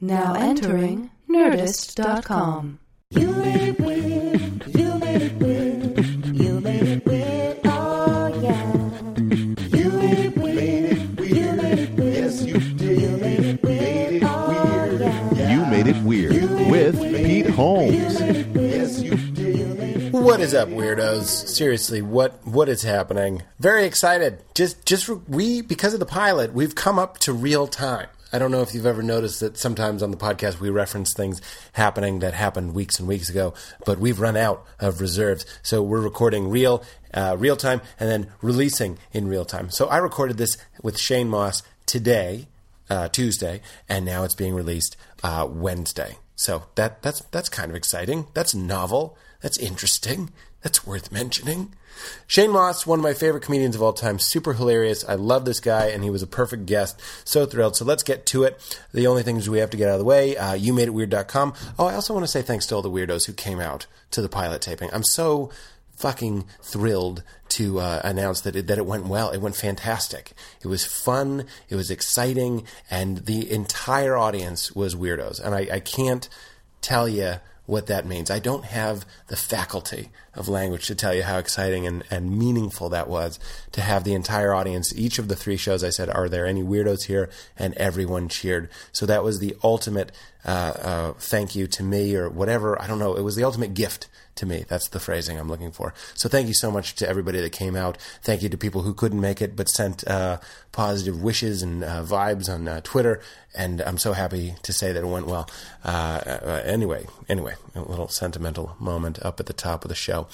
Now entering Nerdist.com. You made it weird. You made it weird. You made it weird. Oh yeah. You made it weird. You made it weird. Yes, you did. You made it weird. Oh yeah. You made it weird with Pete Holmes. Yes, you did. What is up, weirdos? Seriously, what what is happening? Very excited. Just just we because of the pilot, we've come up to real time. I don't know if you've ever noticed that sometimes on the podcast we reference things happening that happened weeks and weeks ago, but we've run out of reserves. So we're recording real uh, real time and then releasing in real time. So I recorded this with Shane Mauss today, uh, Tuesday, and now it's being released uh, Wednesday. So that that's that's kind of exciting. That's novel. That's interesting. That's worth mentioning. Shane Mauss, one of my favorite comedians of all time, super hilarious. I love this guy, and he was a perfect guest. So thrilled. So let's get to it. The only things we have to get out of the way, uh, youmadeitweird.com. Oh, I also want to say thanks to all the weirdos who came out to the pilot taping. I'm so fucking thrilled to uh, announce that it, that it went well. It went fantastic. It was fun. It was exciting, and the entire audience was weirdos. And I, I can't tell you what that means. I don't have the faculty of language to tell you how exciting and, and meaningful that was to have the entire audience. Each of the three shows I said, Are there any weirdos here? And everyone cheered. So that was the ultimate uh, uh, thank you to me or whatever. I don't know. It was the ultimate gift to me. That's the phrasing I'm looking for. So thank you so much to everybody that came out. Thank you to people who couldn't make it but sent uh, positive wishes and uh, vibes on uh, Twitter. And I'm so happy to say that it went well. Uh, uh, anyway, anyway, a little sentimental moment up at the top of the show.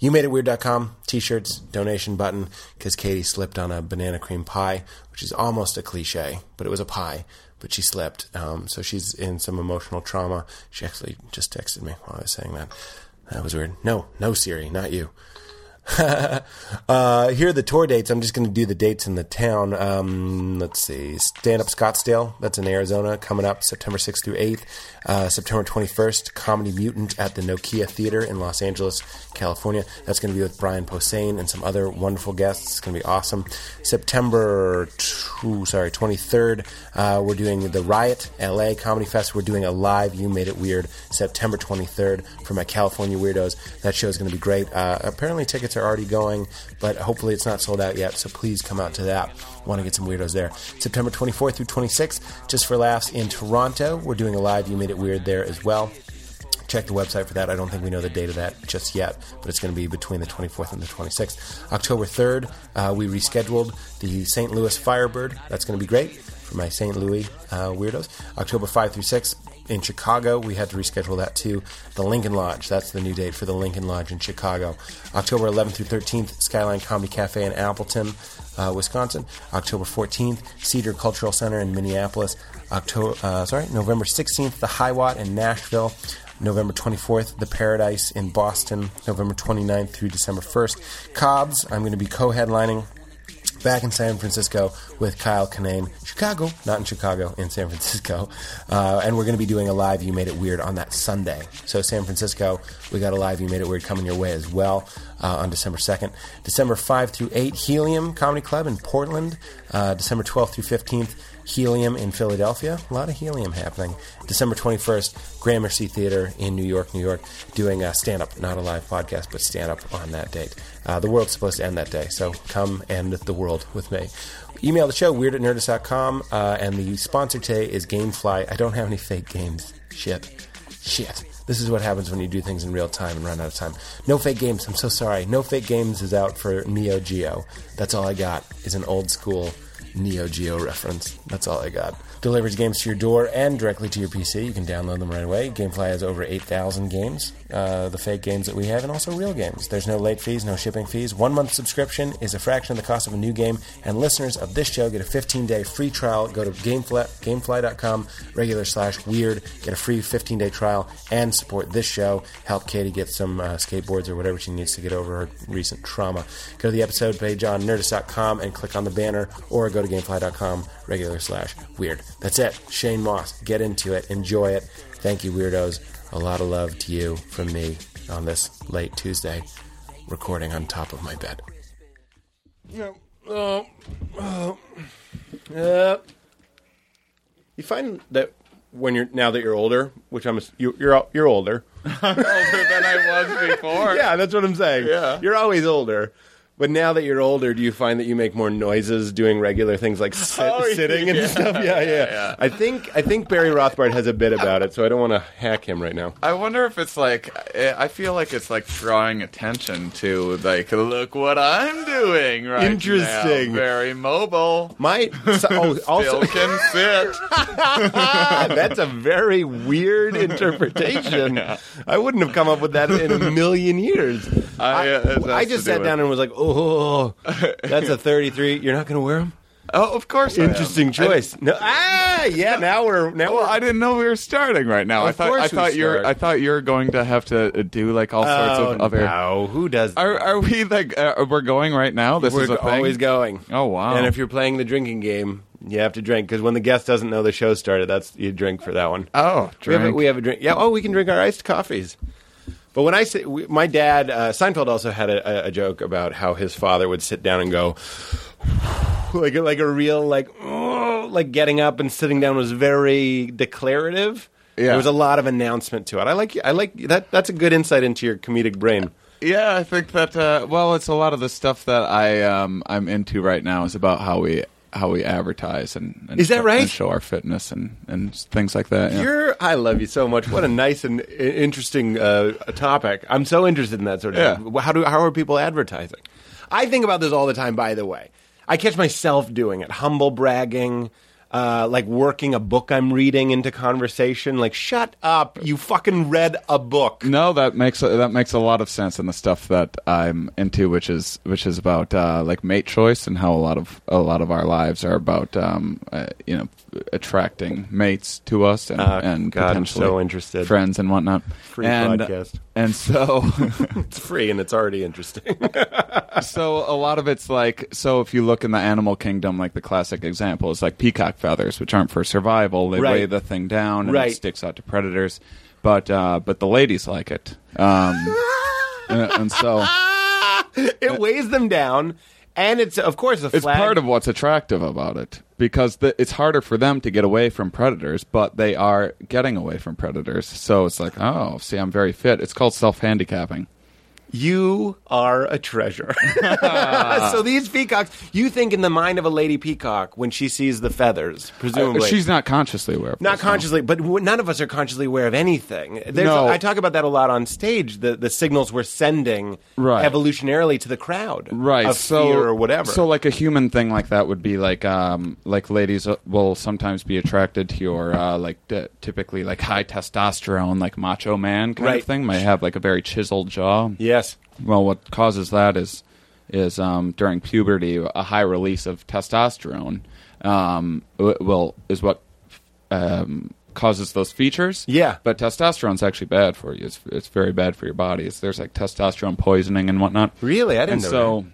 YouMadeItWeird.com, t-shirts, donation button, because Katie slipped on a banana cream pie, which is almost a cliche, but it was a pie, but she slipped. Um, so she's in some emotional trauma. She actually just texted me while I was saying that. That was weird. No, no, Siri, not you. uh, here are the tour dates. I'm just going to do the dates in the town. Um, let's see. Stand Up Scottsdale, that's in Arizona, coming up September 6th through 8th. Uh, September 21st, Comedy Mutant at the Nokia Theater in Los Angeles, California. That's going to be with Brian Posehn and some other wonderful guests. It's going to be awesome. September, two, sorry, 23rd, uh, we're doing the Riot LA Comedy Fest. We're doing a live You Made It Weird September 23rd for my California weirdos. That show is going to be great. Uh, apparently, tickets are already going, but hopefully it's not sold out yet. So please come out to that. Want to get some weirdos there. September 24th through 26th, just for laughs in Toronto. We're doing a live You Made It Weird there as well. Check the website for that. I don't think we know the date of that just yet, but it's going to be between the 24th and the 26th. October 3rd, uh, we rescheduled the St. Louis Firebird. That's going to be great for my St. Louis uh, weirdos. October 5 through 6, in Chicago. We had to reschedule that to The Lincoln Lodge, that's the new date for the Lincoln Lodge in Chicago. October 11th through 13th, Skyline Comedy Cafe in Appleton, uh, Wisconsin. October 14th, Cedar Cultural Center in Minneapolis. October, uh, sorry, November 16th, the High Watt in Nashville. November 24th, The Paradise in Boston. November 29th through December 1st. Cobb's, I'm going to be co headlining back in San Francisco with Kyle Kinane. Chicago, not in Chicago, in San Francisco. Uh, and we're going to be doing a live You Made It Weird on that Sunday. So, San Francisco, we got a live You Made It Weird coming your way as well uh, on December 2nd. December 5 through 8, Helium Comedy Club in Portland. Uh, December 12th through 15th, Helium in Philadelphia. A lot of helium happening. December 21st, Gramercy Theater in New York, New York, doing a stand up, not a live podcast, but stand up on that date. Uh, the world's supposed to end that day, so come end the world with me. Email the show, weird at nerdist.com, uh, and the sponsor today is Gamefly. I don't have any fake games. Shit. Shit. This is what happens when you do things in real time and run out of time. No fake games. I'm so sorry. No fake games is out for Neo Geo. That's all I got. Is an old school Neo Geo reference. That's all I got. Delivers games to your door and directly to your PC. You can download them right away. Gamefly has over 8,000 games, uh, the fake games that we have, and also real games. There's no late fees, no shipping fees. One month subscription is a fraction of the cost of a new game, and listeners of this show get a 15 day free trial. Go to Gamefly, gamefly.com, regular slash weird, get a free 15 day trial, and support this show. Help Katie get some uh, skateboards or whatever she needs to get over her recent trauma. Go to the episode page on nerdist.com and click on the banner, or go to gamefly.com, regular slash weird. That's it. Shane Mauss. Get into it. Enjoy it. Thank you, weirdos. A lot of love to you from me on this late Tuesday, recording on top of my bed. Oh, oh, uh, you find that when you're now that you're older, which I'm you, you're you're older. older than I was before. Yeah, that's what I'm saying. Yeah. You're always older. But now that you're older, do you find that you make more noises doing regular things like sit, Oh, sitting and yeah, stuff? Yeah, yeah, yeah. I think I think Barry Rothbart has a bit about it, so I don't want to hack him right now. I wonder if it's like eh, I feel like it's like drawing attention to like look what I'm doing right Interesting. now. Very mobile. My so, oh, also can sit. that's a very weird interpretation. I wouldn't have come up with that in a million years. I, uh, it has I just sat down and was like, "Oh, that's a 33. You're not going to wear them? Oh, of course. I am. Interesting choice." No, ah, yeah. Now we're now Well, we're I didn't know we were starting right now. I Of thought course I we thought you're start. I thought you were going to have to uh, do like all sorts oh, of other. no. Who does? Are are we like uh, we're going right now? This we're is a thing? always going. Oh wow! And if you're playing the drinking game, you have to drink because when the guest doesn't know the show started, that's you drink for that one. oh, We have, a, drink. we have a drink. Yeah. Oh, we can drink our iced coffees. But when I say we, my dad, uh, Seinfeld also had a, a, joke about how his father would sit down and go, like a, like a real like oh, like getting up and sitting down was very declarative. Yeah. There was a lot of announcement to it. I like I like that. That's a good insight into your comedic brain. Yeah, I think that. Uh, well, it's a lot of the stuff that I um, I'm into right now is about how we how we advertise and, and Is that show- right? show our fitness and, and things like that. yeah. You're, I love you so much. What a nice and interesting uh, topic. I'm so interested in that sort of thing. How do how are people advertising? I think about this all the time. By the way, I catch myself doing it, humble bragging. Uh, like working a book I'm reading into conversation. Like, shut up! You fucking read a book. No, that makes that makes a lot of sense in the stuff that I'm into, which is which is about uh, like mate choice and how a lot of a lot of our lives are about um, uh, you know attracting mates to us and, Ah, and God, potentially so interested. friends and whatnot. Free and, podcast. And so It's free and it's already interesting. so a lot of it's like so if you look in the animal kingdom like the classic example is like peacock feathers which aren't for survival they Right. weigh the thing down and Right. it sticks out to predators but uh, but the ladies like it um, and, and so it weighs them down, and it's of course a it's part of what's attractive about it because the, it's harder for them to get away from predators but they are getting away from predators. So it's like oh see i'm very fit. It's called self-handicapping You are a treasure. so these peacocks, you think in the mind of a lady peacock when she sees the feathers, presumably. Uh, she's not consciously aware of not this, no. consciously, but w- none of us are consciously aware of anything. There's No. I talk about that a lot on stage. The the signals we're sending Right. evolutionarily to the crowd, right Of so fear or whatever. so like a human thing like that would be like um like ladies uh, will sometimes be attracted to your uh like d- typically like high testosterone like macho man kind Right. of thing Might have like a very chiseled jaw yes, well what causes that is is um during puberty a high release of testosterone um w- will is what um causes those features. Yeah. but testosterone's actually bad for you. It's, it's very bad for your body. It's, there's like testosterone poisoning and whatnot. Really, I didn't and know so that.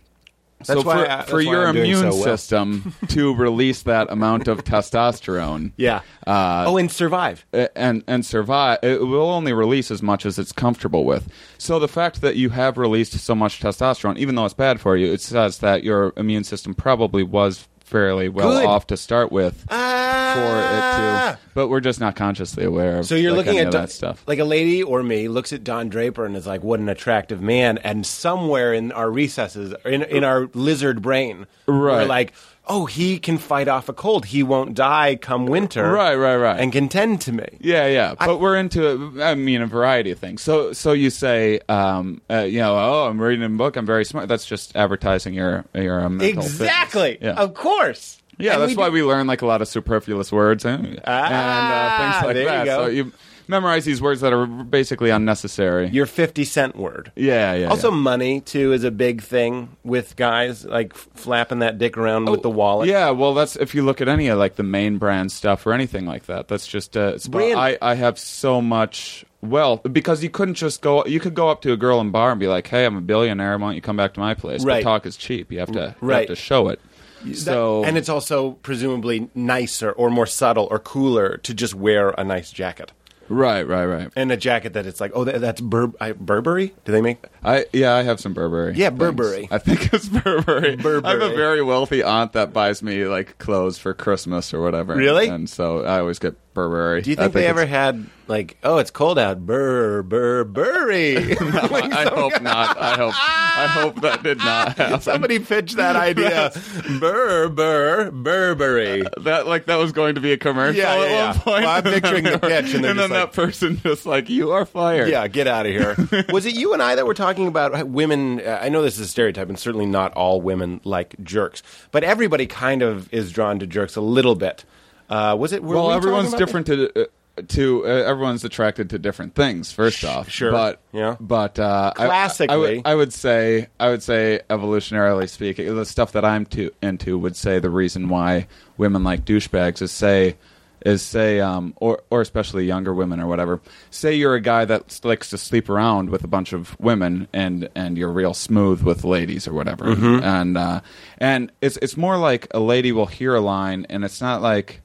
So That's why for, I- for your I'm immune so well. system to release that amount of testosterone Yeah. uh, oh, and survive. and and survive it will only release as much as it's comfortable with so the fact that you have released so much testosterone even though it's bad for you it says that your immune system probably was fairly well Good. off to start with Ah. for it to but we're just not consciously aware of So you're like, looking at Don- that stuff like a lady or me looks at Don Draper and is like, "What an attractive man!" And somewhere in our recesses, in in our lizard brain, we're like, "Oh, he can fight off a cold. He won't die come winter." Right, right, right. And contend to me. Yeah, yeah, but we're into, I mean, a variety of things. So, so you say, um, uh, you know, oh, I'm reading a book, I'm very smart. That's just advertising your your mental. Exactly. Yeah. Of course. Yeah, And that's why do- we learn like a lot of superfluous words and, and uh, things like there you that. go. So you memorize these words that are basically unnecessary. your fifty cent word. yeah, yeah. Also, yeah. money too is a big thing with guys like flapping that dick around with the wallet. Oh, Yeah, well, that's if you look at any of like the main brand stuff or anything like that. That's just uh, Brand- I I have so much wealth because you couldn't just go. You could go up to a girl in bar and be like, "Hey, I'm a billionaire. Why don't you come back to my place?" Right. But talk is cheap. You have to you Right. have to show it. That- So and it's also presumably nicer or more subtle or cooler to just wear a nice jacket. Right, right, right. and a jacket that it's like, oh, that, that's Bur- I, Burberry. Do they make? I yeah, I have some Burberry. Yeah, things. Burberry. I think it's Burberry. Burberry. I have a very wealthy aunt that buys me like clothes for Christmas or whatever. Really? And so I always get Burberry. Do you think they ever had like, oh, it's cold out, burr, burr, burry? I hope not. I hope. I hope that did not happen. Somebody pitched that idea. burr, burr, Burberry. that like that was going to be a commercial Yeah, yeah, at yeah. one point. Well, I'm picturing the pitch, and and then like- that person just like you are fired. Yeah, get out of here. Was it you and I that were talking about women? Uh, I know this is a stereotype, and certainly not all women like jerks, but everybody kind of is drawn to jerks a little bit. Uh, was it? Were well, we everyone's talking about different to. Uh, to uh, everyone's attracted to different things. First off, sure. but Yeah. but uh, I- I, Classically. would, I would say I would say evolutionarily speaking, the stuff that I'm too into would say the reason why women like douchebags is say is say um or or especially younger women or whatever. Say you're a guy that likes to sleep around with a bunch of women and and you're real smooth with ladies or whatever, Mm-hmm. and uh, and it's it's more like a lady will hear a line and it's not like it-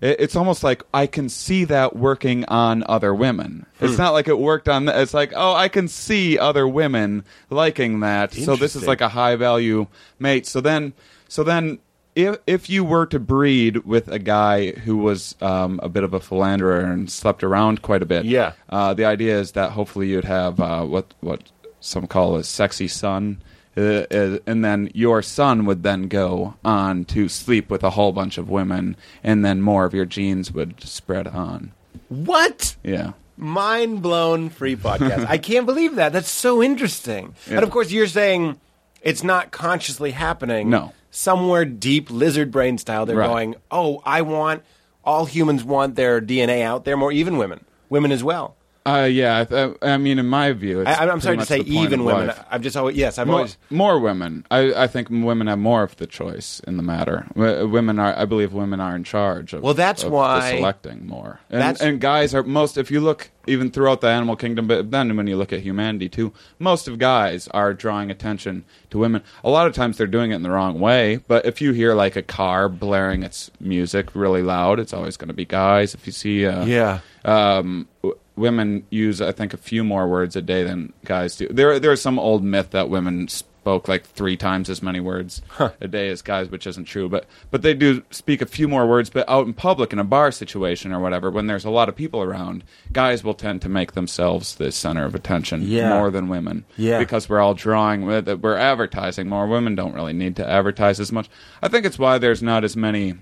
it's almost like I can see that working on other women. It's Hmm. not like it worked on. th- It's like oh, I can see other women liking that. So this is like a high value mate. So then, so then, if if you were to breed with a guy who was um, a bit of a philanderer and slept around quite a bit, Yeah. uh, the idea is that hopefully you'd have uh, what what some call a sexy son. Uh, uh, and then your son would then go on to sleep with a whole bunch of women, and then more of your genes would spread on. What? Yeah. Mind blown free podcast. I can't believe that. That's so interesting. Yeah. And of course, you're saying it's not consciously happening. No. Somewhere deep, lizard brain style, they're Right. going, oh, I want, all humans want their DNA out there more, even women. Women as well. Uh, yeah. I, th- I mean, in my view, it's I, I'm pretty sorry to say even women. life. I've just always, yes, I've More, always. more women. I, I think women have more of the choice in the matter. Women are, I believe, women are in charge of. Well, that's of why- selecting more. And, That's- and guys are most. If you look even throughout the animal kingdom, but then when you look at humanity too, most of guys are drawing attention to women. A lot of times they're doing it in the wrong way. But if you hear like a car blaring its music really loud, it's always going to be guys. If you see, uh, Yeah. um, women use I think a few more words a day than guys do. There, there's some old myth that women spoke like three times as many words a day as guys, which isn't true. But but they do speak a few more words. But out in public, in a bar situation or whatever, when there's a lot of people around, guys will tend to make themselves the center of attention Yeah. more than women. Yeah. because we're all drawing. We're advertising more. Women don't really need to advertise as much. I think it's why there's not as many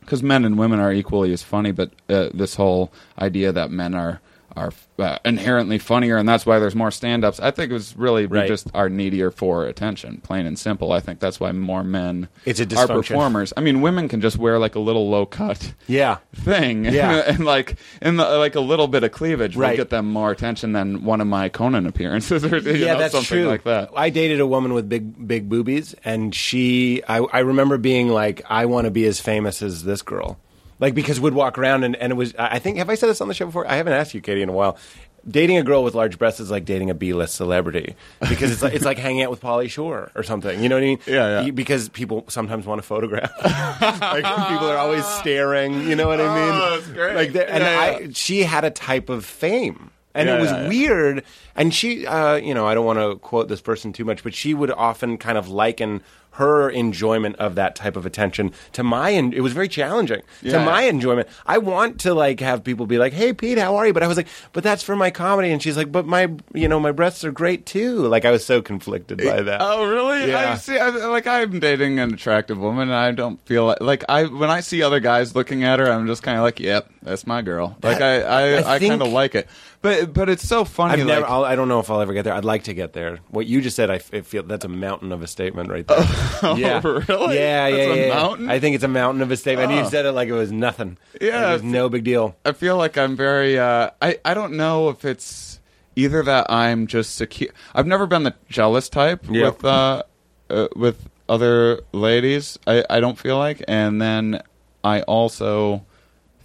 because men and women are equally as funny, but uh, this whole idea that men are are uh, inherently funnier, and that's why there's more stand-ups. I think it was really we Right. just are needier for attention, plain and simple. I think that's why more men It's a are performers. I mean, women can just wear like a little low cut Yeah. thing, Yeah. and like in the, like a little bit of cleavage Right. will get them more attention than one of my Conan appearances, or you yeah, know, that's something true. like that. I dated a woman with big, big boobies, and she, I, I remember being like, I want to be as famous as this girl, like because we'd walk around and, and it was. I think have I said this on the show before? I haven't asked you, Katie, in a while. Dating a girl with large breasts is like dating a B-list celebrity because it's like it's like hanging out with Pauly Shore or something. You know what I mean? Yeah, yeah. Because people sometimes want to photograph. like people are always staring. You know what I mean? Oh, that's great. Like, they're- and Yeah, I, she had a type of fame. And Yeah, it was yeah, yeah. weird. And she, uh, you know, I don't want to quote this person too much, but she would often kind of liken her enjoyment of that type of attention to my. En- it was very challenging to my enjoyment. I want to like have people be like, "Hey, Pete, how are you?" But I was like, "But that's for my comedy." And she's like, "But my, you know, my breasts are great too." Like I was so conflicted by eh, that. Oh, really? Yeah. I see. I, like I'm dating an attractive woman, and I don't feel like, like I when I see other guys looking at her, I'm just kind of like, "Yep, that's my girl." Like I, I, I I, kind of like it. But but it's so funny. I've like. I'll, I don't know if I'll ever get there. I'd like to get there. What you just said, I, f- I feel that's a mountain of a statement right there. yeah, Oh, really? Yeah, yeah, That's a yeah. yeah. mountain? I think it's a mountain of a statement. And Oh. you said it like it was nothing. Yeah, Like it was no big deal. I feel like I'm very. Uh, I I don't know if it's either that I'm just secure. I've never been the jealous type Yeah. with uh, uh, with other ladies. I I don't feel like, and then I also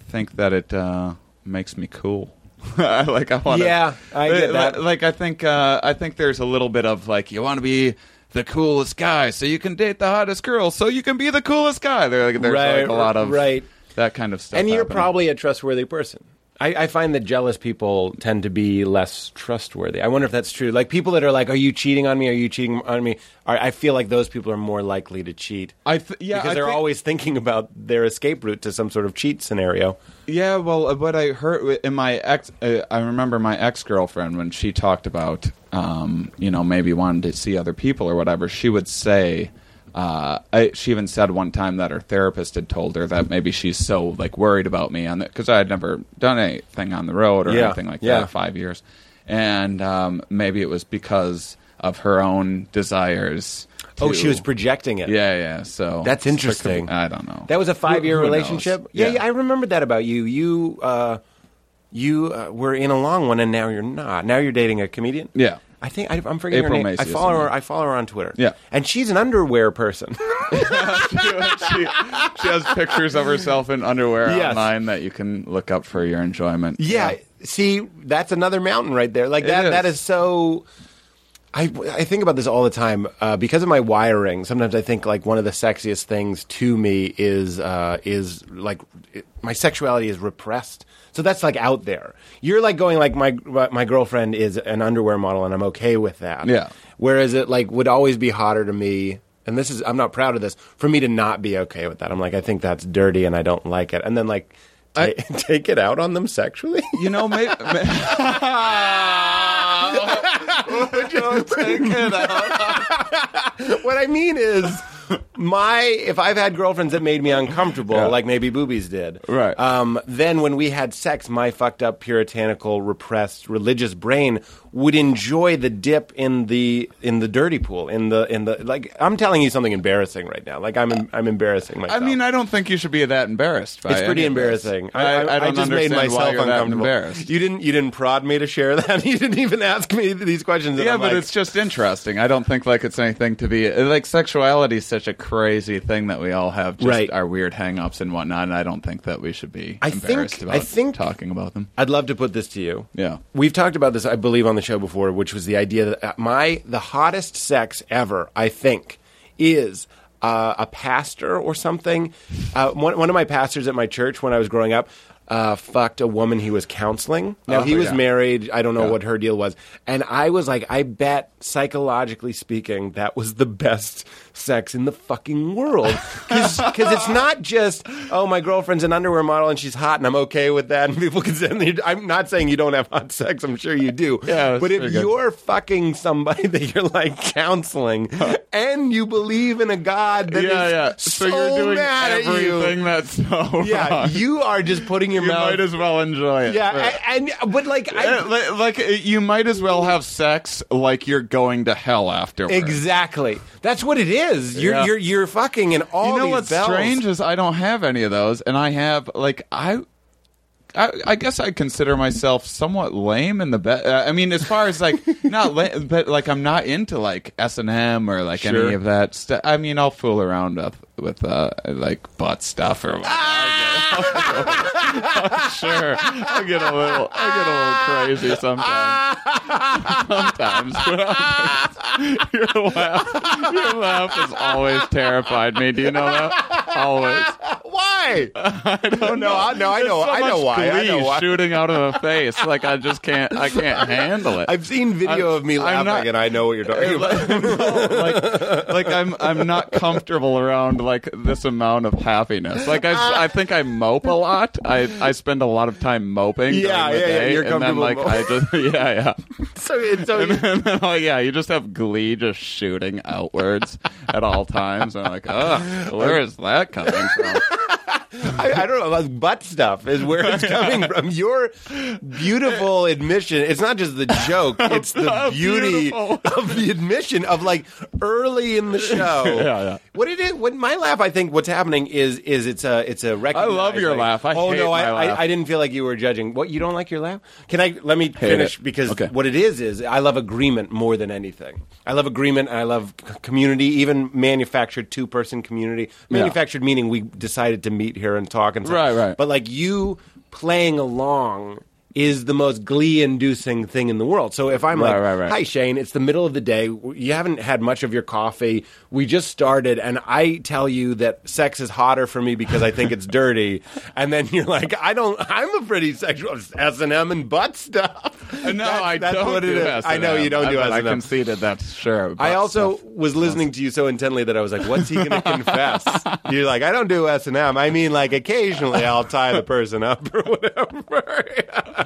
think that it uh, makes me cool. like I want. Yeah, I get that. Like I think uh, I think there's a little bit of like you want to be. The coolest guy, so you can date the hottest girl, so you can be the coolest guy. There, like, there's Right, like a lot of right. that kind of stuff. And you're happening. probably a trustworthy person. I, I find that jealous people tend to be less trustworthy. I wonder if that's true. Like people that are like, "Are you cheating on me? Are you cheating on me?" Are, I feel like those people are more likely to cheat. I th- yeah, because I they're think- always thinking about their escape route to some sort of cheat scenario. Yeah, well, uh, what I heard in my ex, uh, I remember my ex girlfriend when she talked about, um, you know, maybe wanting to see other people or whatever. She would say, uh, I, she even said one time that her therapist had told her that maybe she's so like worried about me on because I had never done anything on the road or Yeah, anything like yeah. that in five years, and um, maybe it was because of her own desires. Oh, to- she was projecting it. Yeah, yeah. So That's interesting. I don't know. That was a five-year Who- who knows? relationship. Yeah, yeah, I remember that about you. You, uh, you uh, were in a long one, and now you're not. Now you're dating a comedian. Yeah. I think I, I'm forgetting April her name. Macie I follow her. I follow her on Twitter. Yeah. and she's an underwear person. she, she has pictures of herself in underwear Yes. online that you can look up for your enjoyment. Yeah. See, that's another mountain right there. Like that. is. That is so. I, I think about this all the time uh, because of my wiring. Sometimes I think like one of the sexiest things to me is uh, is like it, my sexuality is repressed. So that's like out there. You're like going like my my girlfriend is an underwear model and I'm okay with that. Yeah. Whereas it like would always be hotter to me. And this is I'm not proud of this for me to not be okay with that. I'm like I think that's dirty and I don't like it. And then like ta- take it out on them sexually. You know, maybe. what I mean is, my if I've had girlfriends that made me uncomfortable, Yeah. like maybe boobies did, Right. Um, then when we had sex, my fucked up, puritanical, repressed, religious brain would enjoy the dip in the in the dirty pool in the in the like. I'm telling you something embarrassing right now. Like I'm I'm embarrassing myself. I mean, I don't think you should be that embarrassed. By It's pretty any of this. embarrassing. I, I, don't just made myself uncomfortable. embarrassed. You didn't. You didn't prod me to share that. You didn't even ask me these questions. Yeah, I'm but like, it's just interesting. I don't think like it's anything to be like sexuality is such a crazy thing that we all have just Right. our weird hang-ups and whatnot, and I don't think that we should be I think- embarrassed about I think- talking about them. I'd love to put this to you. Yeah. We've talked about this, I believe, on the show before, which was the idea that uh, my the hottest sex ever, I think, is uh, a pastor or something. Uh, one, one of my pastors at my church when I was growing up. Uh, fucked a woman he was counseling. Now Oh, he was yeah. married. I don't know Yeah. what her deal was, and I was like, I bet psychologically speaking, that was the best sex in the fucking world. Because it's not just oh my girlfriend's an underwear model and she's hot and I'm okay with that and people can send. I'm not saying you don't have hot sex. I'm sure you do. Yeah, but if good. you're fucking somebody that you're like counseling and you believe in a God that is yeah, yeah. so, So, you're doing mad at everything you, that's so yeah, wrong. you are just putting your You mouth. might as well enjoy it. yeah, Right. and, and but like I, Uh, li- like uh, you might as well have sex like you're going to hell afterwards. Exactly. That's what it is. You're Yeah. you're you're fucking in all you know these what's bells. strange is I don't have any of those, and I have like I. I, I guess I consider myself somewhat lame in the bed. Uh, I mean, as far as like not, la- but like I'm not into like S and M or like Sure. any of that stuff. I mean, I'll fool around with with uh, like butt stuff or whatever. sure, I get a little, I get a little crazy sometimes. sometimes, but your laugh, your laugh has always terrified me. Do you know that? Always. Why? I don't No, I- no, I know- so I know why, I know why. Shooting out of the face, like I just can't, I can't handle it. I've seen video I'm- of me laughing, not- and I know what you're talking about. like, like I'm, I'm not comfortable around like this amount of happiness. Like I, I think I mope a lot. I, I spend a lot of time moping. Yeah, during the yeah, yeah, you're and then like I just, yeah, yeah. So, it's so And then, like, oh, yeah, you just have glee just shooting outwards at all times. I'm like, oh, where is that coming from? I, I don't know. Like butt stuff is where it's coming from. Your beautiful admission. It's not just the joke. It's the beauty Beautiful. of the admission of like early in the show. Yeah, yeah. What it is? What my laugh? I think what's happening is is it's a it's a recognized, love your like, laugh. I oh hate no, I. I I didn't feel like you were judging. What you don't like your laugh? Can I let me Hate finish it. because Okay. what it is is I love agreement more than anything. I love agreement. I love community, even manufactured two person community. Manufactured meaning we decided to meet here and talk and stuff. Right, right. But like you playing along is the most glee-inducing thing in the world. So if I'm Right, like, right, right. "Hi Shane, it's the middle of the day. You haven't had much of your coffee. We just started, and I tell you that sex is hotter for me because I think it's dirty." And then you're like, "I don't. I'm a pretty sexual S and M and butt stuff." Uh, no, That's- I that's don't what do is. I know you don't do S&M. I S&M. conceded that. Sure. I also stuff. was listening to you so intently that I was like, "What's he going to confess?" You're like, "I don't do S and M. I mean, like occasionally I'll tie the person up or whatever."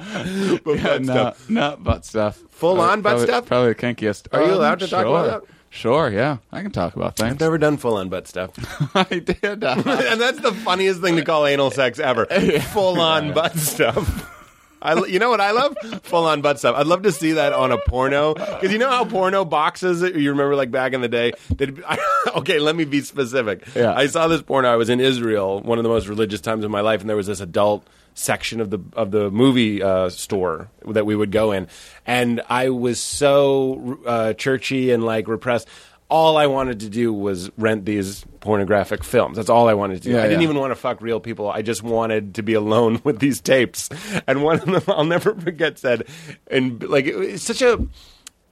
but Yeah, butt no, stuff. no butt stuff. Full Uh, on butt probably- stuff? Probably the kinkiest. Are you Um, allowed to talk sure. about that? Sure. Yeah, I can talk about that. I've things. never done full on butt stuff, I did. Uh, and that's the funniest thing to call anal sex ever. Full on butt stuff. I, you know what I love? Full on butt stuff. I'd love to see that on a porno because you know how porno boxes. You remember like back in the day. they'd- okay, let me be specific. Yeah. I saw this porno. I was in Israel, one of the most religious times of my life, and there was this adult section of the of the movie uh, store that we would go in, and I was so uh, churchy and like repressed. All I wanted to do was rent these pornographic films. That's all I wanted to do. Yeah, I didn't yeah. even want to fuck real people. I just wanted to be alone with these tapes. And one of them I'll never forget said, and like it- it's such a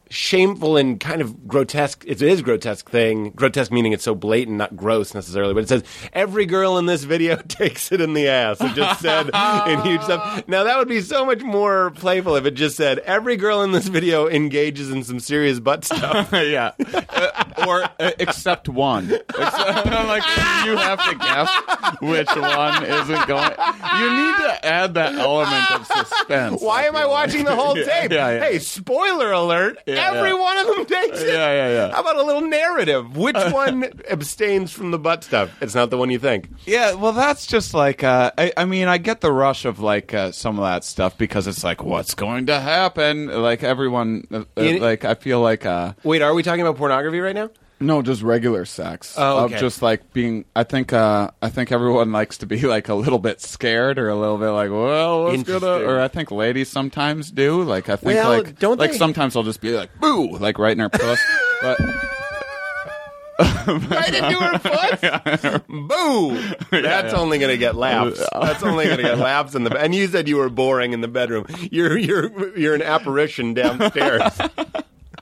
shameful and kind of grotesque. It is grotesque thing. Grotesque meaning it's so blatant, not gross necessarily. But it says every girl in this video takes it in the ass. It just said in huge stuff. Now that would be so much more playful if it just said every girl in this video engages in some serious butt stuff. yeah, Uh, or uh, except one. Except, like you have to guess which one isn't going. You need to add that element of suspense. Why am I watching the whole Yeah, tape? yeah, yeah. Hey, spoiler alert! Yeah, every yeah. one of them takes it. Yeah, yeah, yeah. How about a little narrative? Which one abstains from the butt stuff? It's not the one you think. Yeah, well, that's just like uh, I, I mean, I get the rush of like uh, some of that stuff because it's like, what's going to happen? Like everyone, uh, You- like I feel like uh, Wait, are we talking about pornography right now? No, just regular sex. Oh, okay. Of just like being. I think uh, I think everyone likes to be like a little bit scared or a little bit like, well, what's gonna? Interesting. Or I think ladies sometimes do. Like I think Well, like don't like they- sometimes I'll just be like, boo, like right in her puss. but Right into her foot. Boo! That's only going to get laughs. That's only going to get laughs in the. And you said you were boring in the bedroom. You're you're you're an apparition downstairs.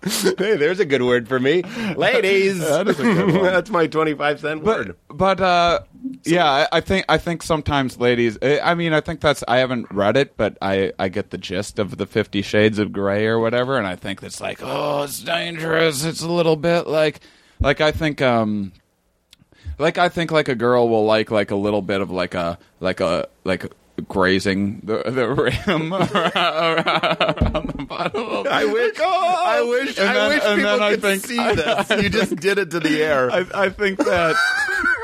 hey, there's a good word for me, ladies. That is a good one. That's my twenty-five cent word. But uh, yeah, I, I think I think sometimes ladies. I I mean, I think that's I haven't read it, but I I get the gist of the Fifty Shades of Grey or whatever, and I think it's like, oh, it's dangerous. It's a little bit like, like I think um. Like I think like a girl will like like a little bit of like a like a like grazing the the rim around the bottom. I wish. I wish. And I then- wish and people then I could think- see this. You just did it to the air. I, I think that,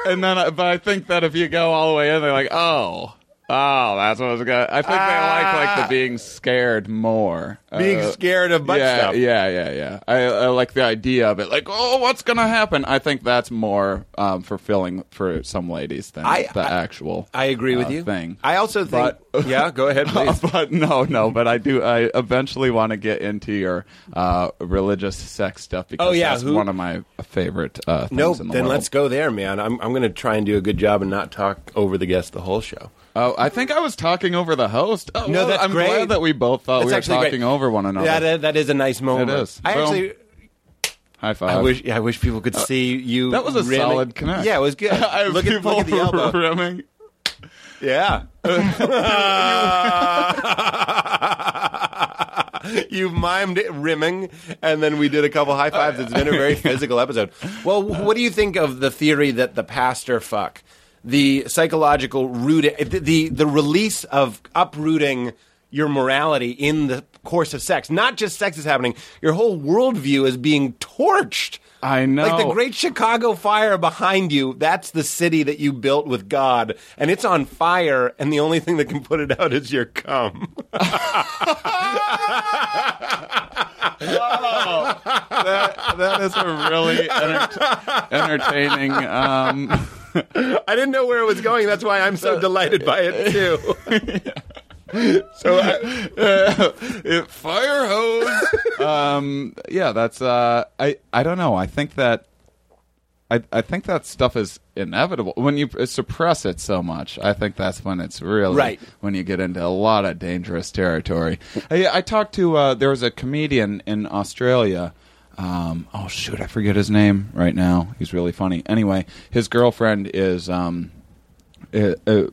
and then, I, but I think that if you go all the way in, they're like, oh, oh, that's what it's got. I think they like like the being scared more, Being Uh, scared of butt yeah, stuff. yeah, yeah, yeah. I, I like the idea of it, like, oh, what's gonna happen? I think that's more um, fulfilling for some ladies than I- the I- actual. I agree with uh, you. Thing. I also think. yeah, go ahead, please. but no, no. But I do. I eventually want to get into your uh, religious sex stuff because Oh, yeah, that's who- one of my favorite uh, things Nope. in the Then world. let's go there, man. I'm I'm going to try and do a good job and not talk over the guest the whole show. Oh, I think I was talking over the host. Oh, No, well, that's I'm great. glad that we both thought That's we were actually great. talking over one another. Yeah, that, that is a nice moment. It is. I Boom. actually, High five. I wish, yeah, I wish people could see you. Uh, that was a rimming- solid connect. Yeah, it was good. I look at look at the elbow. rimming. Yeah. You've mimed it rimming, and then we did a couple high fives. It's been a very physical episode. Well, what do you think of the theory that the pastor fuck, the psychological root, the the, the release of uprooting your morality in the course of sex? Not just sex is happening; your whole worldview is being torched. I know. Like the Great Chicago Fire behind you, that's the city that you built with God, and it's on fire, and the only thing that can put it out is your cum. that, that is a really enter- entertaining. Um, I didn't know where it was going. That's why I'm so delighted by it too. so it- fire hose. um, yeah, that's. Uh, I. I don't know. I think that. I, I think that stuff is inevitable when you suppress it so much. I think that's when it's really Right. when you get into a lot of dangerous territory. I, I talked to uh, there was a comedian in Australia. Um, oh shoot, I forget his name right now. He's really funny. Anyway, his girlfriend is um, uh, uh,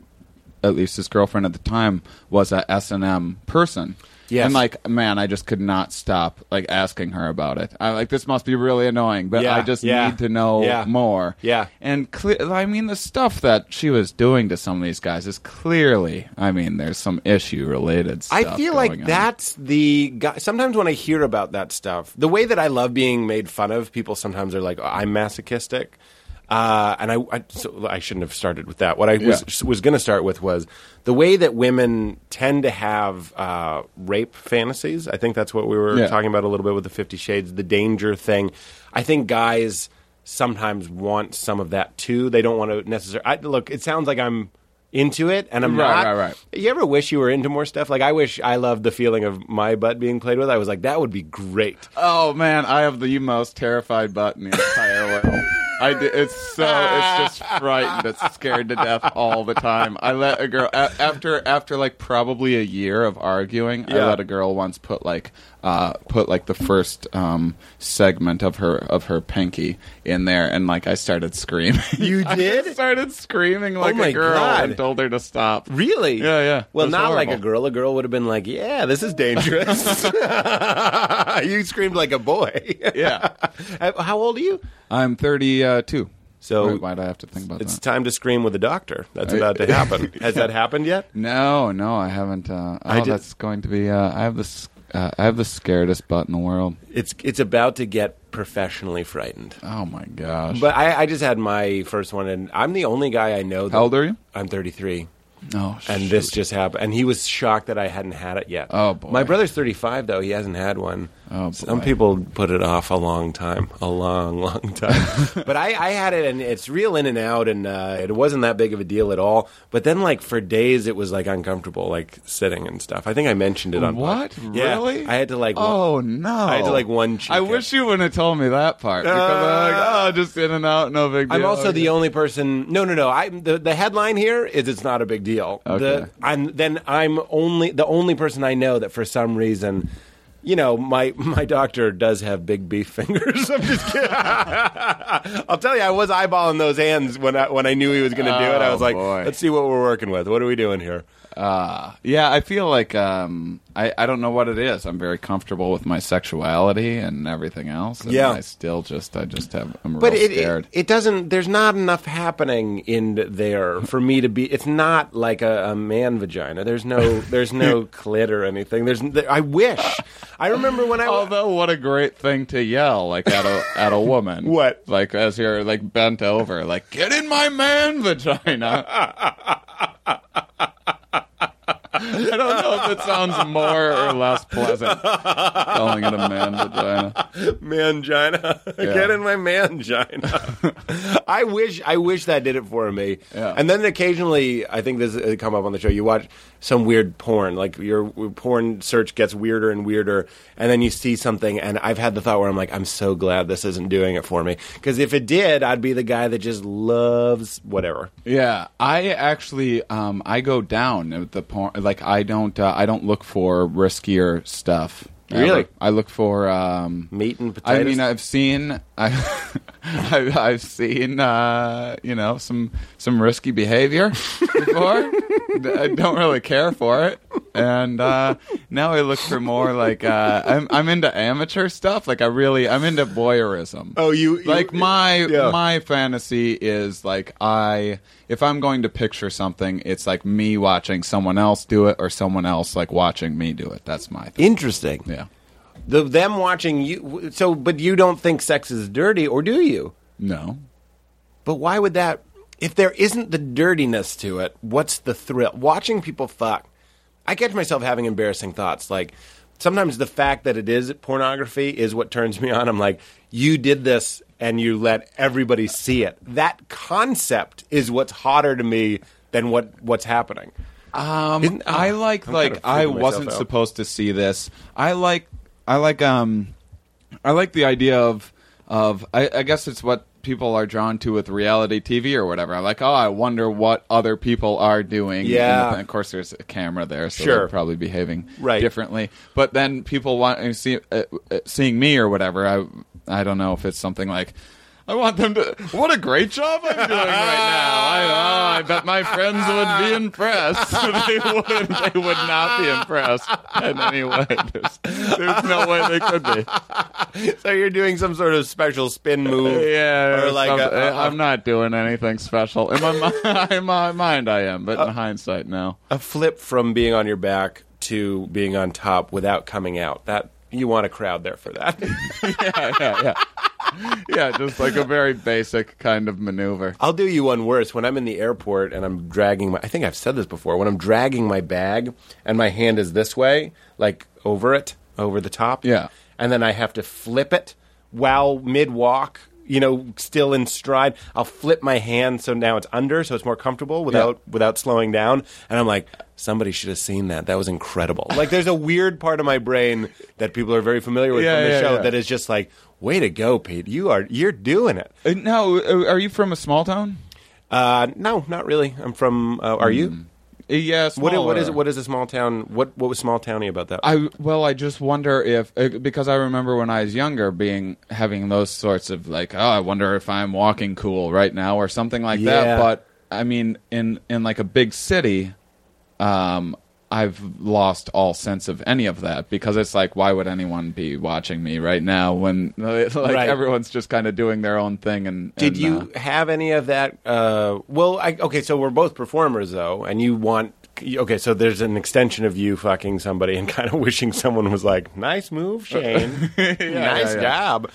at least his girlfriend at the time was a S and M person. Yes. And like, man, I just could not stop like asking her about it. I like this must be really annoying, but Yeah, I just yeah, need to know yeah. more. Yeah. And cle- I mean, the stuff that she was doing to some of these guys is clearly. I mean, there's some issue related. stuff I feel like on. that's the guy. Sometimes when I hear about that stuff, the way that I love being made fun of, people sometimes are like, oh, "I'm masochistic," uh, and I, I, so I shouldn't have started with that. What I was was going to start with was the way that women tend to have uh, rape fantasies. I think that's what we were Yeah. talking about a little bit with the Fifty Shades, the danger thing. I think guys sometimes want some of that too. They don't want to necessarily. Look, it sounds like I'm into it, and I'm Right, not. right, right. You ever wish you were into more stuff? Like I wish I loved the feeling of my butt being played with. I was like, that would be great. Oh man, I have the most terrified butt in the entire world. I d- it's so it's just frightened. It's scared to death all the time. I let a girl a- after after like probably a year of arguing. Yeah. I let a girl once put like uh, put like the first um, segment of her of her pinky in there, and like I started screaming. You did? just started screaming like my a girl God. and told her to stop. Really? Yeah, yeah. Well, not like a girl. A girl would have been like, "Yeah, this is dangerous." you screamed like a boy. Yeah, How old are you? I'm 32. So- why do I have to think about that? It's that? time to scream with a doctor. That's about to happen. Has that happened yet? No, no, I haven't. Uh, oh, I that's going to be. Uh, I have this. Uh, I have the scaredest butt in the world. It's it's about to get professionally frightened. Oh my gosh! But I, I just had my first one, and I'm the only guy I know. That, How old are you? I'm 33. oh, and shoot. this just happened. And he was shocked that I hadn't had it yet. Oh, boy. My brother's 35 though; he hasn't had one. Oh, Some people put it off a long time, a long, long time. but I, I had it, and it's real in and out, and uh, it wasn't that big of a deal at all. But then, like for days, it was like uncomfortable, like sitting and stuff. I think I mentioned it on What? Yeah, Really? I had to like. Oh no! I had to, like, one cheek I it. wish you wouldn't have told me that part because I'm like, oh, just in and out, no big deal. I'm also the only person. No, no, no. I the, the headline here is it's not a big deal. Okay. The, I'm then I'm only the only person I know that for some reason, you know, my my doctor does have big beef fingers. I'm just kidding. I'll tell you, I was eyeballing those hands when I when I knew he was going to do it. I Oh, was like, boy. let's see what we're working with. What are we doing here? Uh, yeah, I feel like um, I I don't know what it is. I'm very comfortable with my sexuality and everything else. And Yeah. I still just I just have I'm But real it, scared. it it doesn't. There's not enough happening in there for me to be. It's not like a, a man vagina. There's no there's no clit or anything. There's. There, I wish. I remember when I was. Although, what a great thing to yell like at a at a woman. What? Like as you're like bent over, like get in my man vagina. I don't know if it sounds more or less pleasant calling it a man vagina. mangina. Yeah. Get in my mangina. I wish I wish that did it for me. Yeah. And then occasionally, I think this has come up on the show. You watch some weird porn, like your porn search gets weirder and weirder, and then you see something, and I've had the thought where I'm like, I'm so glad this isn't doing it for me because if it did, I'd be the guy that just loves whatever. Yeah, I actually um, I go down the porn. Like I don't uh, I don't look for riskier stuff. Ever. Really? I look for um, Meat and potatoes. I mean, I've seen I, I've, I've seen uh, you know some some risky behavior before. I don't really care for it, and uh, now I look for more like uh, I'm I'm into amateur stuff. Like I really I'm into voyeurism. Oh, you- you- like my yeah. my fantasy is like I if I'm going to picture something, it's like me watching someone else do it or someone else like watching me do it. That's my thing. Interesting. Yeah. The them watching you. So, but you don't think sex is dirty, or do you? No. But why would that? If there isn't the dirtiness to it, what's the thrill? Watching people fuck. I catch myself having embarrassing thoughts. Like sometimes the fact that it is pornography is what turns me on. I'm like, you did this and you let everybody see it. That concept is what's hotter to me than what what's happening. Um, Isn't- I like I'm like kinda I wasn't out. supposed to see this. I like I like um I like the idea of of I, I guess it's what people are drawn to with reality TV or whatever. I'm like, oh, I wonder what other people are doing. Yeah. And of course, there's a camera there, so Sure. they're probably behaving Right. differently. But then people want to see uh, uh, seeing me or whatever. I I don't know if it's something like. I want them to. What a great job I'm doing right now! I, oh, I bet my friends would be impressed. they would. They would not be impressed in any way. There's, there's no way they could be. So you're doing some sort of special spin move. Uh, yeah, Or like a- uh, a- I'm not doing anything special. In my, mi- in my mind, I am, but in hindsight, no. A flip from being on your back to being on top without coming out. That you want a crowd there for that. yeah, yeah, yeah. Yeah, just like a very basic kind of maneuver. I'll do you one worse. When I'm in the airport and I'm dragging my I think I've said this before. When I'm dragging my bag and my hand is this way, like over it, over the top. Yeah. And then I have to flip it while mid walk, you know, still in stride. I'll flip my hand so now it's under so it's more comfortable without without slowing down. And I'm like, somebody should have seen that. That was incredible. Like there's a weird part of my brain that people are very familiar with Yeah, from the yeah, show yeah. that is just like, way to go, Pete. You are you're doing it. Uh, Now, uh, are you from a small town? Uh, no, not really. I'm from. Uh, are you? Uh, Yes. What, what is what is a small town? What what was small towny about that? I well, I just wonder if uh, because I remember when I was younger, being having those sorts of like, oh, I wonder if I'm walking cool right now or something like Yeah. that. But I mean, in in like a big city, um, I've lost all sense of any of that because it's like, why would anyone be watching me right now when like Right. everyone's just kind of doing their own thing? And Did and, you uh, have any of that? Uh, well, I, okay, so we're both performers though, and you want. Okay, so there's an extension of you fucking somebody and kind of wishing someone was like, "Nice move, Shane. nice yeah, yeah. job."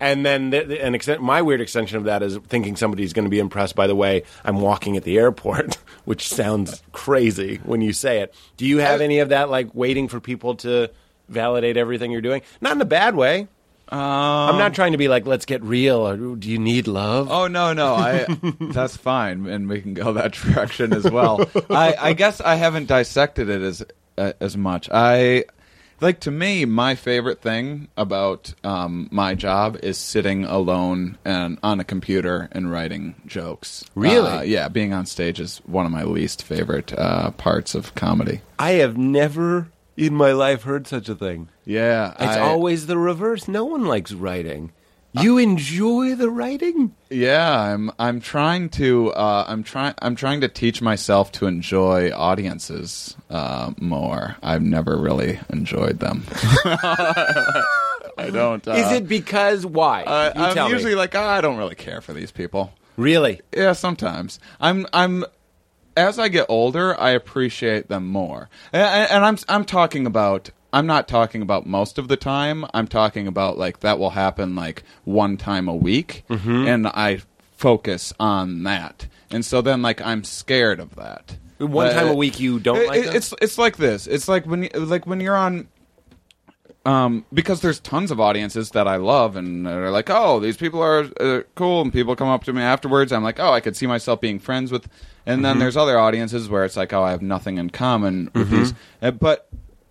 And then the, the- an extent, my weird extension of that is thinking somebody's going to be impressed by the way I'm walking at the airport, which sounds crazy when you say it. Do you have any of that, like waiting for people to validate everything you're doing? Not in a bad way. I'm not trying to be like, let's get real. Or, do you need love? Oh no, no, I that's fine, and we can go that direction as well. I, I guess I haven't dissected it as uh, as much. I like to me, my favorite thing about um, my job is sitting alone and on a computer and writing jokes. Really? Uh, yeah, being on stage is one of my least favorite uh, parts of comedy. I have never in my life heard such a thing. Yeah, It's I- always the reverse. No one likes writing. You enjoy the writing? Yeah, I'm I'm trying to uh, I'm trying I'm trying to teach myself to enjoy audiences uh, more. I've never really enjoyed them. I don't. Uh, Is it because why? Uh, you I'm tell usually me. like oh, I don't really care for these people. really. Yeah, sometimes I'm I'm as I get older, I appreciate them more, and, and I'm I'm talking about. I'm not talking about most of the time. I'm talking about like that will happen like one time a week, Mm-hmm. and I focus on that. And so then like I'm scared of that. One Uh, time a week you don't it- like it-? It's it's like this. It's like when you, like when you're on um, because there's tons of audiences that I love and they're like, oh, these people are uh, cool, and people come up to me afterwards. I'm like, oh, I could see myself being friends with. And then there's other audiences where it's like, oh, I have nothing in common with these. Uh, but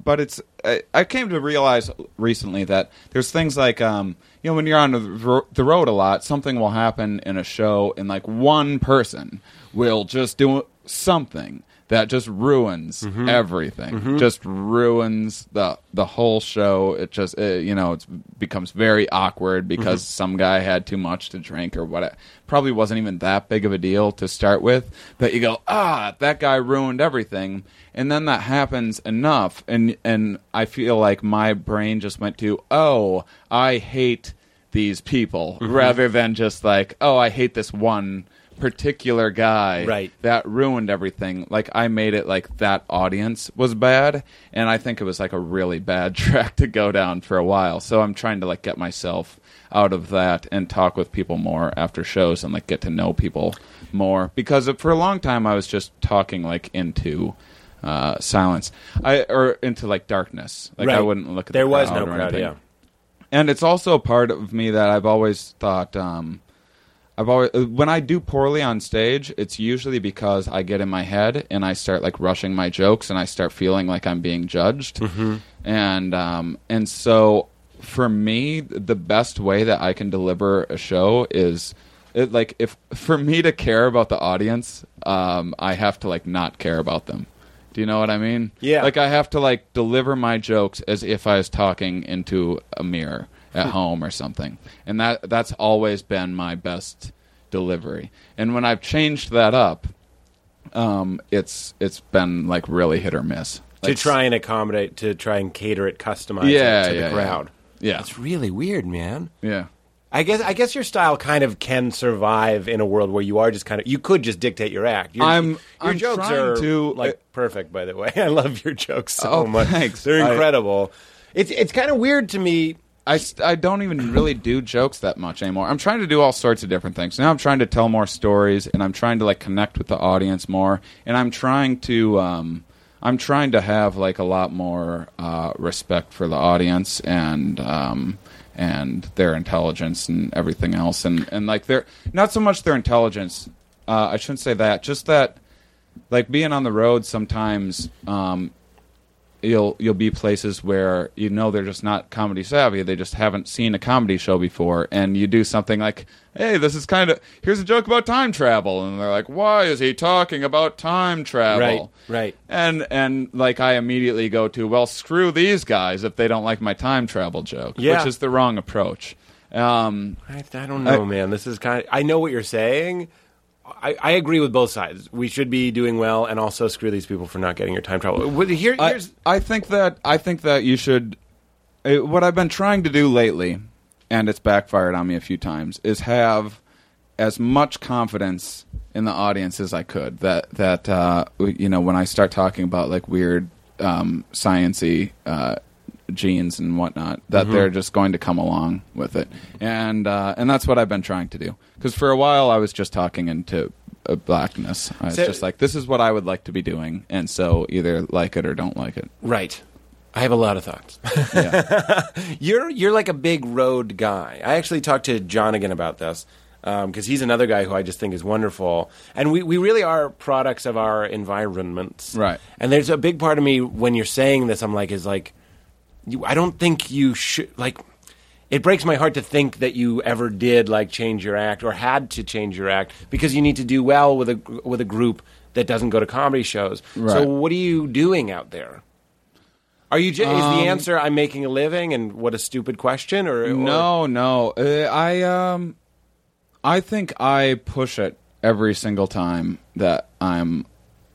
but it's I, I came to realize recently that there's things like um, you know when you're on the, the road a lot, something will happen in a show, and like one person will just do something that just ruins everything. Just ruins the the whole show. It just uh you know it becomes very awkward because some guy had too much to drink or what. It probably wasn't even that big of a deal to start with, but you go ah that guy ruined everything, and then that happens enough, and and I feel like my brain just went to oh I hate these people rather than just like oh I hate this one particular guy Right. that ruined everything. Like I made it like that audience was bad, and I think it was like a really bad track to go down for a while. So I'm trying to like get myself out of that and talk with people more after shows and like get to know people more because for a long time I was just talking like into uh, silence, I or into like darkness. Like I wouldn't look at There the was crowd no crowd, yeah. And it's also a part of me that I've always thought. Um, I've always uh, when I do poorly on stage, it's usually because I get in my head and I start like rushing my jokes and I start feeling like I'm being judged. Mm-hmm. And um, and so for me, the best way that I can deliver a show is it, like if for me to care about the audience, um, I have to like not care about them. Do you know what I mean? Yeah. Like I have to like deliver my jokes as if I was talking into a mirror. At home or something, and that that's always been my best delivery. And when I've changed that up, um, it's it's been like really hit or miss. to try and accommodate, to try and cater it, customize Yeah, it to yeah, the crowd. Yeah. It's really weird, man. Yeah. I guess I guess your style kind of can survive in a world where you are just kind of you could just dictate your act. Your, I'm- your I'm jokes are to- like perfect. By the way, I love your jokes so Oh, much. thanks. They're I- incredible. it's it's kind of weird to me. I, I don't even really do jokes that much anymore. I'm trying to do all sorts of different things. Now I'm trying to tell more stories and I'm trying to like connect with the audience more and I'm trying to um I'm trying to have like a lot more uh, respect for the audience and um and their intelligence and everything else and and like their not so much their intelligence uh, I shouldn't say that just that like being on the road sometimes um you'll you'll be places where you know they're just not comedy savvy they just haven't seen a comedy show before and you do something like hey this is kind of here's a joke about time travel and they're like why is he talking about time travel Right, right. and and like i immediately go to well screw these guys if they don't like my time travel joke Yeah. which is the wrong approach um I, I don't know, I- man. This is kind. of... I know what you're saying. I, I agree with both sides. We should be doing well, and also screw these people for not getting your time travel. Here, I, here's I think that I think that you should. Uh, what I've been trying to do lately, and it's backfired on me a few times, is have as much confidence in the audience as I could. That that uh, you know when I start talking about like weird um, sciency uh, genes and whatnot, that they're just going to come along with it, and uh, and that's what I've been trying to do. Because for a while I was just talking into uh, blackness. I was So- just like, this is what I would like to be doing, and so either like it or don't like it. right. I have a lot of thoughts. Yeah. You're you're like a big road guy. I actually talked to Jonigan about this because he's another guy who I just think is wonderful, and we, we really are products of our environments, Right. And there's a big part of me when you're saying this, I'm like, is like, you, I don't think you should like. It breaks my heart to think that you ever did like change your act or had to change your act because you need to do well with a with a group that doesn't go to comedy shows. So what are you doing out there? Are you? Is Um, the answer I'm making a living? And what a stupid question? Or, or- No, no. Uh, I um, I think I push it every single time that I'm.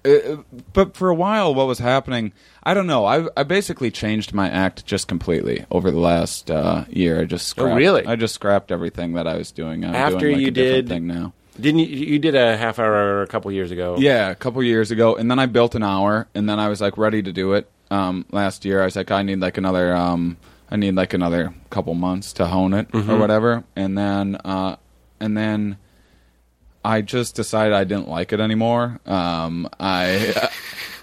Uh, but for a while, what was happening? I don't know. I I basically changed my act just completely over the last uh, year. I just Oh, scrapped, really? I just scrapped everything that I was doing. I'm After doing, like, you a did- thing now. didn't you? You did a half hour a couple years ago. Yeah, a couple years ago, and then I built an hour, and then I was like ready to do it. Um, last year, I was like, I need like another, um, I need like another couple months to hone it Mm-hmm. or whatever, and then, uh, and then I just decided I didn't like it anymore. Um, I.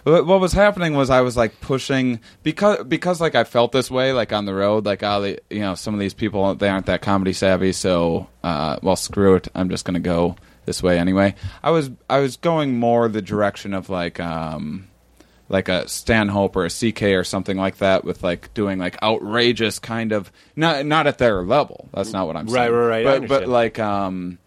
What was happening was I was like pushing because because like I felt this way like on the road like oh they, you know some of these people they aren't that comedy savvy so uh, well screw it. I'm just gonna go this way anyway. I was I was going more the direction of like um like a Stanhope or a CK or something like that with like doing like outrageous kind of not not at their level. That's not what I'm Right, saying. right, right, I but but like um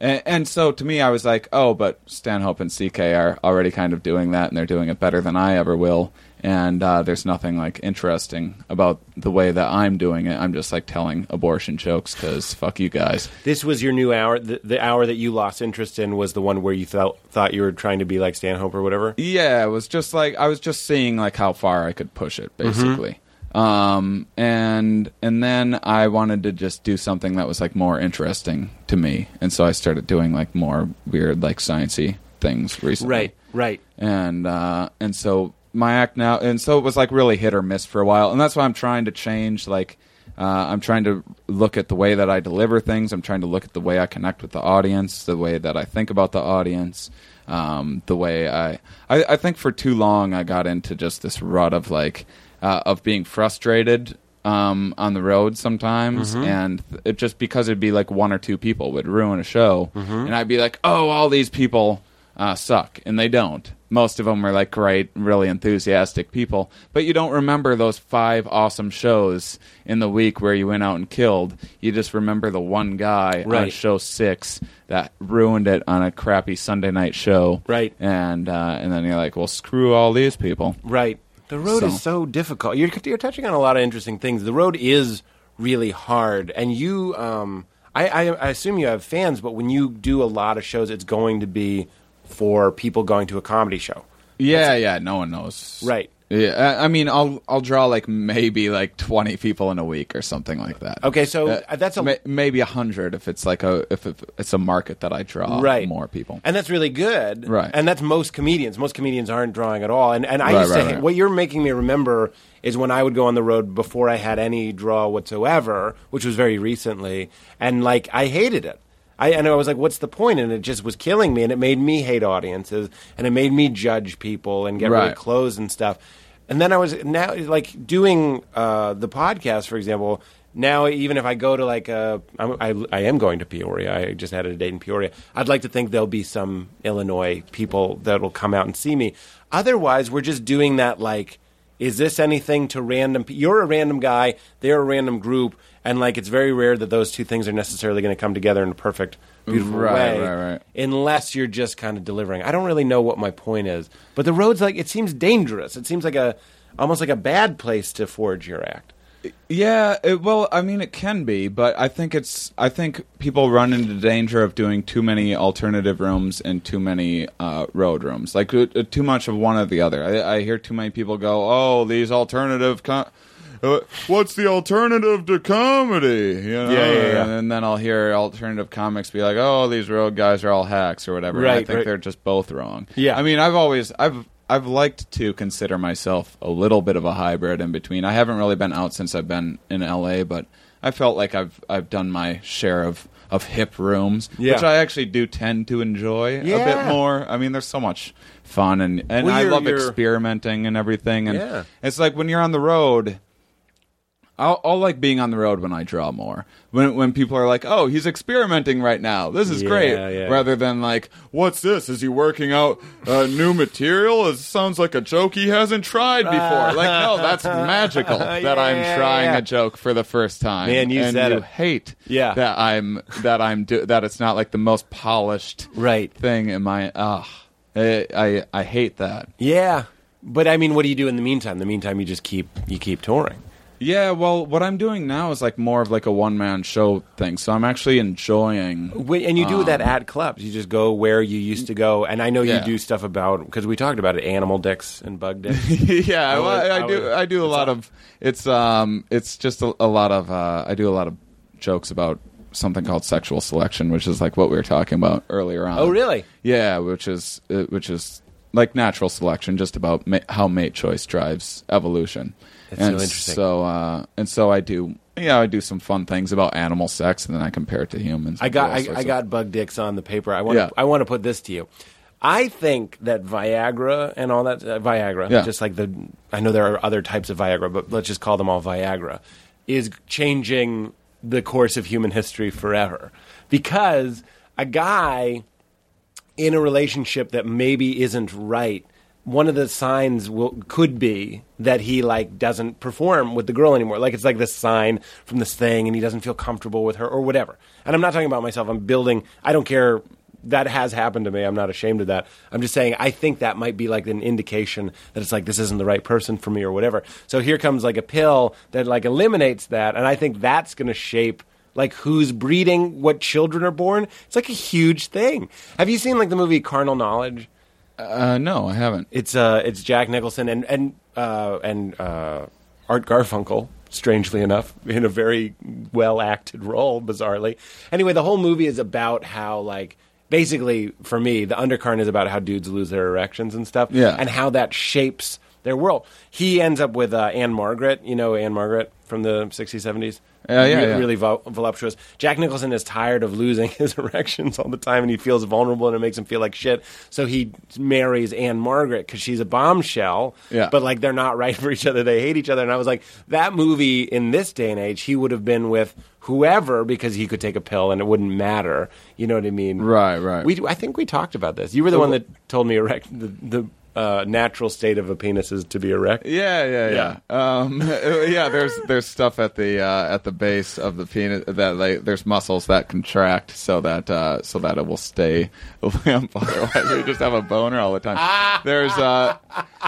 and, and so to me, I was like, oh, but Stanhope and CK are already kind of doing that, and they're doing it better than I ever will. And uh, there's nothing like interesting about the way that I'm doing it. I'm just like telling abortion jokes because fuck you guys. This was your new hour. The, the hour that you lost interest in was the one where you felt thought you were trying to be like Stanhope or whatever. Yeah, it was just like I was just seeing like how far I could push it, basically. Um, and and then I wanted to just do something that was like more interesting to me, and so I started doing like more weird, like sciency things recently. Right, right. and uh, and so my act now, and so it was like really hit or miss for a while, and that's why I'm trying to change. Like, uh, I'm trying to look at the way that I deliver things. I'm trying to look at the way I connect with the audience, the way that I think about the audience, um, the way I, I. I think for too long I got into just this rut of like uh, of being frustrated um, on the road sometimes, and it just because it'd be like one or two people would ruin a show, and I'd be like, oh, all these people uh, suck, and they don't. Most of them are like great, really enthusiastic people, but you don't remember those five awesome shows in the week where you went out and killed. You just remember the one guy on Right. show six that ruined it on a crappy Sunday night show, Right. And uh, and then you're like, well, screw all these people. Right. The road So- is so difficult. You're, you're touching on a lot of interesting things. The road is really hard, and you. Um, I, I, I assume you have fans, but when you do a lot of shows, it's going to be for people going to a comedy show. Yeah, yeah, no one knows. Right. Yeah, I I mean, I'll I'll draw like maybe like twenty people in a week or something like that. Okay, so Uh, that's a may- maybe a hundred if it's like a if it- it's a market that I draw right more people. and that's really good. Right. and that's most comedians. Most comedians aren't drawing at all. And and I Right, used to right, hate- right. what you're making me remember is when I would go on the road before I had any draw whatsoever, which was very recently, and like I hated it. I and I was like, "What's the point?" And it just was killing me, and it made me hate audiences, and it made me judge people and get really Right. closed and stuff. And then I was now like doing uh, the podcast, for example. Now, even if I go to like a, I'm, I, I am going to Peoria. I just had a date in Peoria. I'd like to think there'll be some Illinois people that will come out and see me. Otherwise, we're just doing that like, is this anything to random? You're a random guy. They're a random group, and like it's very rare that those two things are necessarily going to come together in a perfect, beautiful Right, way right, right. unless you're just kind of delivering. I don't really know what my point is, but the road's like it seems dangerous. It seems like a almost like a bad place to forge your act. Yeah, it, well, I mean, it can be, but I think it's. I think people run into danger of doing too many alternative rooms and too many uh, road rooms, like uh, too much of one or the other. I, I hear too many people go, "Oh, these alternative." Com- uh, What's the alternative to comedy? You know? Yeah, yeah, yeah. And then I'll hear alternative comics be like, "Oh, these road guys are all hacks or whatever." And I think right. they're just both wrong. Yeah. I mean, I've always I've I've liked to consider myself a little bit of a hybrid in between. I haven't really been out since I've been in LA, but I felt like I've I've done my share of of hip rooms, Yeah. which I actually do tend to enjoy a bit more. I mean, there's so much fun and and Well, I love experimenting and everything. And Yeah. it's like when you're on the road. I'll, I'll like being on the road when I draw more. When when people are like, "Oh, he's experimenting right now. This is Yeah, great," yeah. rather than like, "What's this? Is he working out uh, new material? It sounds like a joke he hasn't tried before." like, no, that's magical that I'm trying a joke for the first time. Man, you and said you it. hate Yeah. that I'm that I'm do- that it's not like the most polished Right. thing in my. Ah, I, I I hate that. Yeah, but I mean, what do you do in the meantime? In the meantime, you just keep you keep touring. Yeah, well, what I'm doing now is like more of like a one man show thing. So I'm actually enjoying. Wait, and you do that at clubs. You just go where you used to go. And I know you do stuff about because we talked about it, animal dicks and bug dicks. yeah, I would- I, I do. would- I do a lot of. It's um. It's just a, a lot of. Uh, I do a lot of jokes about something called sexual selection, which is like what we were talking about earlier on. oh, really? Yeah, which is uh, which is like natural selection, just about ma- how mate choice drives evolution. That's and so interesting. So uh, and so I do. Yeah, I do some fun things about animal sex, and then I compare it to humans. I got I, I got bug dicks on the paper. I want Yeah. to I want to put this to you. I think that Viagra and all that uh, Viagra, Yeah. just like the I know there are other types of Viagra, but let's just call them all Viagra, is changing the course of human history forever. Because a guy in a relationship that maybe isn't right, one of the signs will could be that he like doesn't perform with the girl anymore. Like it's like this sign from this thing, and he doesn't feel comfortable with her or whatever. And I'm not talking about myself. I'm building. I don't care. That has happened to me. I'm not ashamed of that. I'm just saying I think that might be like an indication that it's like this isn't the right person for me or whatever. So here comes like a pill that like eliminates that, and I think that's going to shape like who's breeding, what children are born. It's like a huge thing. Have you seen like the movie Carnal Knowledge? Uh, no, I haven't. It's uh, it's Jack Nicholson and and uh, and uh, Art Garfunkel. Strangely enough, in a very well acted role, bizarrely. Anyway, the whole movie is about how like basically for me the undercurrent is about how dudes lose their erections and stuff, Yeah. and how that shapes their world. He ends up with uh, Ann-Margret, you know Ann-Margret from the 60s, 70s. Yeah, yeah, Re- yeah. Really vo- voluptuous. Jack Nicholson is tired of losing his erections all the time, and he feels vulnerable, and it makes him feel like shit. So he marries Ann-Margret because she's a bombshell. Yeah. But like they're not right for each other; they hate each other. And I was like, that movie in this day and age, he would have been with whoever because he could take a pill and it wouldn't matter. You know what I mean? Right, right. We, I think we talked about this. You were the one that told me erect the, the uh, natural state of a penis is to be erect. Yeah, yeah, yeah. Um, yeah, there's there's stuff at the uh, at the base of the penis that like there's muscles that contract so that uh, so that it will stay limp. Otherwise, we just have a boner all the time. There's uh,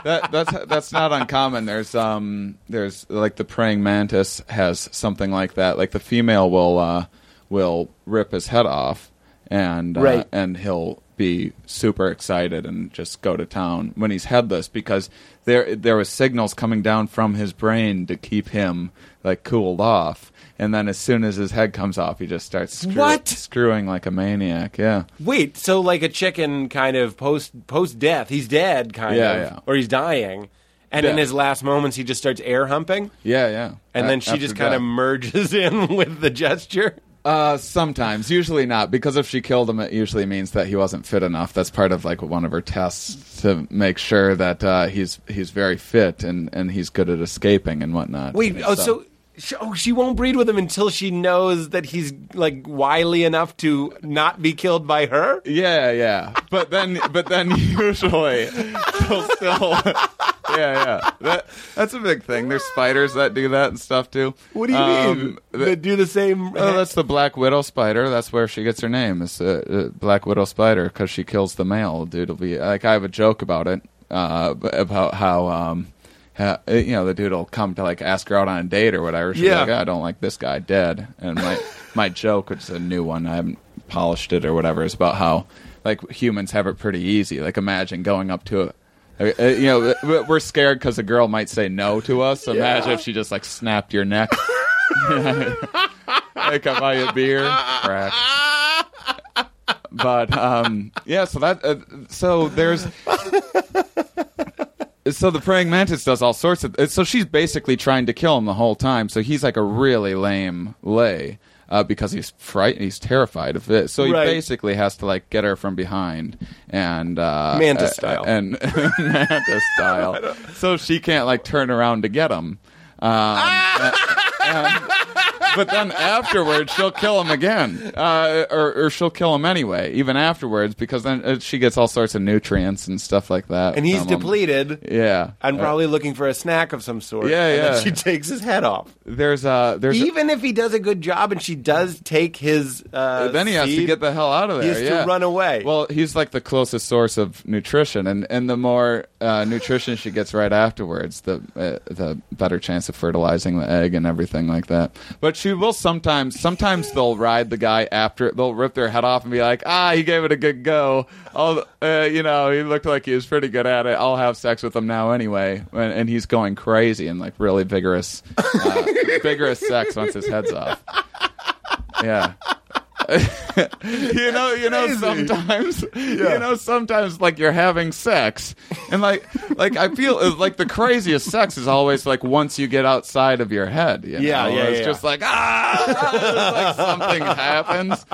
that that's that's not uncommon. There's um there's like the praying mantis has something like that. Like the female will uh, will rip his head off and uh, Right. and he'll be super excited and just go to town when he's headless because there there was signals coming down from his brain to keep him like cooled off and then as soon as his head comes off he just starts screw- What? screwing like a maniac yeah Wait, so like a chicken kind of post post death, he's dead kind Yeah, of, yeah. or he's dying, and in his last moments he just starts air humping, yeah yeah and A- then she just kind of merges in with the gesture. Uh, sometimes, usually not, because if she killed him, it usually means that he wasn't fit enough. That's part of like one of her tests to make sure that uh, he's he's very fit and, and he's good at escaping and whatnot. Wait, oh, so. She, oh, she won't breed with him until she knows that he's like wily enough to not be killed by her. yeah, yeah, but then but then usually she'll still. Yeah, yeah. That that's a big thing. There's spiders that do that and stuff too. What do you Um, mean? the- They do the same. Oh, that's the Black Widow spider. That's where she gets her name. It's uh, uh, Black Widow spider because she kills the male. Dude It'll be like I have a joke about it uh, about how um, uh, you know the dude will come to like ask her out on a date or whatever. She'll Yeah. be like, I don't like this guy dead. And my my joke, which is a new one, I haven't polished it or whatever, is about how like humans have it pretty easy. Like imagine going up to a uh, uh, you know, we're scared because a girl might say no to us. So imagine if she just like snapped your neck. like I buy a beer, crack. But um, yeah, so that uh, so there's so the praying mantis does all sorts of so she's basically trying to kill him the whole time. So he's like a really lame lay. Uh, because he's frightened, he's terrified of it. So he Right. basically has to like get her from behind and uh, Mantis style. and mantis style. So she can't like turn around to get him. Um, and- but then afterwards, she'll kill him again, uh, or, or she'll kill him anyway, even afterwards, because then uh, she gets all sorts of nutrients and stuff like that. and he's from him. depleted Yeah, and Uh, probably looking for a snack of some sort. Yeah, and then yeah. she takes his head off. there's uh, there's Even if he does a good job and she does take his, uh, then he has to get the hell out of there. He has yeah. to run away. Well, he's like the closest source of nutrition, and, and the more uh, nutrition she gets right afterwards, the uh, the better chance of fertilizing the egg and everything like that. But she will sometimes. Sometimes they'll ride the guy after. They'll rip their head off and be like, "Ah, he gave it a good go. I'll, uh, you know, he looked like he was pretty good at it. I'll have sex with him now anyway." And, and he's going crazy and like really vigorous, uh, vigorous sex once his head's off. Yeah. you know, you know, sometimes, you know, sometimes like you're having sex, and like, like I feel uh, like the craziest sex is always like once you get outside of your head. You Yeah, know? yeah, It's yeah. just like ah, like something happens.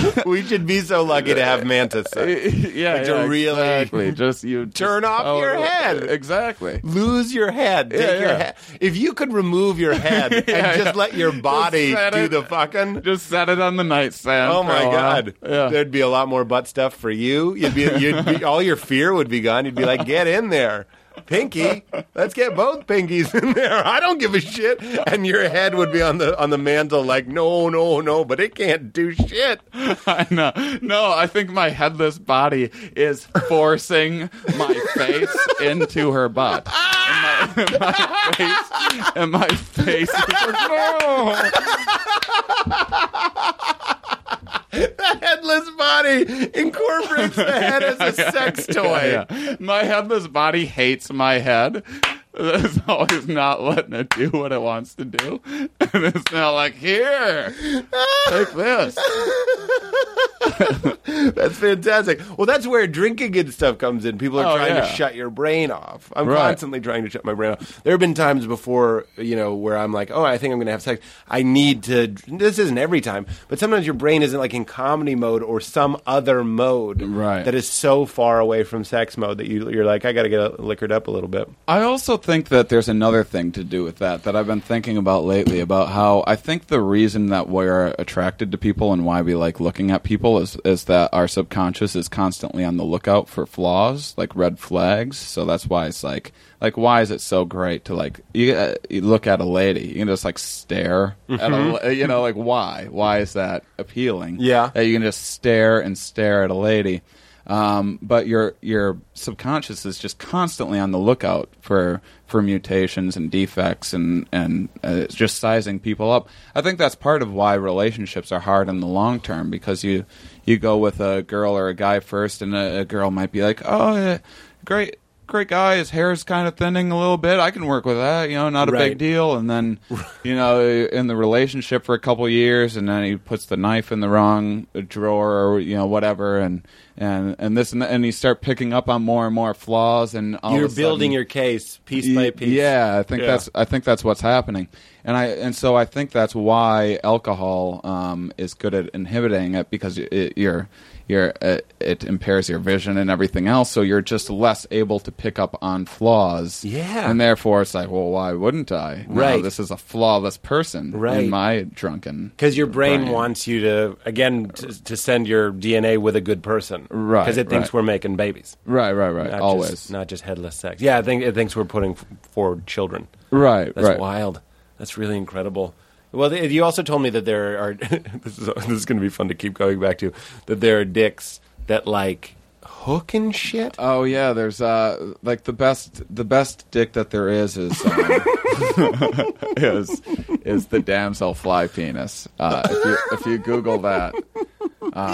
we should be so lucky to have mantis. yeah, Like to yeah, really exactly. Just you just- turn off oh, your head. Uh, exactly. Lose your head. Take Yeah, your head. If you could remove your head and just yeah. let your body do it- the fucking. Just set it on the nightstand. Oh my god! Yeah. There'd be a lot more butt stuff for you. You'd be, you'd be, all your fear would be gone. You'd be like, "Get in there, Pinky. Let's get both pinkies in there. I don't give a shit." And your head would be on the on the mantle, like, "No, no, no," but it can't do shit. I know. No, I think my headless body is forcing my face into her butt. And my, my face, and my face like, no. The headless body incorporates the head as a sex toy. Yeah, yeah. My headless body hates my head. It's always not letting it do what it wants to do. And it's now like, here, take this. That's fantastic. Well, that's where drinking and stuff comes in. People are Oh, trying to shut your brain off. I'm Right. constantly trying to shut my brain off. There have been times before, you know, where I'm like, oh, I think I'm going to have sex. I need to. This isn't every time, but sometimes your brain isn't like in comedy mode or some other mode Right. that is so far away from sex mode that you, you're like, I got to get liquored up a little bit. I also think that there's another thing to do with that that I've been thinking about lately about how I think the reason that we're attracted to people and why we like looking at people is is that our subconscious is constantly on the lookout for flaws, like red flags. So that's why it's like like why is it so great to like you, uh, you look at a lady, you can just like stare at a you know like why why is that appealing? Yeah. that you can just stare and stare at a lady. Um, but your your subconscious is just constantly on the lookout for for mutations and defects and and uh, just sizing people up. I think that's part of why relationships are hard in the long term because you you go with a girl or a guy first, and a, a girl might be like, "Oh, yeah, great." Great guy, his hair is kind of thinning a little bit. I can work with that, you know, not a Right. big deal. And then, you know, in the relationship for a couple years, and then he puts the knife in the wrong drawer, or you know, whatever, and and and this and, and you start picking up on more and more flaws, and all you're a sudden- building your case piece by piece. Yeah, I think Yeah. that's I think that's what's happening, and I and so I think that's why alcohol um, is good at inhibiting it because it, it, you're you're uh, it impairs your vision and everything else, so you're just less able to pick up on flaws. Yeah. and therefore it's like, well, why wouldn't I? No, Right. this is a flawless person Right. in my drunken. Because your brain, brain. wants you to again to, to send your DNA with a good person, Right, Because it thinks right. we're making babies, Right, right, right. not Always. just, not just headless sex. Yeah, I think it thinks we're putting f- forward children. right, That's right. wild. That's really incredible. Well, you also told me that there are. this is this is going to be fun to keep going back to. That there are dicks that like hook and shit. Oh yeah, there's uh like the best the best dick that there is is um, is is the damsel fly penis. Uh, if you if you Google that,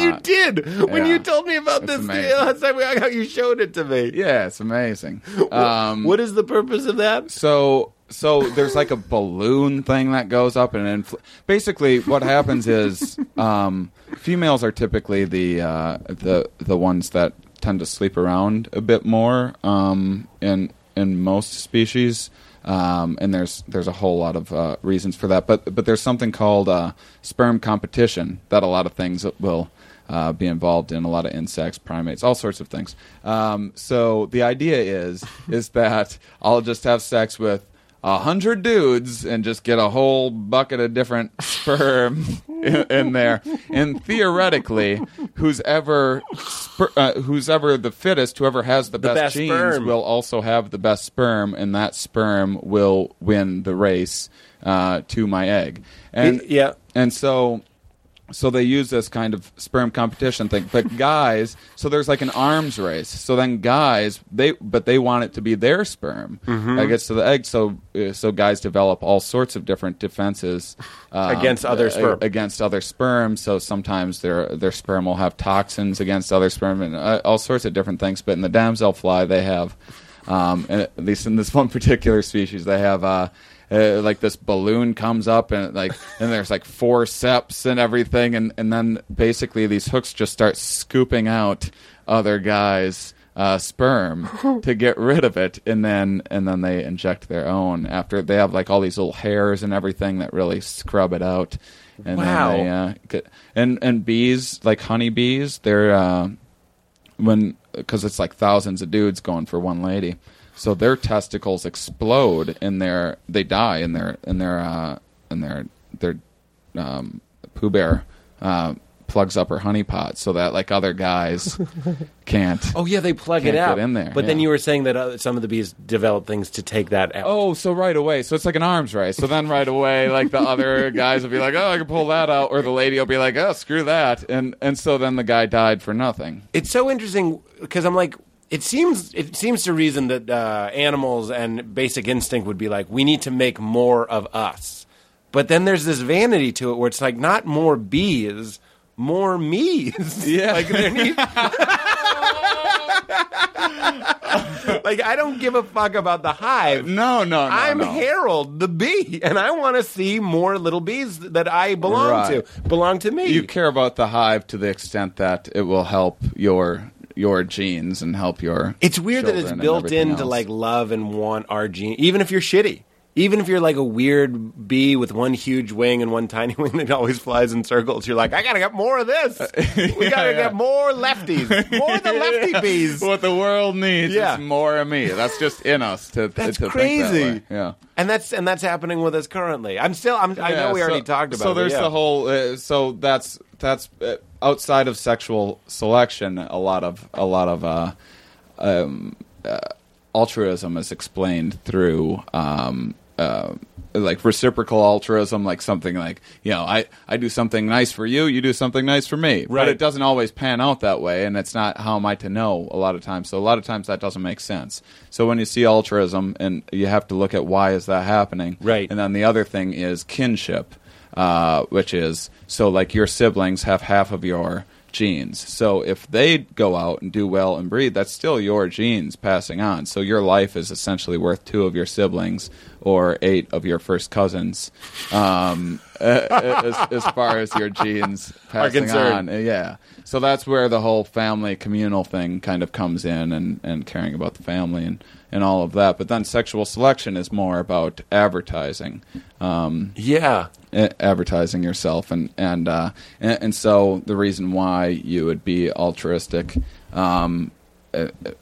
you did when yeah. you told me about It's this last time we. You showed it to me. yeah, it's amazing. Um, what is the purpose of that? so so there's like a balloon thing that goes up and infl- basically what happens is um, females are typically the uh, the the ones that tend to sleep around a bit more um, in in most species. Um, and there's there's a whole lot of uh, reasons for that, but but there's something called uh, sperm competition that a lot of things will uh, be involved in a lot of insects, primates, all sorts of things. Um, so the idea is is that I'll just have sex with a hundred dudes and just get a whole bucket of different sperm in, in there, and theoretically, who's ever sper- uh, who's ever the fittest, whoever has the, best, best genes, sperm. will also have the best sperm, and that sperm will win the race uh, to my egg. And yeah. and so so they use this kind of sperm competition thing. But guys so there's like an arms race. So then guys they but they want it to be their sperm. Mm-hmm. that gets to the egg. So uh, so guys develop all sorts of different defenses um, Against other uh, sperm. against other sperm. So sometimes their their sperm will have toxins against other sperm and uh, all sorts of different things. But in the damselfly they have um, at least in this one particular species they have uh, uh, like this balloon comes up and like and there's like forceps and everything and and then basically these hooks just start scooping out other guys uh, sperm to get rid of it and then and then they inject their own after they have like all these little hairs and everything that really scrub it out and Wow. then they, uh, get, and and bees like honeybees they're uh, when because it's like thousands of dudes going for one lady so their testicles explode and their they die in their in their uh in their their um poo bear uh plugs up her honey pot so that like other guys can't Oh yeah, they plug it out get in there, But then you were saying that uh, some of the bees develop things to take that out. Oh, so right away. So it's like an arms race. So then right away, like the other guys will be like, "Oh, I can pull that out," or the lady will be like, "Oh, screw that," and and so then the guy died for nothing. It's so interesting because I'm like, it seems it seems to reason that uh, animals and basic instinct would be like, we need to make more of us. But then there's this vanity to it where it's like not more bees, more me's. Yeah. like there need. like I don't give a fuck about the hive. No, no, no. I'm no. Harold the bee, and I want to see more little bees that I belong Right. to belong to me. You care about the hive to the extent that it will help your your genes and help your. It's weird that it's built into else. like love and want our gene, even if you're shitty. Even if you're like a weird bee with one huge wing and one tiny wing that always flies in circles, you're like, I gotta get more of this. We gotta yeah. get more lefties, more of the lefty bees. What the world needs Yeah. is more of me. That's just in us to. That's to that crazy. way. Yeah. And that's and that's happening with us currently. I'm still. I'm, I know Yeah, we already talked about. So it, there's yeah. the whole. Uh, so that's that's uh, outside of sexual selection. A lot of a lot of uh, um, uh, altruism is explained through. Um, uh, like reciprocal altruism, like something like you know, I, I do something nice for you, you do something nice for me, Right. but it doesn't always pan out that way, and it's not how am I to know a lot of times. So a lot of times that doesn't make sense. So when you see altruism, and you have to look at why is that happening, Right. And then the other thing is kinship, uh, which is so like your siblings have half of your genes. So if they go out and do well and breed, that's still your genes passing on. So your life is essentially worth two of your siblings or eight of your first cousins, um, as, as far as your genes passing concerned. on. Uh, Yeah. So that's where the whole family communal thing kind of comes in and, and caring about the family and, and all of that. But then sexual selection is more about advertising um, yeah. advertising yourself and and, uh, and and so the reason why you would be altruistic um,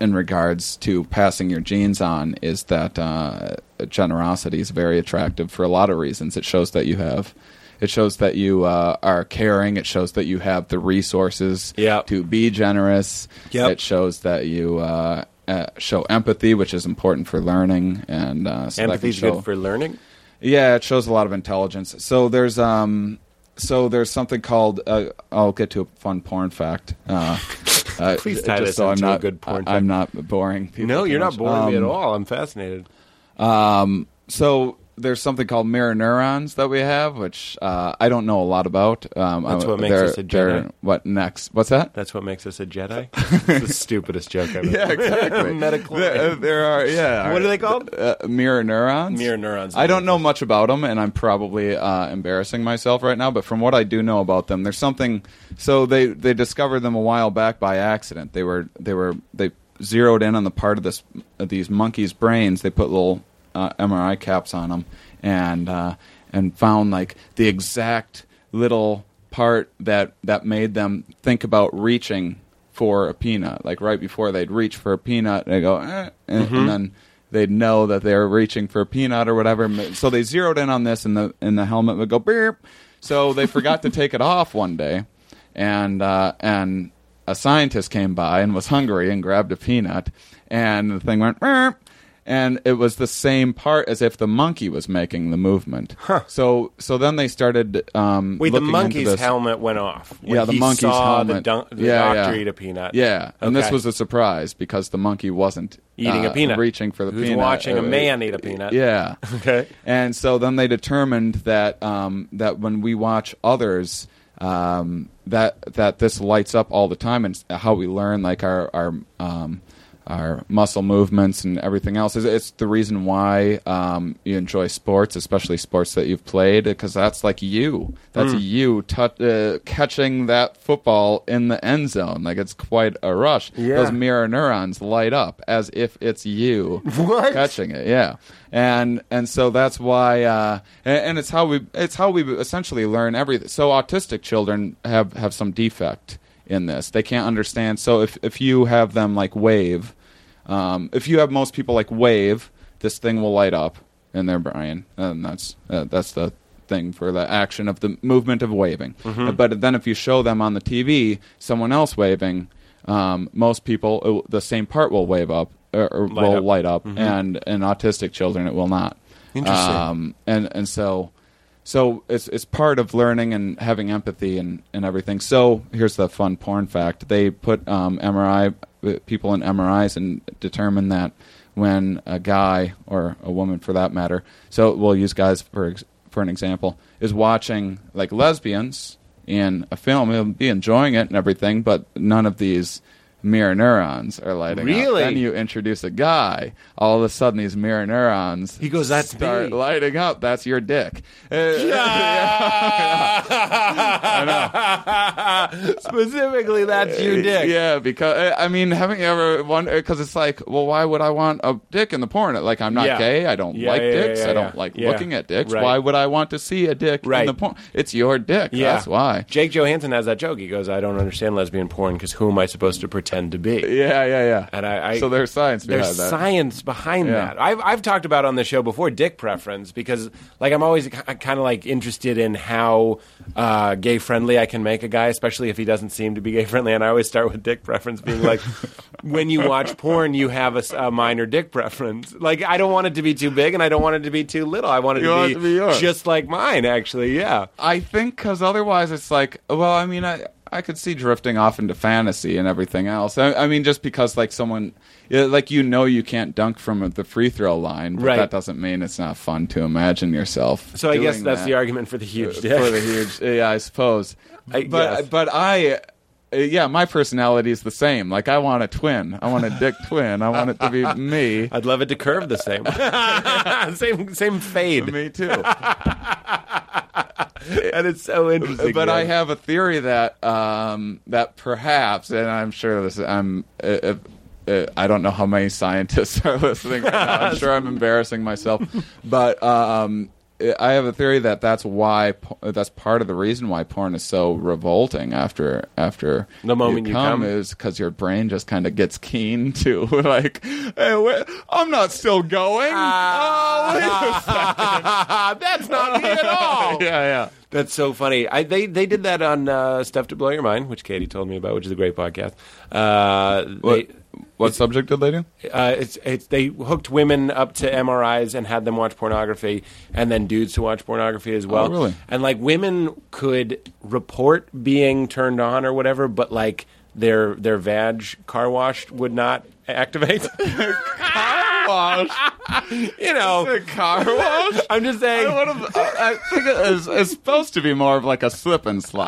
in regards to passing your genes on is that uh, generosity is very attractive for a lot of reasons. It shows that you have. It shows that you uh, are caring. It shows that you have the resources Yep. to be generous. Yep. It shows that you uh, uh, show empathy, which is important for learning. And uh, so Empathy's show, good for learning. yeah, it shows a lot of intelligence. So there's um, so there's something called. Uh, I'll get to a fun porn fact. Uh, uh, Please tie just this so I'm into a not good porn I, am not boring. people No, you're not much. boring me at Um, all. I'm fascinated. Um, so there's something called mirror neurons that we have, which uh, I don't know a lot about. Um, That's what makes us a Jedi? What next? What's that? That's what makes us a Jedi. the stupidest joke ever. Yeah, exactly. There, there are yeah. What are they called? Uh, mirror neurons. Mirror neurons. I don't know much about them, and I'm probably uh, embarrassing myself right now. But from what I do know about them, there's something. So they they discovered them a while back by accident. They were they were they zeroed in on the part of this of these monkeys' brains. They put little uh, MRI caps on them, and uh, and found like the exact little part that that made them think about reaching for a peanut. Like right before they'd reach for a peanut, they go, eh, and, and then they'd know that they were reaching for a peanut or whatever. So they zeroed in on this, and the and the helmet would go beep. So they forgot to take it off one day, and uh, and a scientist came by and was hungry and grabbed a peanut, and the thing went. Beep. And it was the same part as if the monkey was making the movement. So, so then they started. Um, Wait, the monkey's helmet went off. Yeah, the he monkey's saw helmet. The, dun- the Yeah, doctor yeah. eat a peanut. Yeah, and this was a surprise because the monkey wasn't Eating a uh, peanut. reaching for the He was peanut. watching a Uh, man eat a peanut. Yeah. Okay. And so then they determined that um, that when we watch others, um, that that this lights up all the time, and how we learn like our our um, our muscle movements and everything else. It's, it's the reason why um, you enjoy sports, especially sports that you've played, because that's like you. That's Hmm. you tou- uh, catching that football in the end zone. Like it's quite a rush. Yeah. Those mirror neurons light up as if it's you What? catching it. Yeah, and and so that's why, uh, and, and it's how we it's how we essentially learn everything. So autistic children have have some defect in this. They can't understand. So if if you have them like wave, um, if you have most people like wave, this thing will light up in their brain, and that's uh, that's the thing for the action of the movement of waving. Mm-hmm. Uh, But then if you show them on the TV someone else waving, um, most people it the same part will wave up or, or Light will up. light up, and in autistic children it will not. Interesting. Um, and and so so it's it's part of learning and having empathy and, and everything. So here's the fun porn fact: they put um, MRI uh, people in MRIs and determine that when a guy or a woman, for that matter, so we'll use guys for for an example, is watching like lesbians in a film, he'll be enjoying it and everything, but none of these mirror neurons are lighting Really? up. Then you introduce a guy, all of a sudden these mirror neurons He goes, "That's start me." lighting up. That's your dick. Uh, Specifically, that's your dick. Yeah, because uh, I mean, haven't you ever wondered? Because it's like, well, why would I want a dick in the porn? Like, I'm not Yeah. gay. I don't Yeah, like yeah, dicks. yeah, I don't yeah. like Yeah. looking at dicks. Right. Why would I want to see a dick Right. in the porn? It's your dick. Yeah. That's why. Jake Johannsen has that joke. He goes, "I don't understand lesbian porn because who am I supposed to pretend to be?" Yeah, yeah, yeah. And I, I so there's science behind there's that. science behind Yeah. that. I've I've talked about on the show before dick preference because like I'm always kind of like interested in how uh, gay friendly I can make a guy, especially if he doesn't seem to be gay friendly. And I always start with dick preference, being like, when you watch porn, you have a minor dick preference. Like I don't want it to be too big, and I don't want it to be too little. I want it, to, want be it to be yours. just like mine. Actually, yeah. I think because otherwise it's like, well, I mean, I I could see drifting off into fantasy and everything else. I, I mean, just because like someone, like you know, you can't dunk from the free throw line, but Right. that doesn't mean it's not fun to imagine yourself. So I guess that's that. the argument for the huge uh, dick. for the huge. Yeah, I suppose. I but guess. but I. uh, Yeah, my personality is the same. Like I want a twin. I want a dick twin. I want it to be me. I'd love it to curve the same, same same fade, me too. and it's so interesting. but I have a theory that um, that perhaps, and I'm sure this, I'm. Uh, uh, uh, I don't know how many scientists are listening right now. I'm sure I'm embarrassing myself, but um, I have a theory that that's why that's part of the reason why porn is so revolting after after The moment you come. is because your brain just kind of gets keen to like, hey, wait, I'm not still going. oh, wait a second. That's not me at all. yeah, yeah. That's so funny. I, they they did that on uh, Stuff to Blow Your Mind, which Katie told me about, which is a great podcast. Uh, What, they, what subject did they do? uh, it's, it's they hooked women up to MRIs and had them watch pornography, and then dudes to watch pornography as well. Oh, really? And like women could report being turned on or whatever, but like their their vag car washed would not activate. Wash. you know, car wash? I'm just saying. I, would've- I I think it is, it's supposed to be more of like a slip and slide,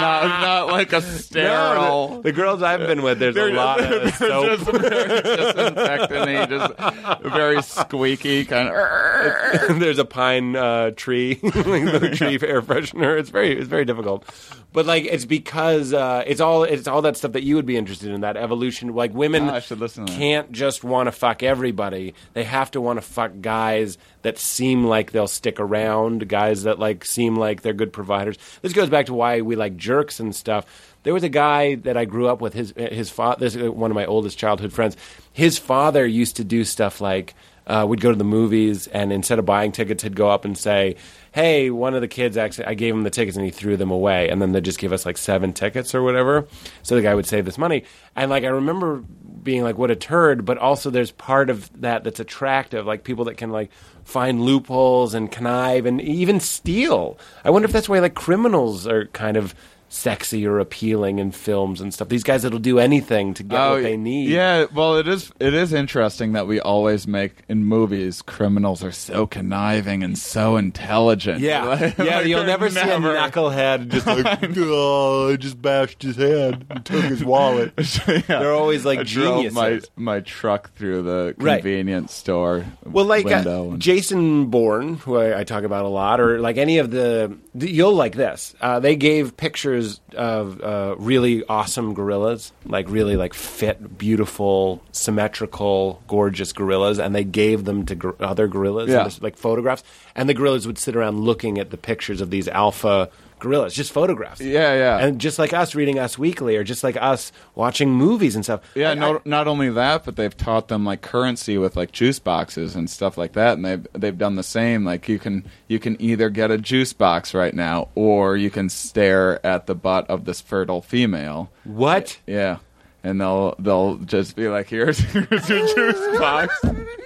not, not like a No, sterile. the, the girls I've been with, there's a lot they're of soap. just very disinfectant just very squeaky kind of. there's a pine uh, tree, the tree air freshener. It's very, it's very difficult. But like, it's because uh, it's all, it's all that stuff that you would be interested in. That evolution, like women Ah, I should listen to that. can't just want to fuck everybody. They have to want to fuck guys that seem like they'll stick around, guys that like seem like they're good providers. This goes back to why we like jerks and stuff. There was a guy that I grew up with. His his father. One of my oldest childhood friends. His father used to do stuff like uh, we'd go to the movies, and instead of buying tickets, he'd go up and say, "Hey, one of the kids actually, I gave him the tickets, and he threw them away." And then they'd just give us like seven tickets or whatever, so the guy would save this money. And like I remember being like, "What a turd!" But also, there's part of that that's attractive, like people that can like find loopholes and connive and even steal. I wonder if that's why like criminals are kind of sexy or appealing in films and stuff. These guys that'll do anything to get what they need. Oh, Yeah, well, it is. It is interesting that we always make in movies criminals are so conniving and so intelligent. Yeah, Like- yeah. like you'll they're never, see a knucklehead just like, oh, I just bashed his head and took his wallet. Yeah. They're always like I drove my my truck through the Right. convenience store Well, like uh, and- Jason Bourne, who I, I talk about a lot, or like any of the, the you'll like this. Uh, they gave pictures of uh, really awesome gorillas, like really like fit, beautiful, symmetrical, gorgeous gorillas, and they gave them to gor- other gorillas, Yeah. just, like photographs. And the gorillas would sit around looking at the pictures of these alpha gorillas, just photographs. Yeah, yeah. and just like us reading Us Weekly, or just like us watching movies and stuff. yeah, I- no, I- not only that, but they've taught them like currency with like juice boxes and stuff like that, and they've they've done the same. Like you can you can either get a juice box right now, or you can stare at the butt of this fertile female. what? Yeah, and they'll they'll just be like, "Here's here's your juice box."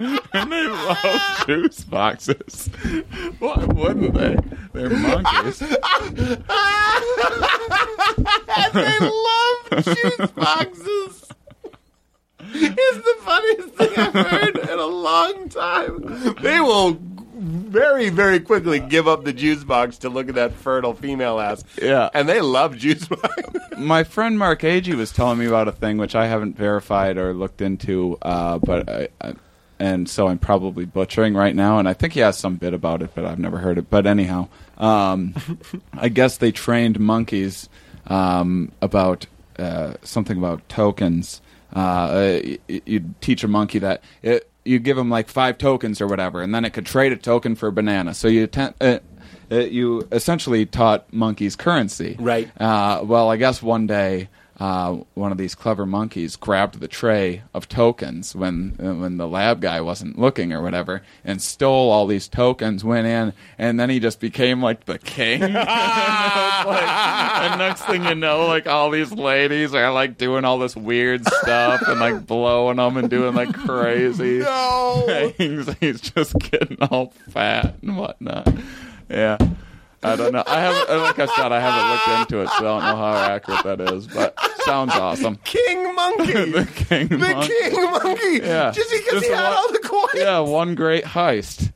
and they love juice boxes. Why wouldn't they? They're monkeys. they love juice boxes. It's the funniest thing I've heard in a long time. They will very, very quickly give up the juice box to look at that fertile female ass. Yeah. and they love juice box. My friend Mark Agee was telling me about a thing which I haven't verified or looked into, uh, but I, I, and so I'm probably butchering right now. And I think he has some bit about it, but I've never heard it. But anyhow, um, I guess they trained monkeys um, about uh, something about tokens. Uh, you, teach a monkey that it, you give him like five tokens or whatever, and then it could trade a token for a banana. So you ten- uh, uh, you essentially taught monkeys currency. Right. Uh, well, I guess one day uh, one of these clever monkeys grabbed the tray of tokens when uh, when the lab guy wasn't looking or whatever, and stole all these tokens. Went in, and then he just became like the king. and, like- and next thing you know, like all these ladies are like doing all this weird stuff and like blowing them and doing like crazy No. things. He's just getting all fat and whatnot. Yeah. I don't know. I haven't, like I said, I haven't looked into it, so I don't know how accurate that is. But sounds awesome. King monkey. the king, The monkey. king monkey. Yeah. Just because Just he had one- all the coins. Yeah, one great heist,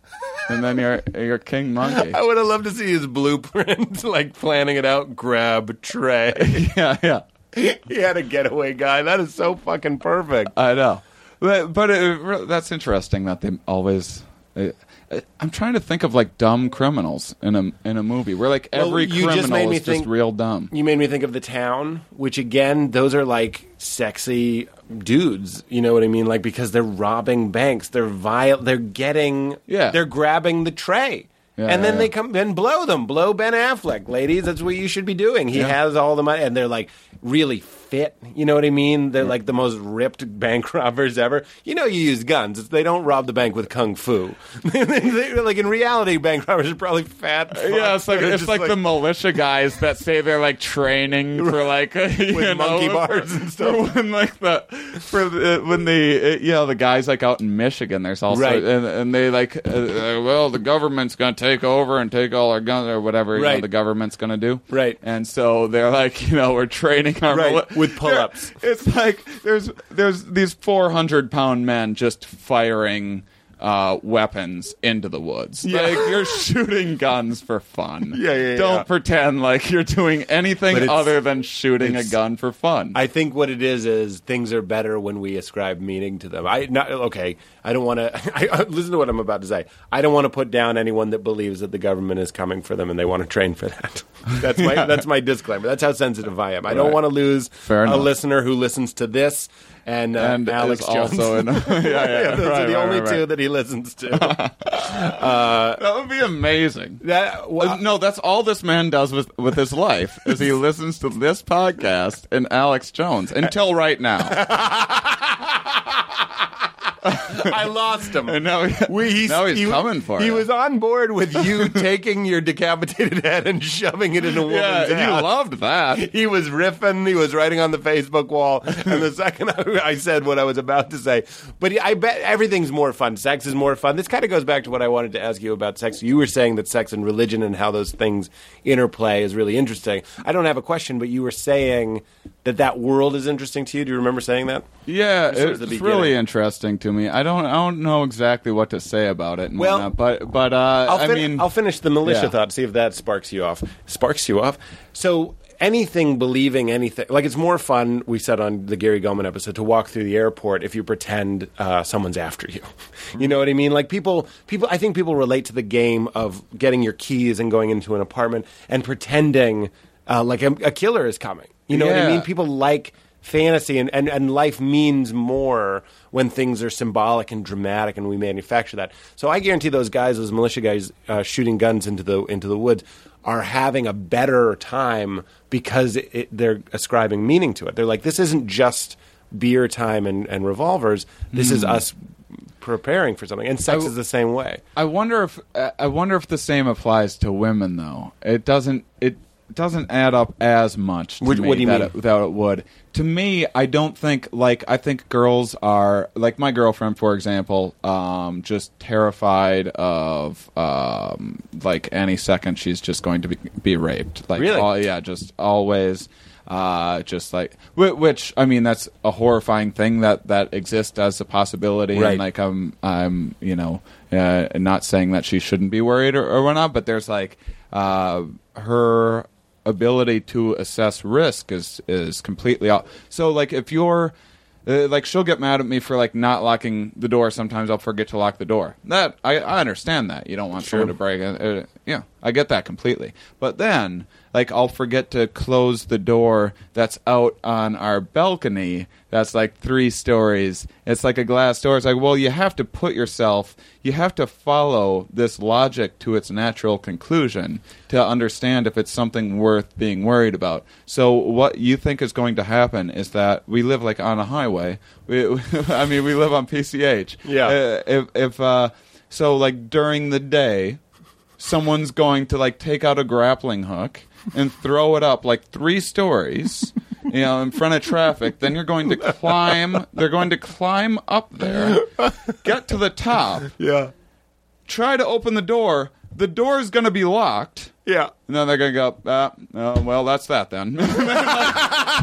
and then you're you're king monkey. I would have loved to see his blueprint, like planning it out. Grab tray. Yeah, yeah. he had a getaway guy. That is so fucking perfect. I know, but but it, that's interesting that they always. Uh, Uh, I'm trying to think of like dumb criminals in a in a movie where like Well, every just criminal me is think- just real dumb. You made me think of the town, which again, those are like sexy dudes. You know what I mean? Like because they're robbing banks, they're vile, they're getting, Yeah. they're grabbing the tray. Yeah, and then yeah, they come and blow them, blow Ben Affleck, ladies. That's what you should be doing. He Yeah. has all the money, and they're like really fit. You know what I mean? They're like the most ripped bank robbers ever. You know, you use guns. They don't rob the bank with kung fu. Like in reality, bank robbers are probably fat. Yeah, it's like it's just like, the militia guys that say they're like training for like With know, monkey bars and stuff. When like the for the, when the you know the guys like out in Michigan, there's also Right. and, and they like uh, uh, well the government's gonna take over and take all our guns or whatever you know, the government's gonna do. Right. and so they're like you know we're training our Right, mili- with pull-ups. It's like there's there's these 400 pound men just firing. Uh, weapons into the woods. Like you're shooting guns for fun. Yeah, yeah, Don't yeah. pretend like you're doing anything other than shooting a gun for fun. I think what it is is things are better when we ascribe meaning to them. I not okay. I don't want to listen to what I'm about to say. I don't want to put down anyone that believes that the government is coming for them and they want to train for that. That's my that's my disclaimer. That's how sensitive I am. I don't Right. want to lose Fair a enough. listener who listens to this and, uh, and Alex Jones. also in. yeah, yeah, yeah, those right, are the right, only right, two that he listens to. That would be amazing. that, Uh, no, that's all this man does with, with his life is he listens to this podcast and Alex Jones until right now. I lost him. And now, he, We, he's, now he's he, coming for He you. was on board with you taking your decapitated head and shoving it in a woman's yeah, and you loved that. he was riffing. He was writing on the Facebook wall. And the second I, I said what I was about to say, but I bet everything's more fun. Sex is more fun. This kind of goes back to what I wanted to ask you about sex. You were saying that sex and religion and how those things interplay is really interesting. I don't have a question, but you were saying that that world is interesting to you. Do you remember saying that? Yeah, it's the really interesting to me. I don't, I don't know exactly what to say about it. And Well, whatnot, but, but uh, I'll, I mean, I'll finish the militia Yeah. thought. See if that sparks you off. Sparks you off. So anything, believing anything, like it's more fun. We said on the Gary Gulman episode to walk through the airport if you pretend uh, someone's after you. You know what I mean? Like people, people. I think people relate to the game of getting your keys and going into an apartment and pretending uh, like a, a killer is coming. You know what I mean? People like fantasy and, and, and life means more when things are symbolic and dramatic and we manufacture that. So I guarantee those guys, those militia guys uh, shooting guns into the into the woods are having a better time because it, it, they're ascribing meaning to it. They're like, this isn't just beer time and, and revolvers. This is us preparing for something. And sex I- is the same way. I wonder if uh, I wonder if the same applies to women though. It doesn't. It doesn't add up as much. To What- do you that mean? It, that it would. To me, I don't think like I think girls are like my girlfriend, for example, um, just terrified of um, like any second she's just going to be, be raped. Like, Really? all- yeah, just always. Uh, just like whi- which I mean, that's a horrifying thing that that exists as a possibility. Right. And like I'm, I'm, you know, uh, not saying that she shouldn't be worried or, or whatnot, but there's like uh, her ability to assess risk is is completely out. So like if you're uh, like she'll get mad at me for like not locking the door. Sometimes I'll forget to lock the door. That I, I understand that you don't want someone to break it. Uh, yeah, I get that completely. But then like I'll forget to close the door that's out on our balcony. That's like three stories. It's like a glass door. It's like well, you have to put yourself. You have to follow this logic to its natural conclusion to understand if it's something worth being worried about. So what you think is going to happen is that we live like on a highway. We, I mean, we live on PCH. Yeah. Uh, if if uh, so, like during the day, someone's going to like take out a grappling hook and throw it up like three stories. You know, in front of traffic, then you're going to climb. They're going to climb up there, get to the top, Yeah. try to open the door. The door is going to be locked. Yeah. And then they're going to go, ah, oh, well, that's that then. and then, like,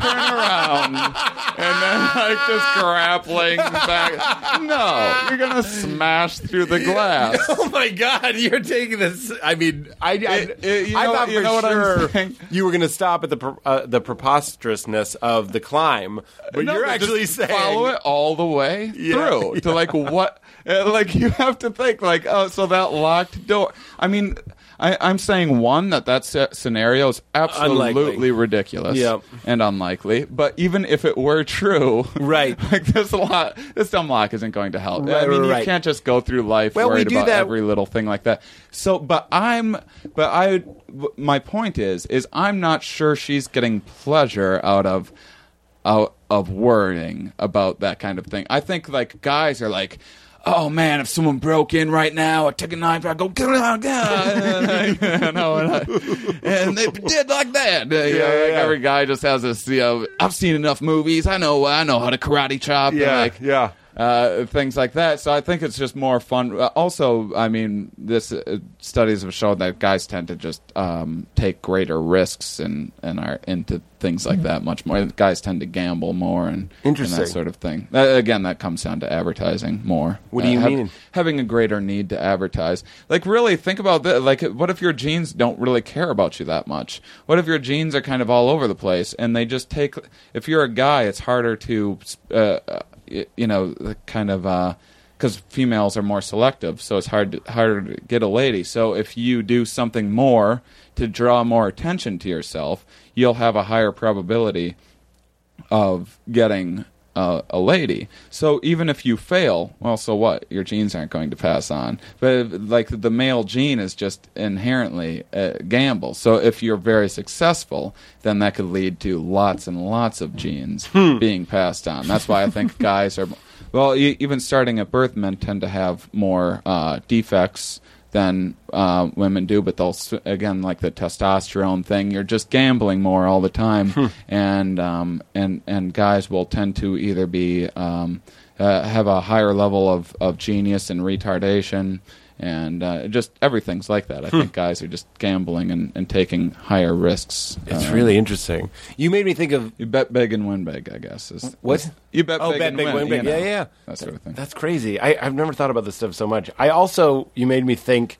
turn around. And then, like, just grappling back. No, you're going to smash through the glass. Oh my God! You're taking this. I mean, I, I, It- it- you I know- thought you for know what I'm sure saying? you were going to stop at the uh, the preposterousness of the climb, but No, you're but actually just saying follow it all the way Yeah, through to like what uh, like you have to think like oh so that locked door i mean I, i'm saying one that that scenario is absolutely Unlikely. ridiculous Yep. and unlikely but even if it were true Right. like this lot this dumb lock isn't going to help i mean right, you can't just go through life Well, we worried do about that- every little thing like that so but i'm but I, my point is is i'm not sure she's getting pleasure out of out of worrying about that kind of thing. I think like guys are like, oh man, if someone broke in right now, I take a knife, I go, "Gah, gah," you know, and, I- and they did like that. You know, Yeah, like yeah. every guy just has this. You know, I've seen enough movies. I know. I know how to karate chop. Yeah, like, yeah. uh, things like that. So I think it's just more fun. Uh, also, I mean, this uh, studies have shown that guys tend to just um, take greater risks and and are into things like that much more. Guys tend to gamble more and, and that sort of thing. Uh, again, that comes down to advertising more. What do you have- mean? Having a greater need to advertise. Like, really, think about that. Like, what if your genes don't really care about you that much? What if your genes are kind of all over the place and they just take? If you're a guy, it's harder to, uh, uh, you know, kind of. Uh, because females are more selective, so it's hard to, harder to get a lady. So if you do something more to draw more attention to yourself, you'll have a higher probability of getting uh, a lady. So even if you fail, well, so what? Your genes aren't going to pass on. But like the male gene is just inherently a gamble. So if you're very successful, then that could lead to lots and lots of genes being passed on. That's why I think guys are. Well, e- even starting at birth, men tend to have more uh, defects than uh, women do, but they'll s- again like the testosterone thing. You're just gambling more all the time, and um, and and guys will tend to either be um, uh, have a higher level of, of genius and retardation. And uh, just everything's like that. I think guys are just gambling and, and taking higher risks. It's Uh, really interesting. You made me think of you bet big and win big. I guess is What? is- you bet oh, big bet and big, win, win big. you know, Yeah, yeah, that sort of thing. That's crazy. I, I've never thought about this stuff so much. I also you made me think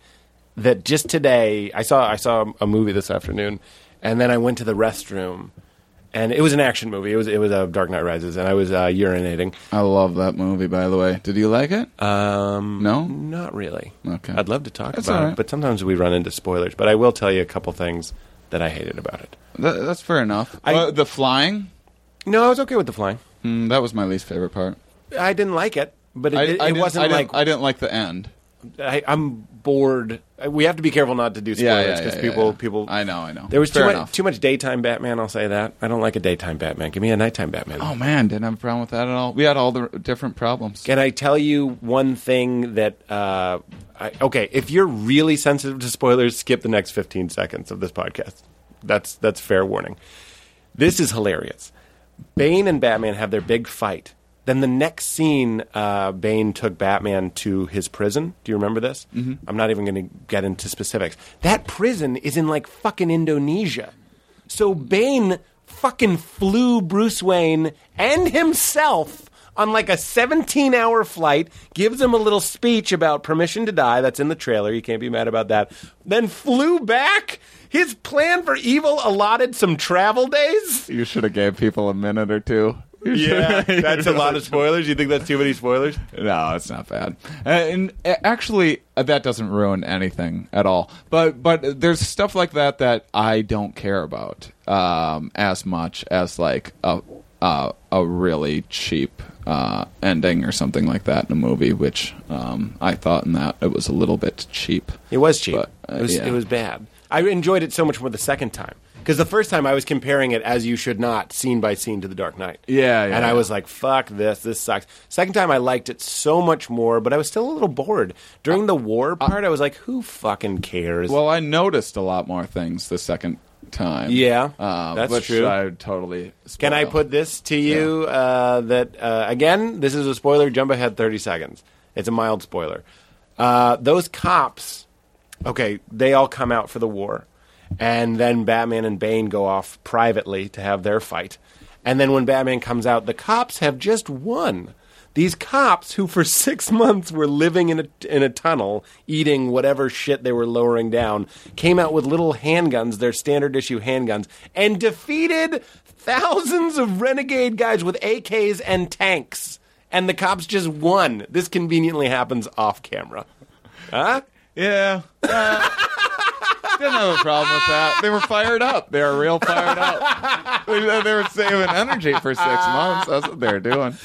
that just today I saw I saw a movie this afternoon, and then I went to the restroom, and it was an action movie. It was it was uh, Dark Knight Rises, and I was uh, urinating. I love that movie. By the way, did you like it? Um, No? not really. Okay. I'd love to talk That's about all it, but sometimes we run into spoilers. But I will tell you a couple things that I hated about it. That, that's fair enough. I- Uh, the flying, No, I was okay with the flying. mm, that was my least favorite part. I didn't like it, but it, I, it, I it didn't, wasn't I didn't, like I didn't like the end. I, I'm bored. We have to be careful not to do Yeah, spoilers yeah, because yeah, people yeah. people. I know, I know. There was fair too much, too much daytime Batman. I'll say that. I don't like a daytime Batman. Give me a nighttime Batman. Oh man, didn't have a problem with that at all. We had all the different problems. Can I tell you one thing that? Uh, I, okay, if you're really sensitive to spoilers, skip the next 15 seconds of this podcast. That's that's fair warning. This is hilarious. Bane and Batman have their big fight. Then the next scene, uh, Bane took Batman to his prison. Do you remember this? Mm-hmm. I'm not even going to get into specifics. That prison is in like fucking Indonesia. So Bane fucking flew Bruce Wayne and himself on like a 17 hour flight, gives him a little speech about permission to die. That's in the trailer. You can't be mad about that. Then flew back. His plan for evil allotted some travel days. You should have gave people a minute or two. You Yeah, that's a lot of spoilers. You think that's too many spoilers? No, it's not bad. Uh, and uh, actually, uh, that doesn't ruin anything at all. But but there's stuff like that that I don't care about um, as much as like a uh, a really cheap uh, ending or something like that in a movie, which um, I thought in that it was a little bit cheap. It was cheap. But, uh, it was yeah. it was bad. I enjoyed it so much more the second time because the first time I was comparing it as you should not, scene by scene, to The Dark Knight. Yeah, yeah, and I was like, "Fuck this! This sucks." Second time I liked it so much more, but I was still a little bored during the war part. I was like, "Who fucking cares?" Well, I noticed a lot more things the second time. Yeah, uh, that's which true. I totally. Can I put this to you? Uh, that uh, again, this is a spoiler. Jump ahead thirty seconds. It's a mild spoiler. Uh, those cops, okay, they all come out for the war, and then Batman and Bane go off privately to have their fight, and then when Batman comes out, the cops have just won. These cops, who for six months were living in a in a tunnel, eating whatever shit they were lowering down, came out with little handguns, their standard issue handguns, and defeated thousands of renegade guys with AKs and tanks. And the cops just won. This conveniently happens off camera. Huh? Yeah. Uh, didn't have a problem with that. They were fired up. They were real fired up. They, they were saving energy for six months. That's what they were doing.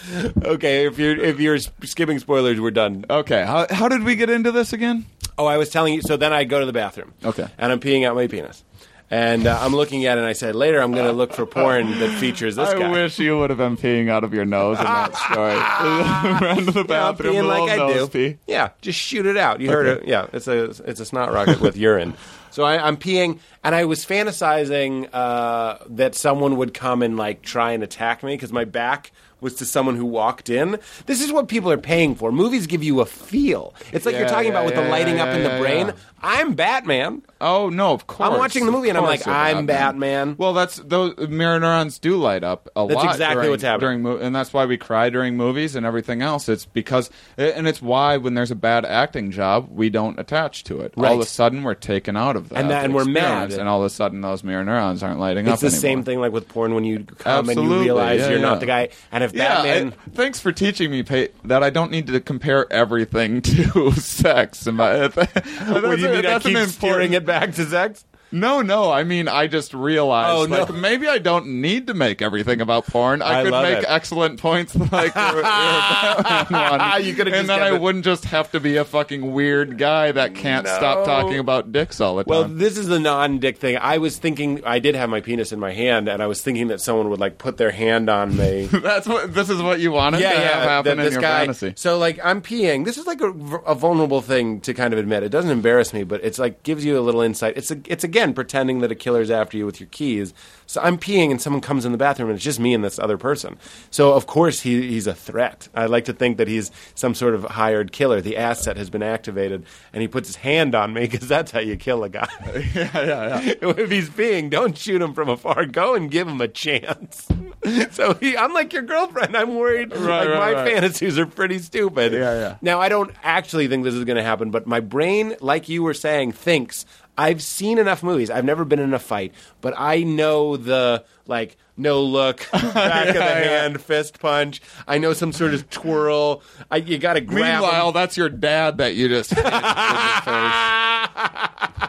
Okay, if you're if you're skipping spoilers, we're done. Okay. How, how did we get into this again? Oh, I was telling you. So then I go to the bathroom. Okay. And I'm peeing out my penis. And uh, I'm looking at it, and I said, later I'm going to look for porn that features this guy. I guy. wish you would have been peeing out of your nose in that story. Ran to the Yeah, bathroom, peeing a like I do. nose pee. Yeah, just shoot it out. You heard it. Yeah, it's a it's a snot rocket with urine. So I, I'm peeing, and I was fantasizing uh, that someone would come and like try and attack me because my back was to someone who walked in. This is what people are paying for. Movies give you a feel. It's like you're Yeah, talking about yeah, with the lighting yeah, up in the yeah, brain. Yeah. I'm Batman. Oh no! Of course, I'm watching the movie and I'm like, I'm Batman. Well, that's those mirror neurons do light up a That's lot. exactly during, what's happening. during, mo- and that's why we cry during movies and everything else. It's because, and it's why when there's a bad acting job, we don't attach to it. All of a sudden, we're taken out of that, And that- and we're mad. and all of a sudden, those mirror neurons aren't lighting up. It's the anymore. same thing like with porn when you come and you realize yeah, you're yeah. not the guy. And if Yeah, Batman, I- thanks for teaching me Pete, that I don't need to compare everything to sex. And my, that's, do you mean? I that's an keep steering it back to sex. No, no. I mean, I just realized, Oh, no. like, maybe I don't need to make everything about porn. I, I could make it. excellent points like your, your one. You could've and then I it- wouldn't just have to be a fucking weird guy that can't stop talking about dicks all the time. Well, this is the non-dick thing. I was thinking I did have my penis in my hand, and I was thinking that someone would like put their hand on me. That's what. This is what you wanted yeah, to have happen in your guy. fantasy. So like I'm peeing. This is like a, a vulnerable thing to kind of admit. It doesn't embarrass me, but it's like gives you a little insight. It's a, it's again pretending that a killer's after you with your keys. So I'm peeing, and someone comes in the bathroom, and it's just me and this other person. So of course he, he's a threat. I like to think that he's some sort of hired killer. The asset has been activated, and he puts his hand on me because that's how you kill a guy. yeah, yeah, yeah. if he's peeing, don't shoot him from afar. Go and give him a chance. so he, I'm like your girlfriend. I'm worried. Right, like right, my right. fantasies are pretty stupid. Yeah, yeah. Now I don't actually think this is going to happen, but my brain, like you were saying, thinks I've seen enough movies. I've never been in a fight, but I know the like no look, back of the hand, fist punch. I know some sort of twirl. I, you got to grab. Meanwhile, that's your dad that you just hit in the face.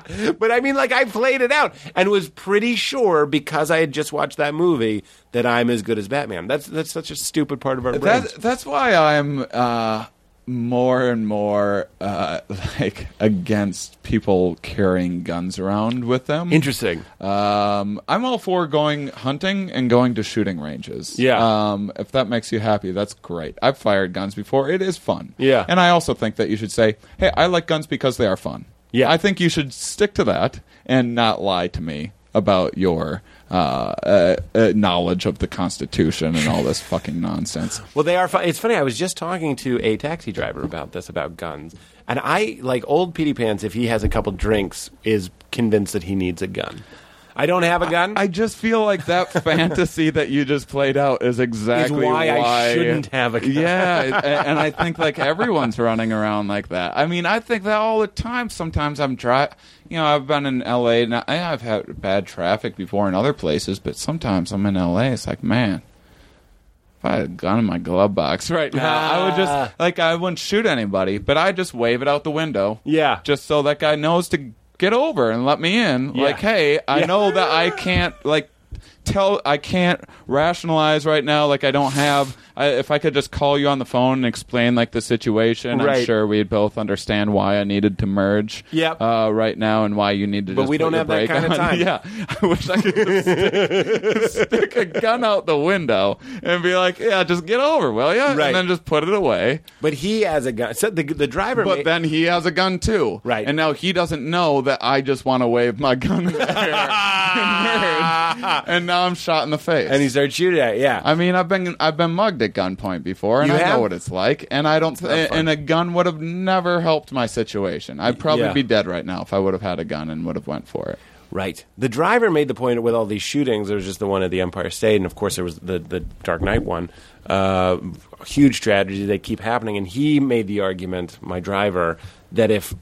but I mean, like I played it out and was pretty sure because I had just watched that movie that I'm as good as Batman. That's that's such a stupid part of our brains. That, that's why I'm uh, more and more uh, like against people carrying guns around with them. Interesting. Um, I'm all for going hunting and going to shooting ranges. Yeah. Um, if that makes you happy, that's great. I've fired guns before. It is fun. Yeah. And I also think that you should say, "Hey, I like guns because they are fun." Yeah. I think you should stick to that and not lie to me about your uh, uh, uh, knowledge of the Constitution and all this fucking nonsense. Well, they are. Fun. It's funny. I was just talking to a taxi driver about this about guns, and I like old Petey Pants. If he has a couple drinks, is convinced that he needs a gun. I don't have a gun. I just feel like that fantasy that you just played out is exactly why I shouldn't have a gun. Yeah, and I think like everyone's running around like that. I mean, I think that all the time. Sometimes I'm dri You know, I've been in L.A. and I've had bad traffic before in other places, but sometimes I'm in L.A. It's like, man. If I had a gun in my glove box right now, I would Ah. just like I wouldn't shoot anybody, but I just wave it out the window yeah. just so that guy knows to get over and let me in. Yeah. Like, hey, I Yeah. know that I can't like tell I can't rationalize right now like I don't have I, if I could just call you on the phone and explain like the situation, I'm Right. sure we'd both understand why I needed to merge Yep. uh, right now and why you need to But just we put don't your have that brake kind of on. time. Yeah. I wish I could just stick, stick a gun out the window and be like, yeah, just get over, will you? Right. And then just put it away. But he has a gun. So the the driver. But ma- then he has a gun too. Right. And now he doesn't know that I just want to wave my gun in the air. Nerd. and now I'm shot in the face. and he started shooting at. it, Yeah. I mean, I've been I've been mugged at gunpoint before, and You I have? know what it's like. And I don't. fun. and a gun would have never helped my situation. I'd probably Yeah. be dead right now if I would have had a gun and would have went for it. Right. The driver made the point with all these shootings. There was just the one at the Empire State, and of course there was the the Dark Knight one. Uh, huge tragedy. They keep happening, and he made the argument, my driver, that if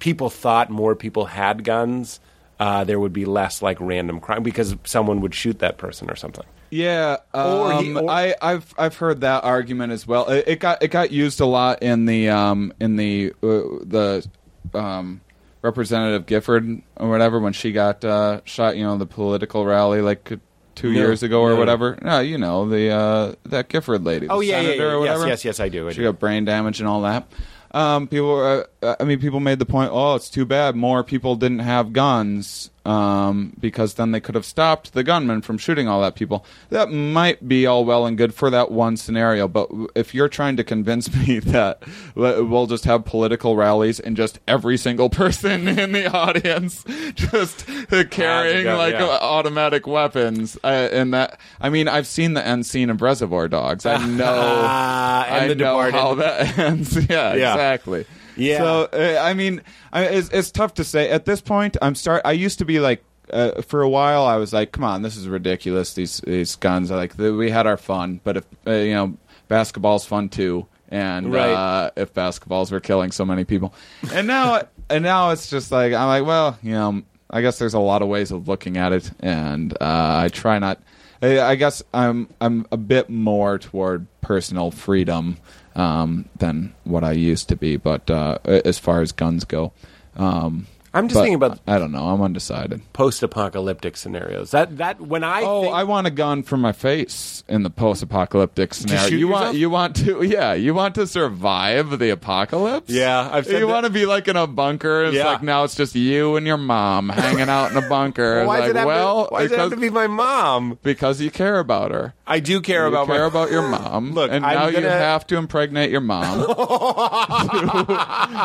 people thought more people had guns, uh, there would be less like random crime because someone would shoot that person or something. Yeah, Or he- um, or- I, I've I've heard that argument as well. It, it got it got used a lot in the um, in the uh, the um, Representative Gifford or whatever when she got uh, shot. You know, the political rally like two No, years ago or no. whatever. No, you know the uh, that Gifford lady. Oh yeah, yeah, yeah. Yes, yes, yes. I do. I She do. got brain damage and all that. Um, people, uh, I mean, people made the point. Oh, it's too bad more people didn't have guns um, because then they could have stopped the gunman from shooting all that people. That might be all well and good for that one scenario, but if you're trying to convince me that we'll just have political rallies and just every single person in the audience just carrying gun, like yeah. uh, automatic weapons, uh, and that I mean, I've seen the end scene of Reservoir Dogs. I know. Ah, and I the know how that ends. Yeah, Yeah. exactly. Yeah. So uh, I mean, I, it's, it's tough to say at this point. I'm start. I used to be like. Uh, for a while, I was like, "Come on, this is ridiculous. These these guns. Like the, we had our fun, but if uh, you know, basketball's fun too. And Right. uh, if basketballs were killing so many people, and now and now it's just like I'm like, well, you know, I guess there's a lot of ways of looking at it, and uh, I try not. I I guess I'm I'm a bit more toward personal freedom um, than what I used to be, but uh, as far as guns go, um, I'm just but thinking about I don't know. I'm undecided. post-apocalyptic scenarios. That that when I Oh, think, I want a gun for my face in the post-apocalyptic scenario. shoot you yourself? want you want to yeah, you want to survive the apocalypse? Yeah, I've said You that- want to be like in a bunker. It's Yeah. like now it's just you and your mom hanging out in a bunker. Why like, does it have well, to, why does it have because, to be my mom? because you care about her. I do care you about care my about your mom. Look, and I'm now you gonna- have to impregnate your mom to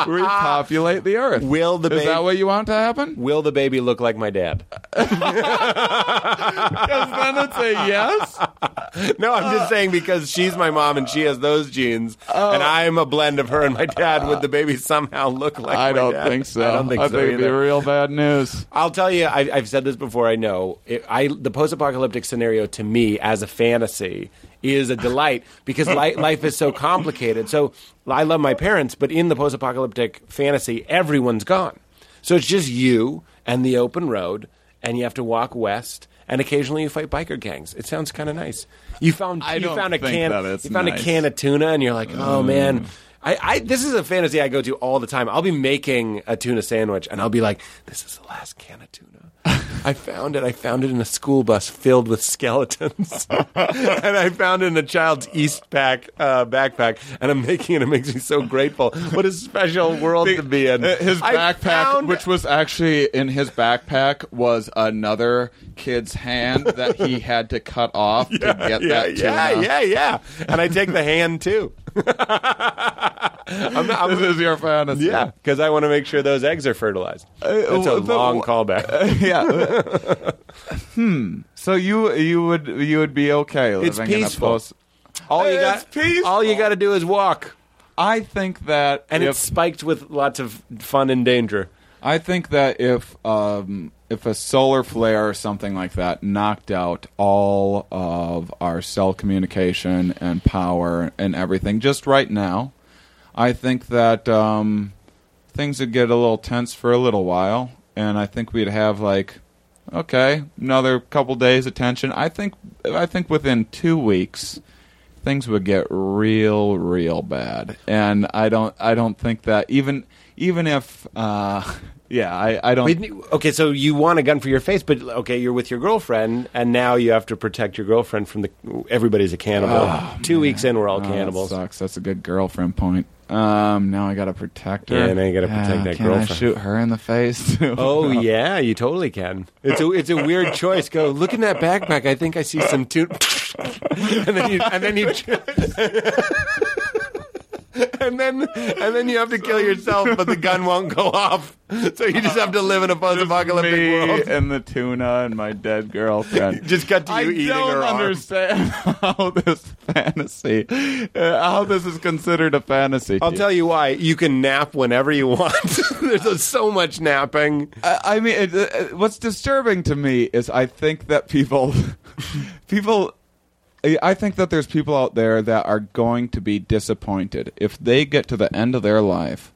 repopulate the earth. Will the Is baby- that what you want to happen? Will the baby look like my dad? Because then it's a yes. No, I'm just saying because she's my mom and she has those genes, oh. and I'm a blend of her and my dad. Would the baby somehow look like? I my don't dad? think so. I don't think so it'd be either. real bad news. I'll tell you, I, I've said this before. I know it, I the post-apocalyptic scenario to me as a fantasy is a delight because li- life is so complicated. So I love my parents, but in the post-apocalyptic fantasy, everyone's gone. So it's just you and the open road, and you have to walk west. And occasionally you fight biker gangs. It sounds kind of nice. You found I you found a can you found nice. a can of tuna, and you're like, oh man. I, I this is a fantasy I go to all the time. I'll be making a tuna sandwich, and I'll be like, "This is the last can of tuna." I found it. I found it in a school bus filled with skeletons, and I found it in a child's Eastpak uh, backpack. And I'm making it. It makes me so grateful. What a special world to be in. Uh, His backpack, found- which was actually in his backpack, was another kid's hand that he had to cut off to get yeah, that yeah, tuna. yeah, yeah. And I take the hand too. I'm not, I'm, This is your fantasy. Yeah, because I want to make sure those eggs are fertilized. That's a well, the- long callback. yeah. hmm. So you you would you would be okay living It's in a peaceful. post. All you It's got, peaceful. all you got to do is walk, I think that and if, it's spiked with lots of fun and danger. I think that if um, if a solar flare or something like that knocked out all of our cell communication and power and everything just right now, I think that um, things would get a little tense for a little while, and I think we'd have like okay another couple days of tension. I think I think within two weeks things would get real real bad, and I don't I don't think that even even if uh, yeah I I don't. Wait, okay, so you want a gun for your face, but okay, you're with your girlfriend, and now you have to protect your girlfriend from the. Everybody's a cannibal. Two weeks in, we're all Oh, that cannibals. sucks. That's a good girlfriend point. Um, now I gotta protect her. Yeah, now you gotta protect that can girlfriend. I shoot her in the face too? Oh yeah, you totally can. It's a it's a weird choice. Go look in that backpack. I think I see some tune. and then you and then you and then and then you have to kill yourself, but the gun won't go off. So you just have to live in a post-apocalyptic me world. and the tuna and my dead girlfriend. Just cut to you I eating don't her understand how this fantasy, uh, how this is considered a fantasy. I'll tell you why. You can nap whenever you want. There's so much napping. I, I mean, it, uh, what's disturbing to me is I think that people, people, I think that there's people out there that are going to be disappointed if they get to the end of their life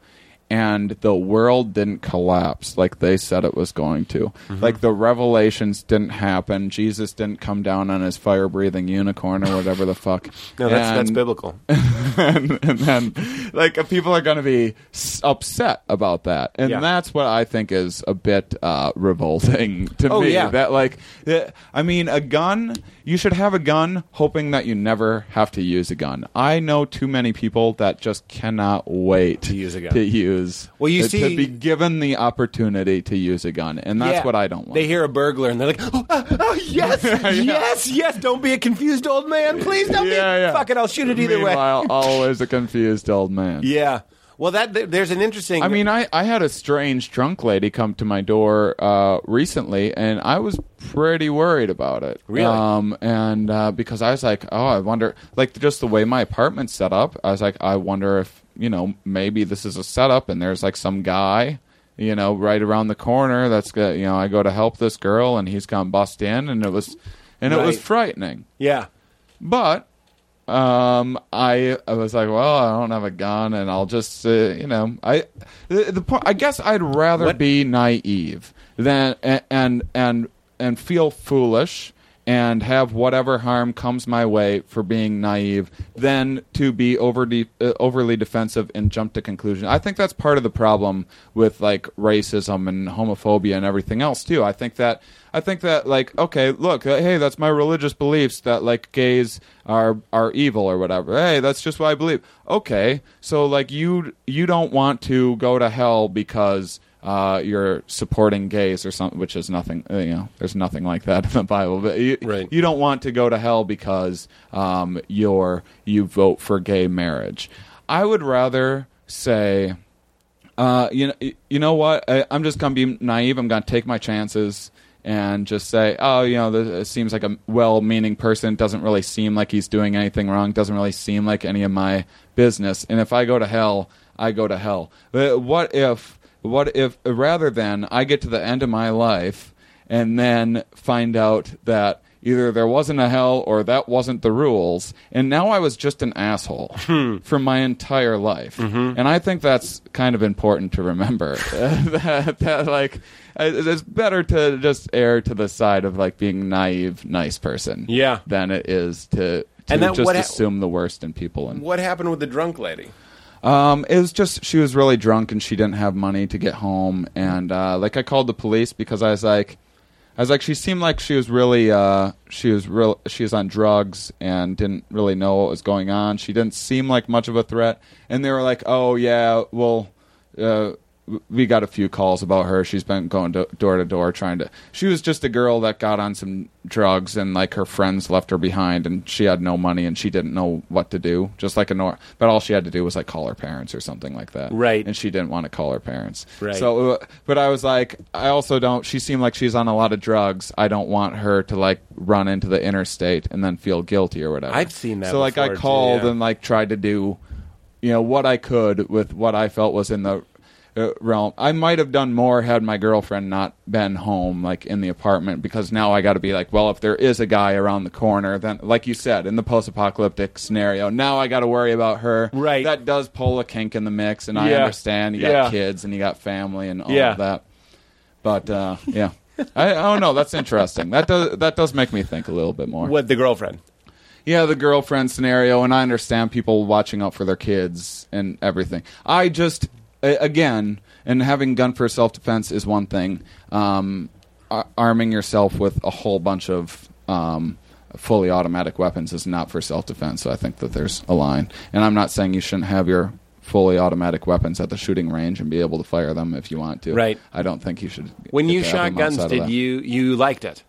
and the world didn't collapse like they said it was going to. Mm-hmm. Like the revelations didn't happen. Jesus didn't come down on his fire breathing unicorn or whatever the fuck. No, that's that's biblical. and, and then like people are going to be s- upset about that and Yeah. that's what i think is a bit uh, revolting to Oh, me yeah. that like uh, i mean a gun you should have a gun hoping that you never have to use a gun i know too many people that just cannot wait To use a gun. to use Well, you to, see- to be given the opportunity to use a gun and that's Yeah. what i don't want They hear a burglar and they're like, oh, uh, oh, yes, yes, yes. Don't be a confused old man, please. Don't Yeah, be. yeah. Fuck it, I'll shoot it either way. Always a confused old man Yeah. Well, that there's an interesting. I mean, I, I had a strange drunk lady come to my door uh, recently, and I was pretty worried about it. Really? Um, and uh, because I was like, oh, I wonder, like just the way my apartment's set up, I was like, I wonder if you know maybe this is a setup, and there's like some guy. You know, right around the corner. That's good. You know, I go to help this girl, and he's gone bust in, and it was, and it was frightening. yeah. But um, I I was like, well, I don't have a gun, and I'll just uh, you know, I the, the point. I guess I'd rather What- be naive than and and and, and feel foolish. And have whatever harm comes my way for being naive, than to be overly uh, overly defensive and jump to conclusion. I think that's part of the problem with like racism and homophobia and everything else too. I think that I think that like okay, look, uh, hey, that's my religious beliefs that like gays are are evil or whatever. Hey, that's just what I believe. Okay, so like you you don't want to go to hell because uh, you're supporting gays or something, which is nothing. uh, You know, there's nothing like that in the Bible. But you, Right. you don't want to go to hell because um, you're you vote for gay marriage. I would rather say uh, you know, you know what? I, I'm just gonna be naive. I'm gonna take my chances and just say, oh, you know, this it seems like a well-meaning person. Doesn't really seem like he's doing anything wrong. Doesn't really seem like any of my business. And if I go to hell, I go to hell. But what if? What if rather than I get to the end of my life and then find out that either there wasn't a hell or that wasn't the rules and now i was just an asshole hmm. for my entire life mm-hmm. and i think that's kind of important to remember that, that like it's better to just err to the side of like being naive nice person Yeah. than it is to, to And that- just what ha- assume the worst in people and What happened with the drunk lady? Um, it was just she was really drunk and she didn't have money to get home, and uh, like I called the police because I was like, I was like, she seemed like she was really, uh, she was real, she was on drugs and didn't really know what was going on. She didn't seem like much of a threat, and they were like, oh yeah, well, uh, we got a few calls about her. She's been going do- door to door trying to. She was just a girl that got on some drugs and like her friends left her behind and she had no money and she didn't know what to do. Just like a nor, but all she had to do was like call her parents or something like that. Right. And she didn't want to call her parents. Right. So, uh, but I was like, I also don't. She seemed like she's on a lot of drugs. I don't want her to like run into the interstate and then feel guilty or whatever. I've seen that So like I before, too, called yeah. and like tried to do you know what I could with what I felt was in the uh, realm. I might have done more had my girlfriend not been home, like in the apartment, because now I got to be like, well, if there is a guy around the corner, then, like you said, in the post-apocalyptic scenario, now I got to worry about her. Right. That does pull a kink in the mix, and I Yeah. understand. You got Yeah. kids and you got family and all Yeah. of that. But uh, yeah, I, I don't know. That's interesting. That does that does make me think a little bit more. With the girlfriend? Yeah, the girlfriend scenario, and I understand people watching out for their kids and everything. I just, again, and having gun for self defense is one thing. Um, ar- arming yourself with a whole bunch of um, fully automatic weapons is not for self defense. So I think that there's a line, and I'm not saying you shouldn't have your fully automatic weapons at the shooting range and be able to fire them if you want to. Right. I don't think you should. When you shot guns, did you you liked it?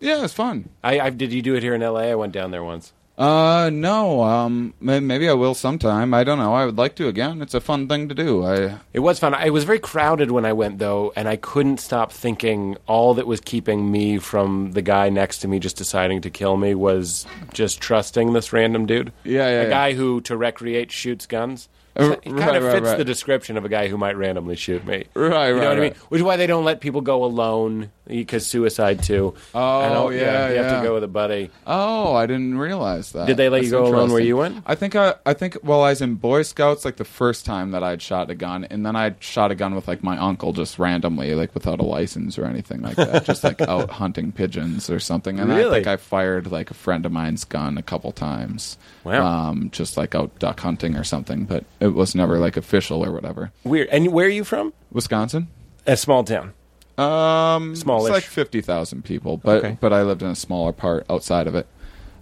Yeah, it's fun. I, I did. You do it here in L.A. I went down there once. Uh, no. Um, maybe I will sometime. I don't know. I would like to again. It's a fun thing to do. I It was fun. It was very crowded when I went though, and I couldn't stop thinking all that was keeping me from the guy next to me just deciding to kill me was just trusting this random dude. Yeah, yeah, A yeah. guy who to recreate shoots guns. Kind right, of fits right. the description of a guy who might randomly shoot me. Right, You know right, what I mean? Which is why they don't let people go alone because suicide too. Oh, I don't- yeah, You have to go with a buddy. Oh, I didn't realize that. Did they let you go alone where you went? I think I, I think well, I was in Boy Scouts like the first time that I'd shot a gun, and then I'd shot a gun with like my uncle just randomly, like without a license or anything like that, just like out hunting pigeons or something. And I think I fired like a friend of mine's gun a couple times. Wow. Um, just like out duck hunting or something, but it was never like official or whatever. Weird. And where are you from? Wisconsin. A small town. Um, Smallish. It's like fifty thousand people, but Okay. but I lived in a smaller part outside of it.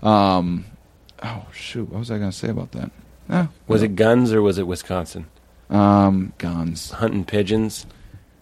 Um, oh shoot, what was I going to say about that? Yeah, Was it guns or was it Wisconsin? um guns? Hunting pigeons,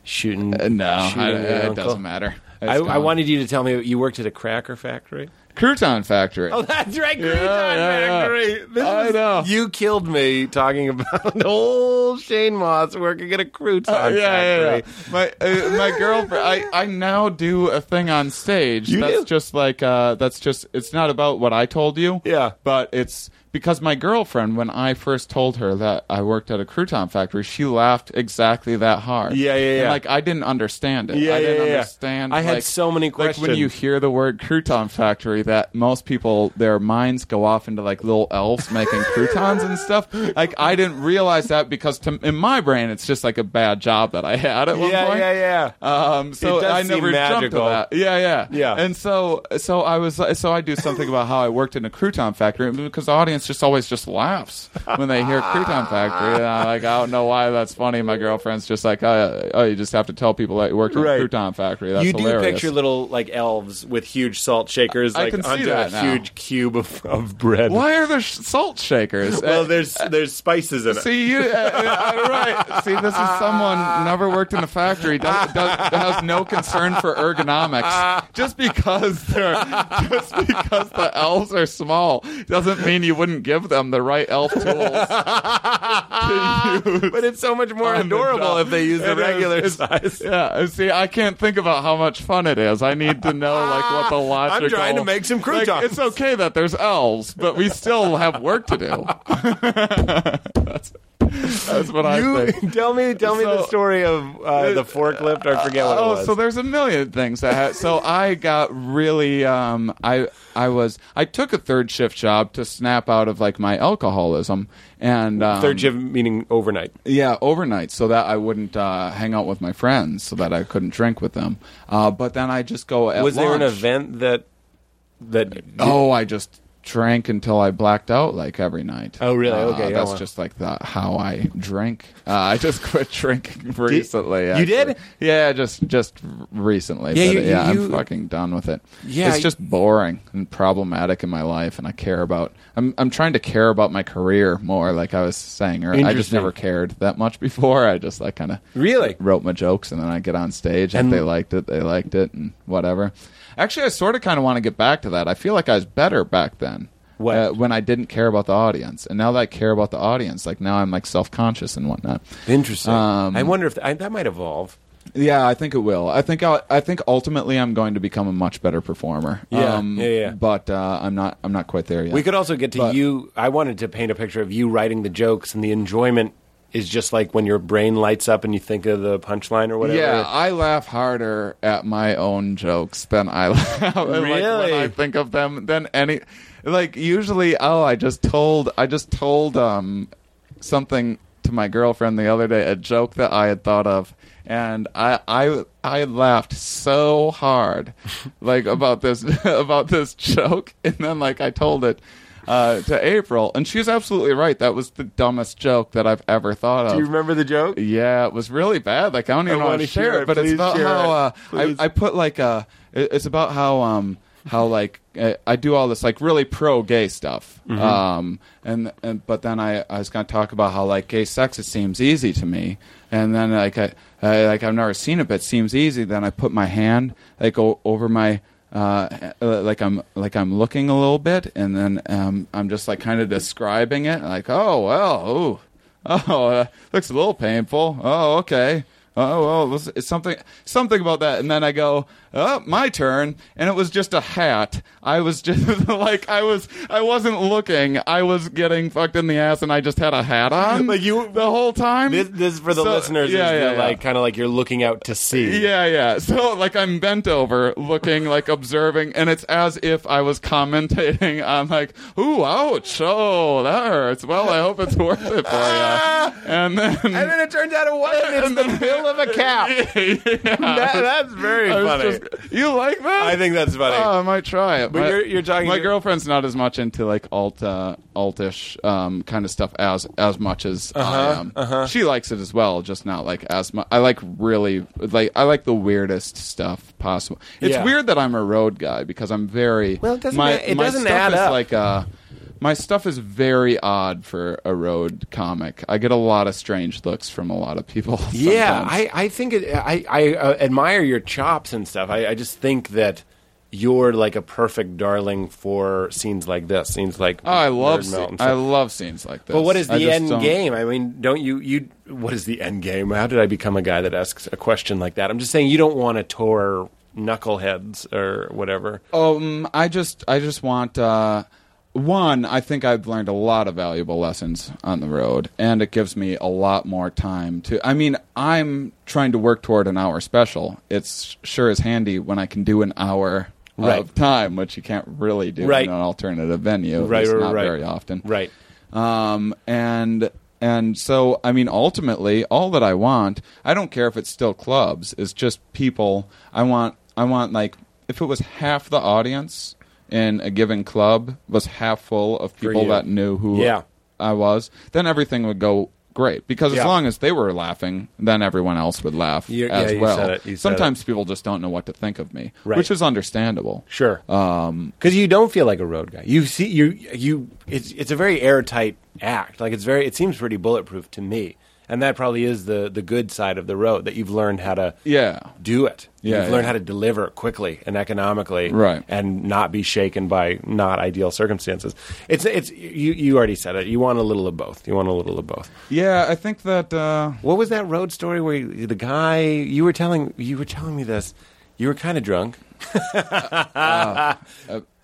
shooting. Uh, no, shooting I, your it doesn't matter. I, I wanted you to tell me you worked at a cracker factory. Crouton factory. Oh, that's right, Yeah, yeah, yeah. This I is- know. You killed me talking about old Shane Mauss working at a crouton Uh, yeah, yeah, factory. yeah. My uh, my girlfriend. I, I now do a thing on stage. You that's do? just like uh, that's just. It's not about what I told you. Yeah. but it's because my girlfriend, when I first told her that I worked at a crouton factory, she laughed exactly that hard. Yeah, yeah, And, yeah. like I didn't understand it. Yeah, I didn't yeah, yeah. understand. I had so many questions. Like when you hear the word crouton factory, that most people their minds go off into like little elves making croutons and stuff. Like I didn't realize that because to, in my brain it's just like a bad job that I had at one yeah, point. yeah, yeah. Um, so I never jumped to that. Yeah, yeah, Yeah. And so, so I was, so I do something about how I worked in a crouton factory because the audience just always just laughs when they hear crouton factory. And I'm like, I don't know why that's funny. My girlfriend's just like, oh, oh you just have to tell people that you worked in Right. a crouton factory. That's you do hilarious. picture little like elves with huge salt shakers, I like can see onto that a now. huge cube of, of bread. Why are there sh- salt shakers? Well, Uh, there's there's spices in it. See you, uh, uh, right? See, this is someone never worked in a factory, does, does, has no concern for ergonomics. Just because they're, just because the elves are small, doesn't mean you wouldn't give them the right elf tools to use. but it's so much more adorable if they use the It is. regular It's- size. Yeah, see, I can't think about how much fun it is. I need to know like what the logical. trying to make some Like, croutons. it's okay that there's elves, but we still have work to do. that's, what I think. tell me, tell me the story of uh, the forklift. I forget what oh, it was. Oh, so there's a million things that. Ha- so I got really. Um, I I was. I took a third shift job to snap out of like my alcoholism and um, Third shift meaning overnight. Yeah, overnight, so that I wouldn't uh, hang out with my friends, so that I couldn't drink with them. Uh, but then I just go. At Was there an lunch. event that that? Oh, I just drank until I blacked out like every night. Oh, really? Uh, Okay, that's just like the, how I drink. Uh, I just quit drinking recently. you did? Yeah, just just recently. Yeah, but, you- yeah, you- I'm fucking done with it. Yeah, it's just boring and problematic in my life, and I care about. I'm I'm trying to care about my career more. Like I was saying, or I just never cared that much before. I just like kind of Really? wrote my jokes and then I get on stage. And- if they liked it, they liked it, and whatever. Actually, I sort of kind of want to get back to that. I feel like I was better back then. What? Uh, when I didn't care about the audience, and now that I care about the audience, like now I'm like self conscious and whatnot. Interesting. Um, I wonder if I, that might evolve. Yeah, I think it will. I think I'll, I think ultimately I'm going to become a much better performer. Yeah, Um, yeah, yeah. But uh, I'm not. I'm not quite there yet. We could also get to But- you. I wanted to paint a picture of you writing the jokes and the enjoyment is just like when your brain lights up and you think of the punchline or whatever. Yeah, I laugh harder at my own jokes than I laugh like, when Really? I think of them than any. Like usually, oh, I just told I just told um something to my girlfriend the other day, a joke that I had thought of, and I I I laughed so hard, like about this about this joke, and then like I told it. Uh, to April, and she's absolutely right. That was the dumbest joke that I've ever thought of. Do you remember the joke? Yeah, it was really bad. Like I don't even I wanna to share it, it. but it's about how uh, I, I put like a. It's about how um how like uh, I do all this like really pro gay stuff. Mm-hmm. Um and and but then I I was gonna talk about how like gay sex it seems easy to me, and then like I, I like I've never seen it, but it seems easy. Then I put my hand like o- over my uh, like I'm like I'm looking a little bit, and then um, I'm just like kind of describing it, like oh well, ooh, oh uh, looks a little painful. Oh okay. Oh well, it's something something about that, and then I go, "Oh, my turn," and it was just a hat. I was just like, I was, I wasn't looking. I was getting fucked in the ass, and I just had a hat on, Like you- the whole time. This, this for the So- listeners yeah, yeah, yeah. like kind of like you're looking out to sea. Yeah, yeah. So like I'm bent over, looking like observing, and it's as if I was commentating on like, "Ooh, ouch! Oh, that hurts. Well, I hope it's worth it for you." And then, And then it turns out it wasn't. It's the bill of a cap. yeah, That- that's very I was funny. just- you like that? I think that's funny. Oh, I might try it. But My- you're- you're talking My to- girlfriend's not as much into like alt, uh, altish um, kind of stuff as as much as Uh-huh, I am. She likes it as well, just not like as much. I like really like I like the weirdest stuff possible. It's Yeah. weird that I'm a road guy because I'm very Well, it doesn't My, add- it my doesn't stuff add is up. like uh my stuff is very odd for a road comic. I get a lot of strange looks from a lot of people. Yeah. I, I think it, I I uh, admire your chops and stuff. I, I just think that you're like a perfect darling for scenes like this. Scenes like Oh, I love I love scenes like this. But what is the end don't- game? I mean, don't you you what is the end game? How did I become a guy that asks a question like that? I'm just saying you don't want to tour knuckleheads or whatever. Um, I just, I just want uh, one. I think I've learned a lot of valuable lessons on the road, and it gives me a lot more time to. I mean, I'm trying to work toward an hour special. It's sure is handy when I can do an hour Right. of time, which you can't really do Right. in an alternative venue. Right, right, not right. very often. Right. Um, and and so I mean, ultimately, all that I want, I don't care if it's still clubs. Is just people. I want. I want like if it was half the audience in a given club was half full of people you. that knew who Yeah. I was, then everything would go great. Because Yeah. as long as they were laughing, then everyone else would laugh You- as yeah, well. said it, Sometimes people just don't know what to think of me, Right. which is understandable. Sure. Um, because you don't feel like a road guy. You see, you you. It's it's a very airtight act. Like it's very. It seems pretty bulletproof to me, and that probably is the the good side of the road that you've learned how to yeah. do it. Yeah, you've learned how to deliver it quickly and economically, Right. And not be shaken by not ideal circumstances. It's it's you. You already said it. You want a little of both. You want a little of both. Yeah, I think that. Uh, What was that road story where you, the guy you were telling you were telling me this? You were kind of drunk. uh,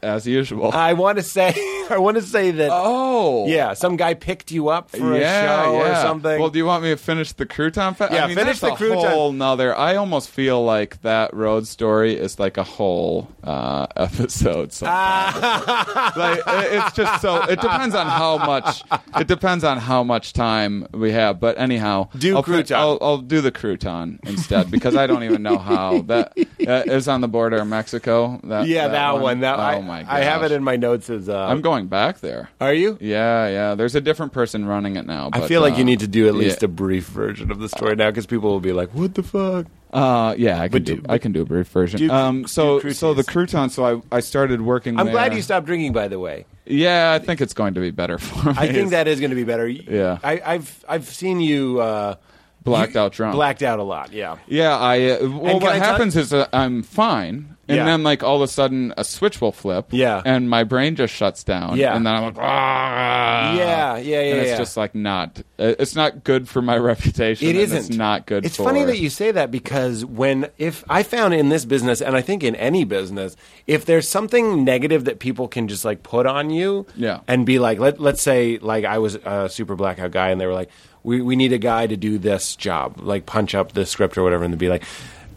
as usual. I want to say. I want to say that. oh, Yeah, some guy picked you up for yeah, a show yeah. or something. Well, do you want me to finish the crouton? Fa- Yeah, I mean, finish the crouton. Whole nother. I almost feel like that road story is like a whole uh, episode. Sometimes. like it's just so. It depends on how much. It depends on how much time we have. But anyhow, Do I'll, fin- crouton. I'll, I'll do the crouton instead because I don't even know how that uh, is on the border of Mexico. That, yeah, that, one. That oh I, my god! I have it in my notes as. Uh, I'm going back there. Are you? Yeah, yeah. There's a different person running it now. I feel like you uh, need to do at least yeah. a brief version of the story now because people will be like, "What the fuck?" Uh, yeah, I can do, do- I can do a brief version. do- um, so so the crouton. So I I started working. I'm there. glad you stopped drinking. By the way, Yeah, I think it's going to be better for me. I think that is going to be better. Yeah. I, I've I've seen you uh, blacked you- out drunk. Blacked out a lot. Yeah. Yeah, I. Uh, well, And what happens is uh, I'm fine, and Yeah. then like all of a sudden a switch will flip. Yeah. and my brain just shuts down. Yeah. and then I'm like, ah. Yeah, yeah, yeah, And it's yeah. just like not. uh, It's not good for my reputation. It isn't. It's not good. It's for, funny that you say that because when if I found in this business and I think in any business, if there's something negative that people can just like put on you, Yeah. and be like, let let's say like I was a super blackout guy and they were like, we we need a guy to do this job, like punch up the script or whatever, and they'll be like,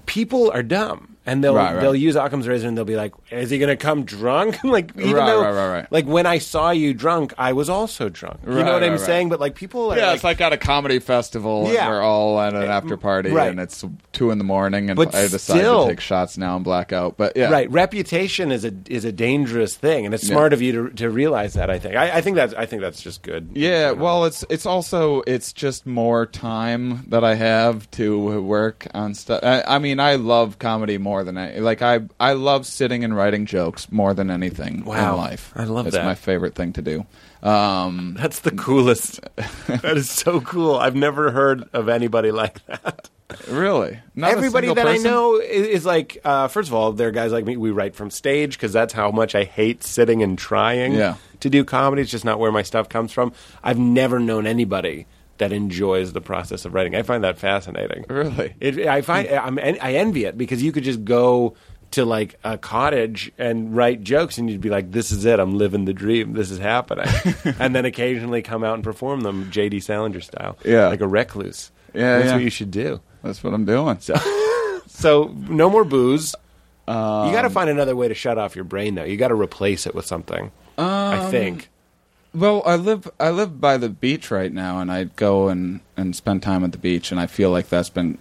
people are dumb. And they'll Right, right. they'll use Occam's razor and they'll be like, "Is he going to come drunk?" like even Right, though, right, right, right. like when I saw you drunk, I was also drunk. You know what I'm saying? But like people Yeah, like, it's like at a comedy festival, Yeah. and we're all at an eh, after party, and it's two in the morning, and But I decide still- to take shots now and black out. But yeah, Right, reputation is a is a dangerous thing, and it's Yeah. smart of you to, to realize that. I think. I, I think that's I think that's just good. Yeah, well, it's it's also it's just more time that I have to work on stuff. I, I mean, I love comedy more than I like. I I love sitting and writing jokes more than anything Wow. in life. I love it's that. my favorite thing to do. Um, that's the coolest. that is so cool. I've never heard of anybody like that. really, Not Everybody that person? I know is, is like, uh, first of all, there are guys like me. We write from stage because that's how much I hate sitting and trying Yeah. to do comedy. It's just not where my stuff comes from. I've never known anybody that enjoys the process of writing. I find that fascinating. Really? It, I find I'm, I envy it because you could just go to like a cottage and write jokes, and you'd be like, "This is it. I'm living the dream. This is happening." and then occasionally come out and perform them, J.D. Salinger style, Yeah. like a recluse. Yeah, that's yeah. what you should do. That's what I'm doing. So so no more booze. you Um, got to find another way to shut off your brain, though. You got to replace it with something. Um, I think. Well, I live I live by the beach right now, and I go and and spend time at the beach, and I feel like that's been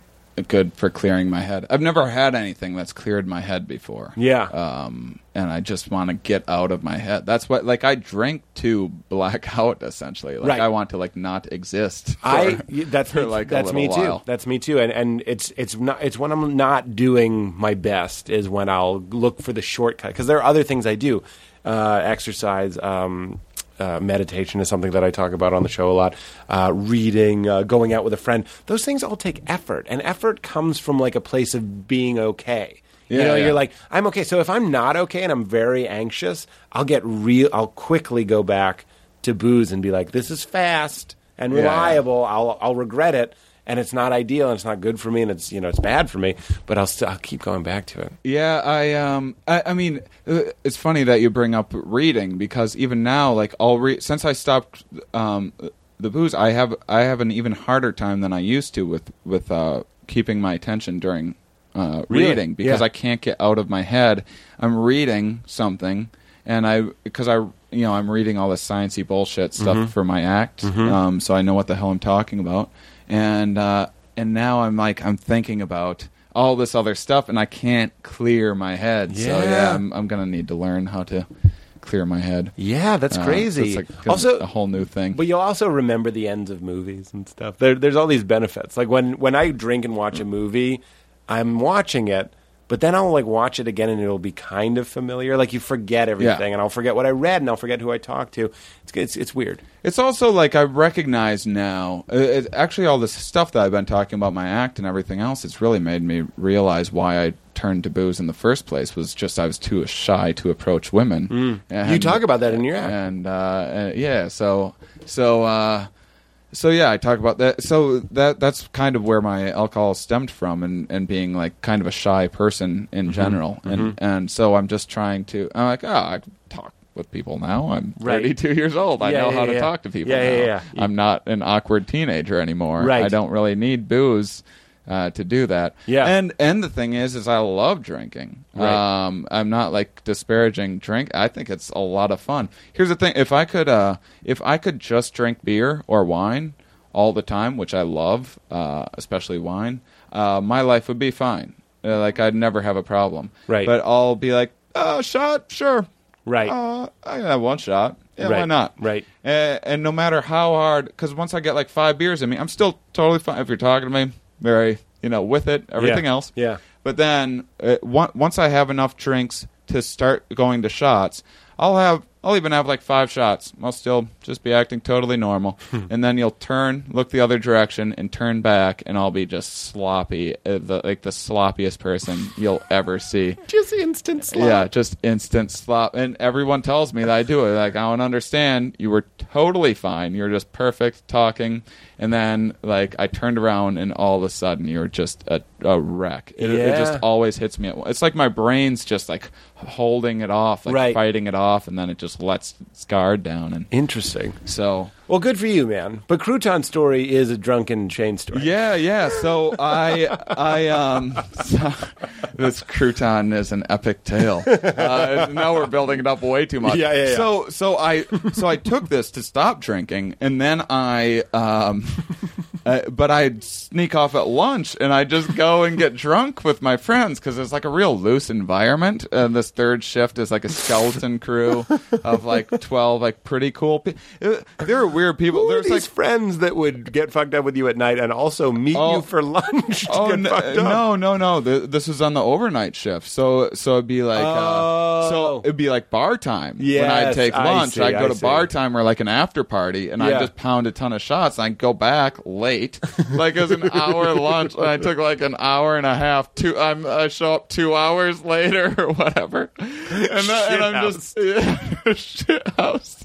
good for clearing my head. I've never had anything that's cleared my head before. Yeah. Um, and I just want to get out of my head. That's what like I drink to black out essentially. Like Right. I want to like not exist. For, I that's for me, like a that's me while. too. That's me too. And and it's it's not it's when I'm not doing my best is when I'll look for the shortcut because there are other things I do, uh, exercise. Um, uh, meditation is something that I talk about on the show a lot. Uh, reading, uh, going out with a friend, those things all take effort, and effort comes from like a place of being okay. you know, yeah. you're like, I'm okay. So if I'm not okay and I'm very anxious, I'll get real. I'll quickly go back to booze and be like, this is fast and Yeah, yeah. reliable. I'll I'll regret it, and it's not ideal, and it's not good for me, and it's you know it's bad for me. But I'll still I'll keep going back to it. Yeah, I um, I, I mean, uh, it's funny that you bring up reading because even now, like, I'll read since I stopped um the booze, I have I have an even harder time than I used to with with uh keeping my attention during uh Really? reading because Yeah. I can't get out of my head. I'm reading something, and I because I you know I'm reading all this sciency bullshit stuff Mm-hmm. for my act, um, so I know what the hell I'm talking about, and uh, and now I'm like I'm thinking about all this other stuff, and I can't clear my head. So Yeah. yeah, I'm I'm gonna need to learn how to clear my head. Yeah, that's Uh, crazy. it's like also, a whole new thing. But you'll also remember the ends of movies and stuff. There, there's all these benefits. Like when when I drink and watch a movie, I'm watching it, but then I'll like watch it again and it'll be kind of familiar. Like you forget everything, and I'll forget what I read, and I'll forget who I talked to. It's it's, it's weird. It's also like I recognize now. uh, It, actually, all this stuff that I've been talking about my act and everything else, it's really made me realize why I turned to booze in the first place. Was just I was too shy to approach women. Mm. You talk about that in your act. and uh, uh, yeah, so so uh, so yeah, I talk about that. So that that's kind of where my alcohol stemmed from, and, and being like kind of a shy person in Mm-hmm. general, and and so I'm just trying to. I'm like, oh, I talk with people now. I'm Right. 32 years old. I Yeah, know yeah, how to talk to people. Yeah, yeah, yeah. I'm not an awkward teenager anymore. Right. I don't really need booze. Uh, to do that, Yeah. and and the thing is, is I love drinking. Right. Um, I'm not like disparaging drink. I think it's a lot of fun. Here's the thing: if I could, uh, if I could just drink beer or wine all the time, which I love, uh, especially wine, uh, my life would be fine. Uh, like I'd never have a problem. Right. But I'll be like, oh, shot, sure. Right. Uh, I can have one shot. Yeah, why not? Right. Uh, and no matter how hard, because once I get like five beers in me, I'm still totally fine. If you're talking to me, very, you know, with it, everything Yeah. else. Yeah. But then uh, once I have enough drinks to start going to shots, I'll have I'll even have like five shots. I'll still just be acting totally normal, and then you'll turn, look the other direction, and turn back, and I'll be just sloppy, uh, the, like the sloppiest person you'll ever see. Just instant slop. Yeah, just instant slop. And everyone tells me that I do it. Like, I don't understand. You were totally fine. You were just perfect talking. And then, like, I turned around and all of a sudden you're just a, a wreck. It, it just always hits me. At, it's like my brain's just like holding it off, like Right. fighting it off. off, and then it just lets its guard down, and Interesting. so Well, good for you, man. But Crouton story is a drunken chain story. Yeah, yeah. So I, I, um, so this crouton is an epic tale. Uh, now we're building it up way too much. Yeah, yeah, yeah. So, so I, so I took this to stop drinking, and then I, um, uh, but I'd sneak off at lunch, and I'd just go and get drunk with my friends because it's like a real loose environment. Uh, this third shift is like a skeleton crew of like twelve, like pretty cool. Pe- uh, there are weird people. Who There's like friends that would get fucked up with you at night and also meet Oh. you for lunch to Oh get no, fucked up? no, no, no! Th- This was on the overnight shift, so so it'd be like, uh, Oh. so it'd be like bar time when I'd Yes, take I lunch. see, I'd go I to see. bar time or like an after party, and Yeah. I'd just pound a ton of shots. And I'd go back late, like it was an hour lunch, and I took like an hour and a half. Two, I'm I show up two hours later or whatever, and, then, and I'm just yeah, shit house,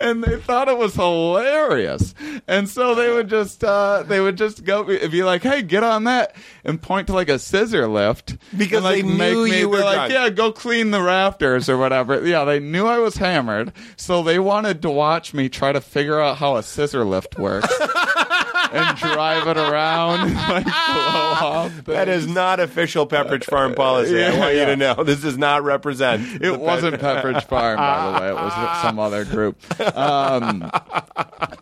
and they thought it was hilarious, and so they would just uh, they would just go be like, hey, get on that, and point to like a scissor lift Because and, like, they knew make me, you were like, drunk. yeah, go clean the rafters or whatever. Yeah, they knew I was hammered, so they wanted to watch me try to figure out how a scissor lift works. And drive it around, like blow off. That is not official Pepperidge Farm policy. I want you to know. This does not represent. It wasn't Pepperidge Farm, by the way. It was some other group. Um,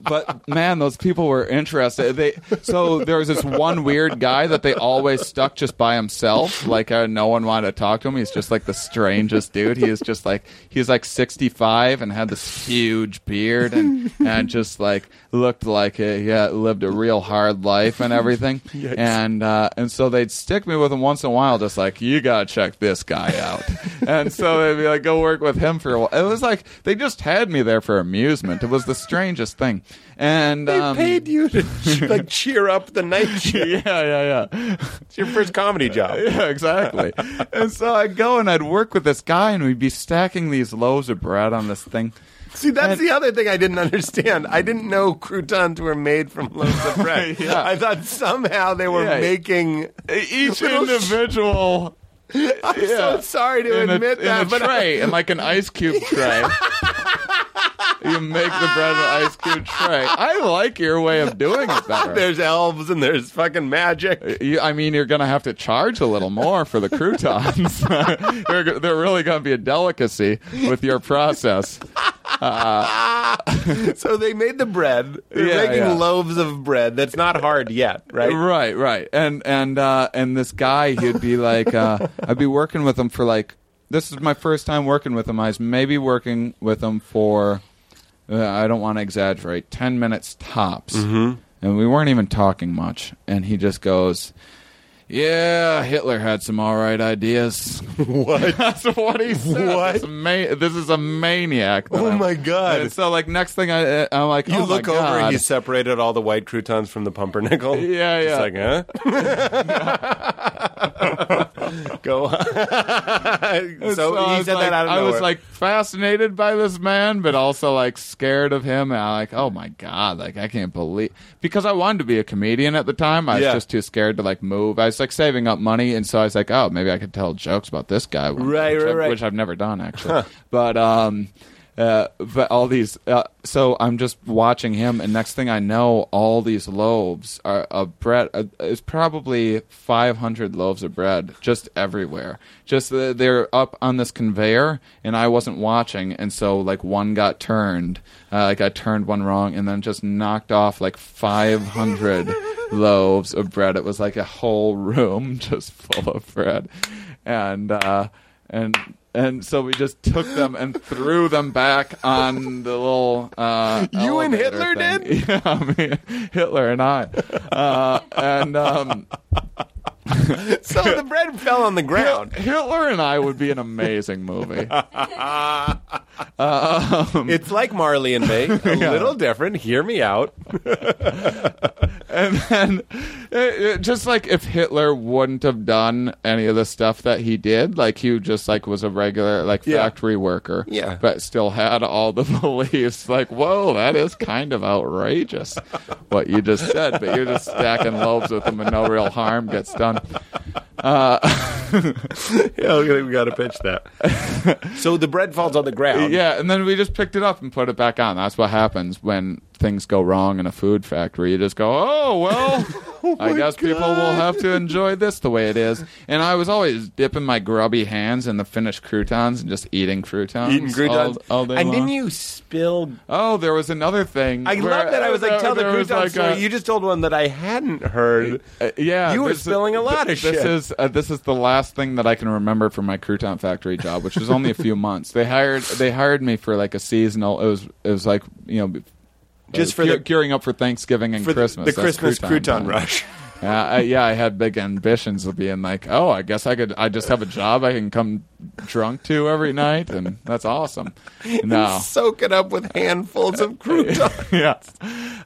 but man, those people were interested. They so there was this one weird guy that they always stuck just by himself. Like uh, no one wanted to talk to him. He's just like the strangest dude. He is just like he's like sixty five and had this huge beard and and just like looked like he yeah, lived a real hard life and everything. And uh, and so they'd stick me with him once in a while, just like you gotta check this guy out. and so they'd be like, go work with him for a while. It was like they just had me there for amusement. It was the strangest thing. And They um, paid you to like cheer up the night shift. yeah, yeah, yeah. It's your first comedy job. Yeah, exactly. and so I'd go and I'd work with this guy, and we'd be stacking these loaves of bread on this thing. See, that's And- the other thing I didn't understand. I didn't know croutons were made from loaves of bread. Yeah. I thought somehow they were Yeah. making. Each individual I'm Yeah. so sorry to in a, admit in that, a but tray, in like an ice cube tray. you make the bread in an ice cube tray. I like your way of doing it better. there's elves and there's fucking magic. Uh, you, I mean, you're going to have to charge a little more for the croutons. they're, they're really going to be a delicacy with your process. Uh, So they made the bread. They're Yeah, making yeah. loaves of bread. That's not hard yet, right? Right, right. And and uh, and this guy, he'd be like, uh, I'd be working with him for like. This is my first time working with him. I was maybe working with him for. Uh, I don't want to exaggerate. Ten minutes tops, mm-hmm. and we weren't even talking much. And he just goes. Yeah, Hitler had some all right ideas. What? That's what he said. What? This, ma- this is a maniac. Oh I'm- my God. And so, like, next thing I, uh, I'm like, You oh look my over God. and you separated all the white croutons from the pumpernickel. Yeah, yeah. It's like, huh? Go on. so, I he was said like, that out of I nowhere. was like fascinated by this man, but also like scared of him. And I'm like, oh my god, like I can't believe because I wanted to be a comedian at the time. I was Yeah. just too scared to like move. I was like saving up money, and so I was like, oh, maybe I could tell jokes about this guy, Right, which right, I've, right. which I've never done actually. But um, uh, but all these, uh, so I'm just watching him, and next thing I know, all these loaves are of bread. Uh, it's probably 500 loaves of bread just everywhere. Just uh, they're up on this conveyor, and I wasn't watching, and so like one got turned, uh, like I turned one wrong, and then just knocked off like 500 loaves of bread. It was like a whole room just full of bread, and uh, and and so we just took them and threw them back on the little. Uh, You and Hitler thing. Yeah, me, Hitler and I, uh, and um, so the bread fell on the ground. Hitler and I would be an amazing movie. Um, it's like Marley and Me, a little different. Hear me out. and then it, it- just like if Hitler wouldn't have done any of the stuff that he did, like he just like was a regular like Yeah. factory worker, Yeah. but still had all the beliefs. Like, whoa, that is kind of outrageous what you just said, but you're just stacking loaves with him and no real harm gets done. Uh, yeah, we got to pitch that. so the bread falls on the ground. Yeah, and then we just picked it up and put it back on. That's what happens when things go wrong in a food factory. You just go, oh, well, I guess people will have to enjoy this the way it is. And I was always dipping my grubby hands in the finished croutons and just eating croutons. Eating croutons. All, all day and long. didn't you spill? Oh, there was another thing. I where- love that. I was like, tell the crouton like story. a- you just told one that I hadn't heard. Uh, yeah, You were spilling a lot of this shit. is uh, this is the last thing that I can remember from my crouton factory job, which was only a few months. They hired they hired me for like a seasonal. It was it was like you know. Just uh, for the- gearing up for Thanksgiving and For Christmas. the That's Christmas crouton time. rush. Yeah, I, yeah, I had big ambitions of being like, oh, I guess I could. I just have a job I can come drunk to every night, and that's awesome. No, Soak it up with handfuls of croutons. yes.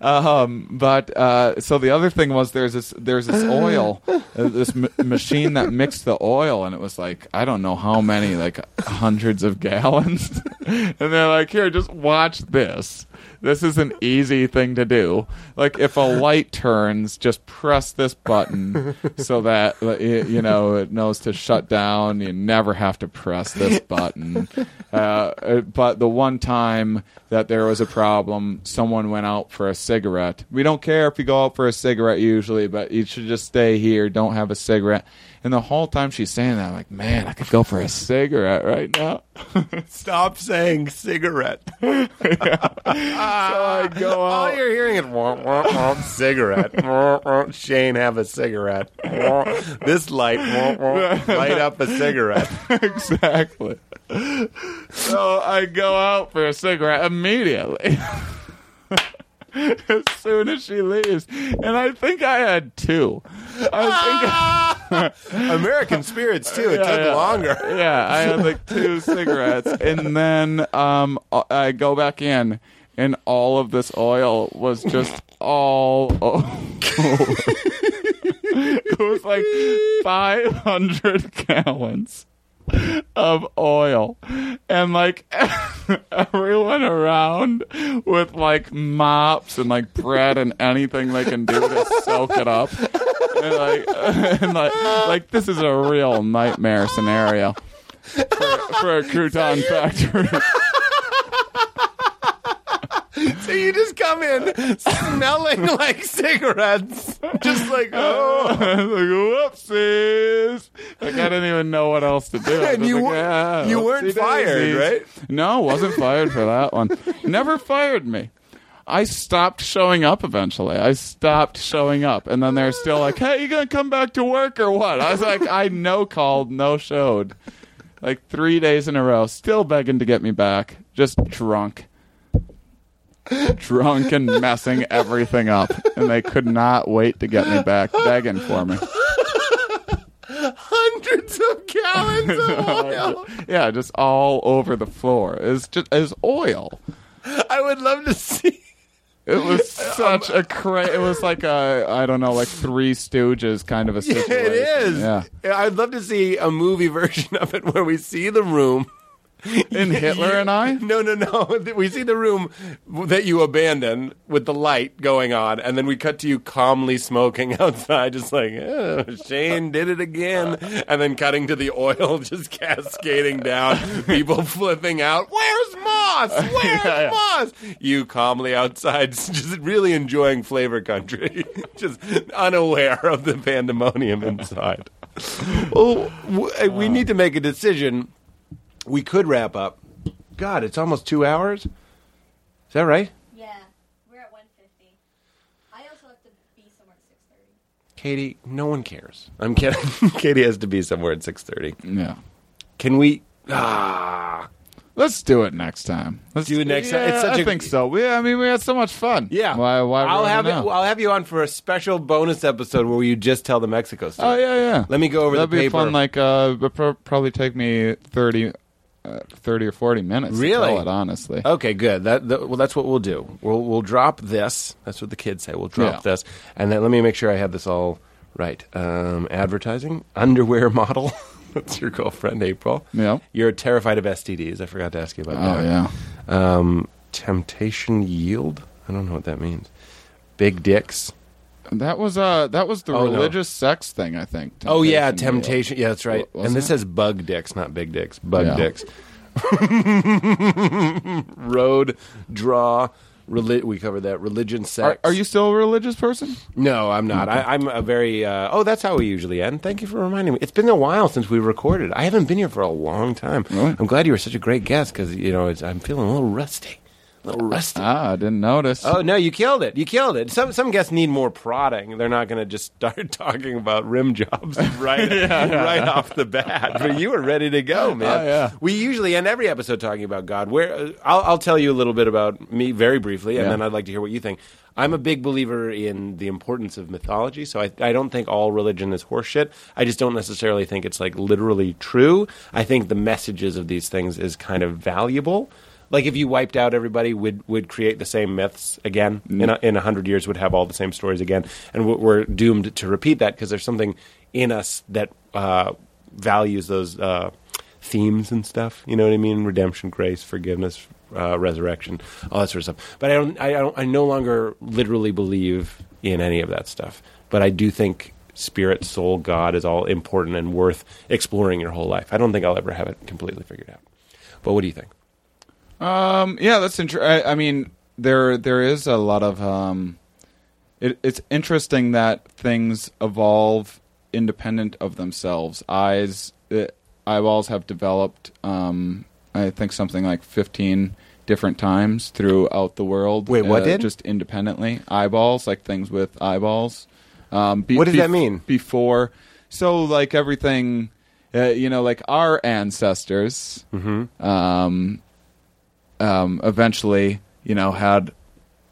Um, but uh, so the other thing was there's this there's this oil, uh, this m- machine that mixed the oil, and it was like I don't know how many, like hundreds of gallons. and they're like, here, just watch this. This is an easy thing to do. Like if a light turns, just press this button so that uh, it, you know it knows to shut down. You never have to press this button. Uh, uh, but the one time that there was a problem, someone went out for a cigarette. We don't care if you go out for a cigarette usually, but you should just stay here. Don't have a cigarette. And the whole time she's saying that, I'm like, man, I could go for a cigarette right now. Stop saying cigarette. so I go out. All you're hearing is womp, womp, womp, cigarette. Womp, womp, Shane have a cigarette. Womp, this light womp, womp, light up a cigarette. exactly. So I go out for a cigarette immediately. as soon as she leaves. And I think I had two. I think American spirits too. It Yeah, took yeah. longer. yeah, I had like two cigarettes, and then um, I go back in, and all of this oil was just all over. it was like five hundred gallons of oil, and like everyone around with like mops and like bread and anything they can do to soak it up. And like, and like, like this is a real nightmare scenario for, for a crouton factory. So you just come in smelling like cigarettes, just like oh. like, whoopsies! Like I didn't even know what else to do. And you like, wer- "Ah, you weren't fired, daisies." right? No, wasn't fired for that one. Never fired me. I stopped showing up eventually. I stopped showing up, and then they're still like, "Hey, you gonna come back to work or what?" I was like, "I no called, no showed." Like three days in a row, still begging to get me back, just drunk. Drunk and messing everything up, and they could not wait to get me back, begging for me. hundreds of gallons of oil. Yeah, just all over the floor. It's just it's oil. I would love to see. It was such a cra- It was like a I don't know, like Three Stooges kind of a situation. it is. Yeah. I'd love to see a movie version of it where we see the room. In Hitler and I. No, no, no. We see the room that you abandon with the light going on, and then we cut to you calmly smoking outside, just like, oh, Shane did it again. And then cutting to the oil just cascading down, people flipping out. Where's Mauss? Where's Yeah, yeah. Mauss? You calmly outside, just really enjoying flavor country, just unaware of the pandemonium inside. Oh, we need to make a decision. We could wrap up. God, it's almost two hours. Is that right? Yeah, we're at 150. I also have to be somewhere at 6:30. Katie, no one cares. I'm kidding. Katie has to be somewhere at six thirty. Yeah. Can we? Ah, Let's do it next time. Let's Do it next time. Yeah, It's such I a- think so. We, I mean, we had so much fun. yeah. Why? Why? I'll ruin it have now? it, I'll have you on for a special bonus episode where you just tell the Mexico story. Oh yeah, yeah. Let me go over That'd the be paper. fun. Like, uh, it'd pro- probably take me thirty, uh, thirty or forty minutes. Really? It honestly. Okay, good. That, that well, that's what we'll do. We'll we'll drop this. That's what the kids say. We'll drop Yeah. this, and then let me make sure I have this all right. Um, advertising, underwear model. that's your girlfriend, April. Yeah. You're terrified of STDs. I forgot to ask you about Oh that. yeah. Um, temptation yield. I don't know what that means. Big dicks. That was uh that was the Oh, no. religious sex thing, I think. Oh yeah, Temptation. temptation. Yeah, that's right. Wasn't and this it? says bug dicks, not big dicks. Bug Yeah. dicks. Road, draw, reli- we covered that. Religion, sex. are you still a religious person? No, I'm not. I, I'm a very. Uh, oh, that's how we usually end. Thank you for reminding me. It's been a while since we recorded. I haven't been here for a long time. Really? I'm glad you were such a great guest because you know it's, I'm feeling a little rusty. Little rusty. Ah, I didn't notice. Oh no, you killed it! You killed it. Some some guests need more prodding. They're not going to just start talking about rim jobs right right off the bat. But you were ready to go, man. Oh, yeah. We usually end every episode talking about God. Where uh, I'll, I'll tell you a little bit about me very briefly, and Yeah. then I'd like to hear what you think. I'm a big believer in the importance of mythology, so I, I don't think all religion is horseshit. I just don't necessarily think it's like literally true. I think the messages of these things is kind of valuable. Like if you wiped out everybody, would would create the same myths again in a, in a hundred years, would have all the same stories again, and we're- we're doomed to repeat that because there's something in us that uh, values those uh, themes and stuff. You know what I mean? Redemption, grace, forgiveness, uh, resurrection, all that sort of stuff. But I don't, I don't, I no longer literally believe in any of that stuff. But I do think spirit, soul, God is all important and worth exploring your whole life. I don't think I'll ever have it completely figured out. But what do you think? Um, yeah, that's interesting. I, I mean, there there is a lot of. Um, it, it's interesting that things evolve independent of themselves. Eyes, uh, eyeballs have developed. Um, I think something like fifteen different times throughout the world. Wait, what uh, did? just independently eyeballs, like things with eyeballs. Um, be- What does that mean? Before, so like everything, uh, you know, like our ancestors. Mm-hmm. Um, um, eventually, you know, had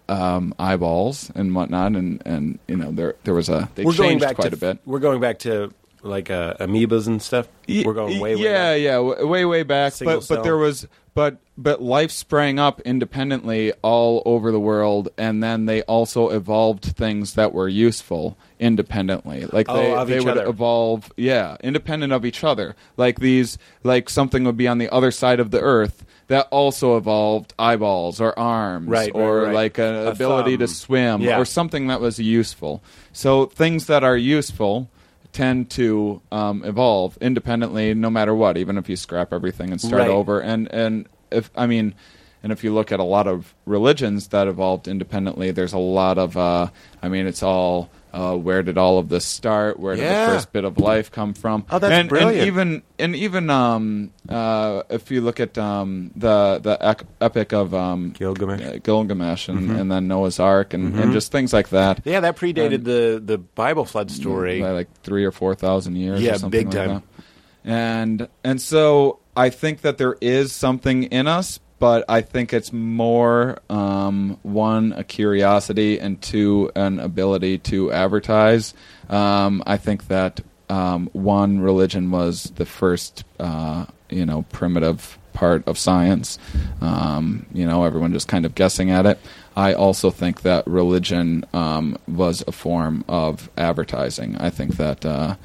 um, eyeballs and whatnot, and, and you know, there there was a they we're going changed back quite to a bit. We're going back to like uh, amoebas and stuff. we're going way, way yeah, back. yeah, way way back. Single but but there was but but life sprang up independently all over the world, and then they also evolved things that were useful independently. Like Oh, they of they would other. evolve, yeah, independent of each other. Like these, like something would be on the other side of the earth. That also evolved eyeballs or arms, Right, right, or right. like an A ability to swim, Yeah. or something that was useful. So things that are useful tend to um, evolve independently, no matter what. Even if you scrap everything and start Right. over, and and if I mean, and if you look at a lot of religions that evolved independently, there's a lot of. Uh, I mean, it's all. Uh, where did all of this start? Where did Yeah. the first bit of life come from? Oh, that's and, brilliant. And even and even um, uh, if you look at um, the the epic of um, Gilgamesh. uh, Gilgamesh, and, and then Noah's Ark, and, and just things like that. Yeah, that predated And- the the Bible flood story. by like three or four thousand years. Yeah, or something big like time. that. And and so I think that there is something in us, but I think it's more um, one a curiosity and two an ability to advertise. Um, I think that um, one religion was the first, uh, you know, primitive part of science. Um, you know, everyone just kind of guessing at it. I also think that religion um, was a form of advertising. I think that uh,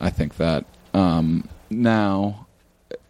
I think that um, now,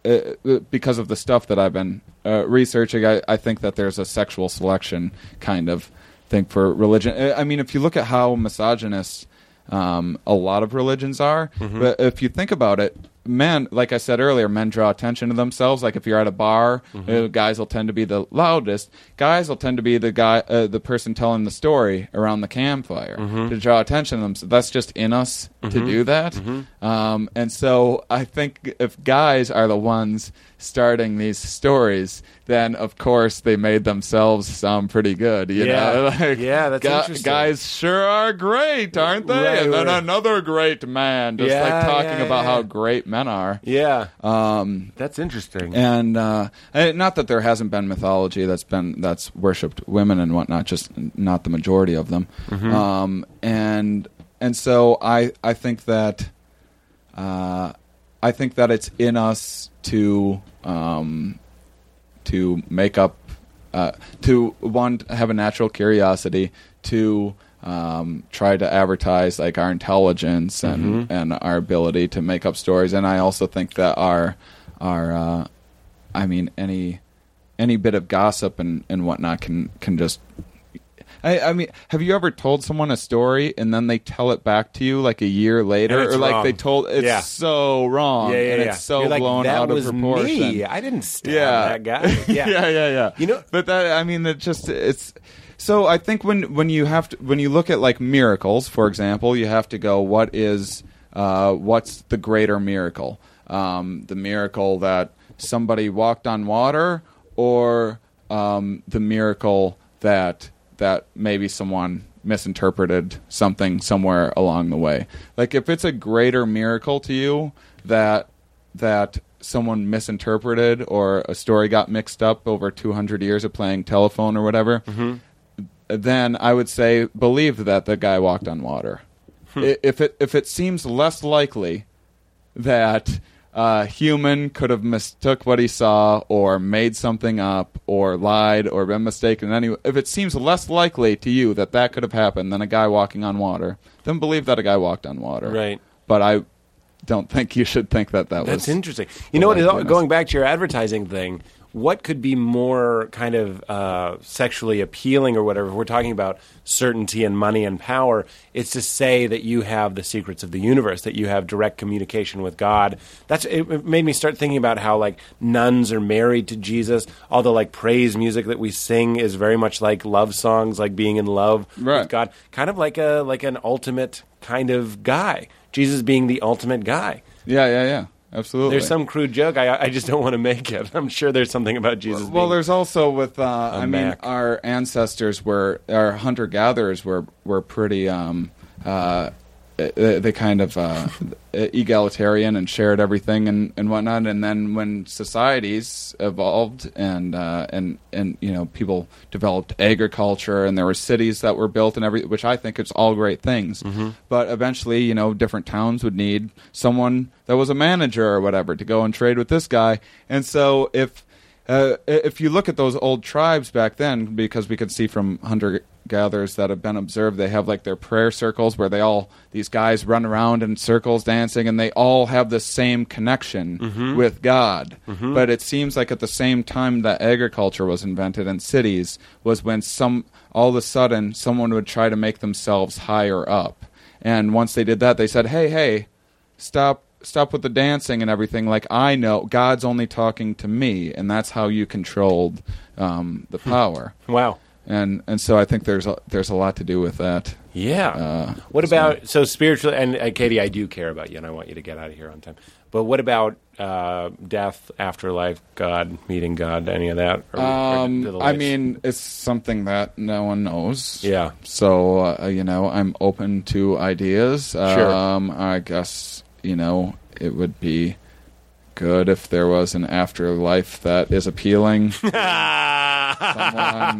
uh, uh, because of the stuff that I've been uh, researching, I, I think that there's a sexual selection kind of thing for religion. I mean, if you look at how misogynist um, a lot of religions are, but if you think about it, men, like I said earlier, men draw attention to themselves. Like if you're at a bar, uh, guys will tend to be the loudest. Guys will tend to be the guy, uh, the person telling the story around the campfire to draw attention to them. So that's just in us to do that. Um, and so I think if guys are the ones starting these stories, then of course they made themselves sound pretty good. You Yeah. know, like, Yeah, that's gu- interesting. Guys sure are great, aren't they? Right, and then right. another great man, just Yeah, like talking yeah, about how great men are. yeah, Um, that's interesting. and uh, not that there hasn't been mythology that's been that's worshipped women and whatnot, just not the majority of them. Mm-hmm. Um, and and so I I think that uh, I think that it's in us to um, to make up uh, to one have a natural curiosity to um, try to advertise like our intelligence and and our ability to make up stories and I also think that our our uh, I mean any any bit of gossip and, and whatnot can can just I, I mean, have you ever told someone a story and then they tell it back to you like a year later, or like wrong. they told it's Yeah. so wrong yeah, yeah, and yeah. it's so You're like, blown that out of proportion? Me. I didn't stab yeah, that guy. Yeah. yeah, yeah, yeah. You know- but that I mean, it just it's. So I think when when you have to when you look at like miracles, for example, you have to go, what is uh, what's the greater miracle? Um, the miracle that somebody walked on water, or um, the miracle that that maybe someone misinterpreted something somewhere along the way. Like if it's a greater miracle to you that that someone misinterpreted or a story got mixed up over 200 years of playing telephone or whatever, then I would say believe that the guy walked on water. Hmm. I If it if it seems less likely that a human could have mistook what he saw or made something up or lied or been mistaken in any if it seems less likely to you that that could have happened than a guy walking on water then believe that a guy walked on water Right. but i don't think you should think that that That's was That's interesting. You know what? Going back to your advertising thing, what could be more kind of uh, sexually appealing or whatever? If we're talking about certainty and money and power, it's to say that you have the secrets of the universe, that you have direct communication with God. That's it. it made me start thinking about how like nuns are married to Jesus. All the like praise music that we sing is very much like love songs, like being in love Right. with God, kind of like a like an ultimate kind of guy. Jesus being the ultimate guy. yeah yeah yeah absolutely There's some crude joke. I, I just don't want to make it. I'm sure there's something about Jesus. Well, there's also with uh, I mean our ancestors were our hunter gatherers were were pretty um, uh, they, they kind of uh, egalitarian and shared everything and, and whatnot. And then when societies evolved and uh, and and you know people developed agriculture and there were cities that were built and every which I think it's all great things. But eventually, you know, different towns would need someone that was a manager or whatever to go and trade with this guy. And so if uh, if you look at those old tribes back then, because we could see from hunter gatherers that have been observed, they have like their prayer circles where they all these guys run around in circles dancing, and they all have the same connection with God. But it seems like at the same time that agriculture was invented in cities was when some all of a sudden someone would try to make themselves higher up, and once they did that, they said, "Hey, hey." stop stop with the dancing and everything like i know god's only talking to me and that's how you controlled um, the power wow. And and so i think there's a, there's a lot to do with that Yeah. Uh, what about so spiritually? And uh, Katie, I do care about you, and I want you to get out of here on time. But what about uh, death, afterlife, God, meeting God, any of that? Or- or um, the i mean it's something that no one knows Yeah. so uh, you know i'm open to ideas Sure. um, i guess you know it would be good if there was an afterlife that is appealing someone.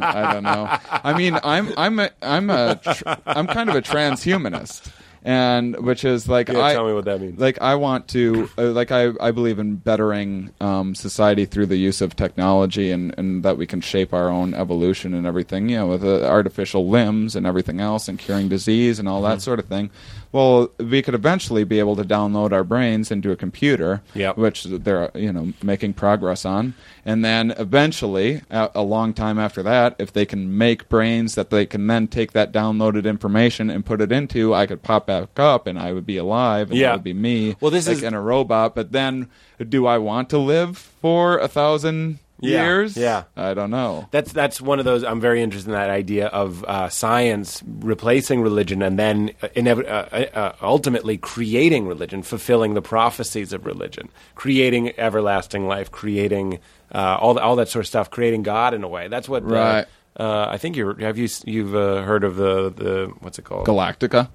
I don't know. I mean, I'm I'm a, I'm a tr- I'm kind of a transhumanist, and which is like Yeah, I tell me what that means. like I want to uh, like I I believe in bettering um, society through the use of technology and and that we can shape our own evolution and everything. You know, with uh, artificial limbs and everything else, and curing disease and all Mm-hmm. that sort of thing. Well, we could eventually be able to download our brains into a computer, Yep. which they're you know making progress on, and then eventually, a, a long time after that, if they can make brains that they can then take that downloaded information and put it into, I could pop back up and I would be alive, and Yeah. that would be me. Well, this like is- in a robot. But then, do I want to live for a thousand Yeah, years? yeah. I don't know. That's that's one of those. I'm very interested in that idea of uh, science replacing religion, and then uh, inev- uh, uh, ultimately creating religion, fulfilling the prophecies of religion, creating everlasting life, creating uh, all the, all that sort of stuff, creating God in a way. That's what. uh, Right. Uh, I think you're. Have you you've uh, heard of the the what's it called? Galactica.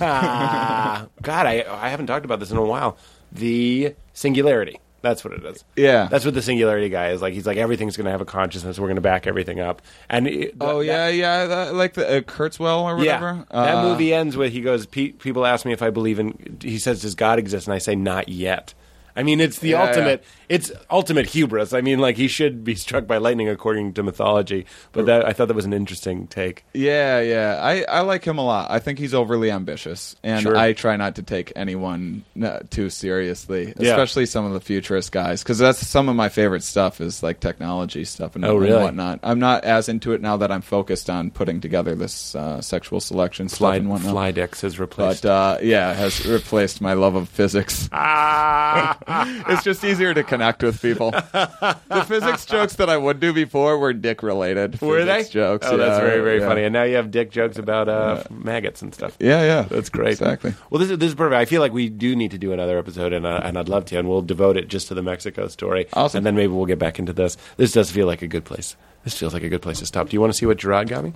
Ah, God, I I haven't talked about this in a while. The singularity. That's what it is. Yeah. That's what the singularity guy is like. He's like everything's going to have a consciousness. We're going to back everything up. And it- Oh that- yeah, yeah, that, like the uh, Kurzweil or whatever. yeah. that Uh, movie ends with he goes. Pe- people ask me if I believe in. He says, "Does God exist?" And I say, "Not yet." I mean, it's the Yeah, ultimate. It's ultimate hubris. I mean, like he should be struck by lightning according to mythology. But that I thought that was an interesting take. Yeah, yeah. I, I like him a lot. I think he's overly ambitious, and Sure. I try not to take anyone uh, too seriously, Yeah. especially some of the futurist guys, because that's some of my favorite stuff is like technology stuff and, Oh, and whatnot. I'm not as into it now that I'm focused on putting together this uh, sexual selection stuff Fly, and whatnot. Flydex has replaced. But uh, yeah, it has replaced my love of physics. ah, it's just easier to connect with people. the physics jokes that I would do before were dick related. were they jokes? Oh, that's very very yeah. funny. And now you have dick jokes about uh, maggots and stuff. Yeah, yeah, That's great. Exactly. Well, this is this is perfect. I feel like we do need to do another episode, and uh, and I'd love to, and we'll devote it just to the Mexico story. Awesome. And then maybe we'll get back into this. This does feel like a good place. This feels like a good place to stop. Do you want to see what Gerard got me?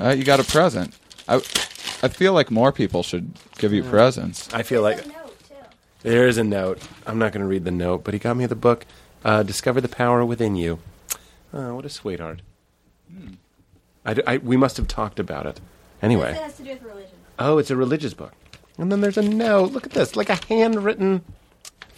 Uh, you got a present. I, I feel like more people should give you presents. I feel like There's a note, too. There is a note. I'm not going to read the note, but he got me the book, uh, "Discover the Power Within You." Oh, what a sweetheart. I d I we must have talked about it. Anyway. It has to do with religion. Oh, it's a religious book. And then there's a note. Look at this, like a handwritten.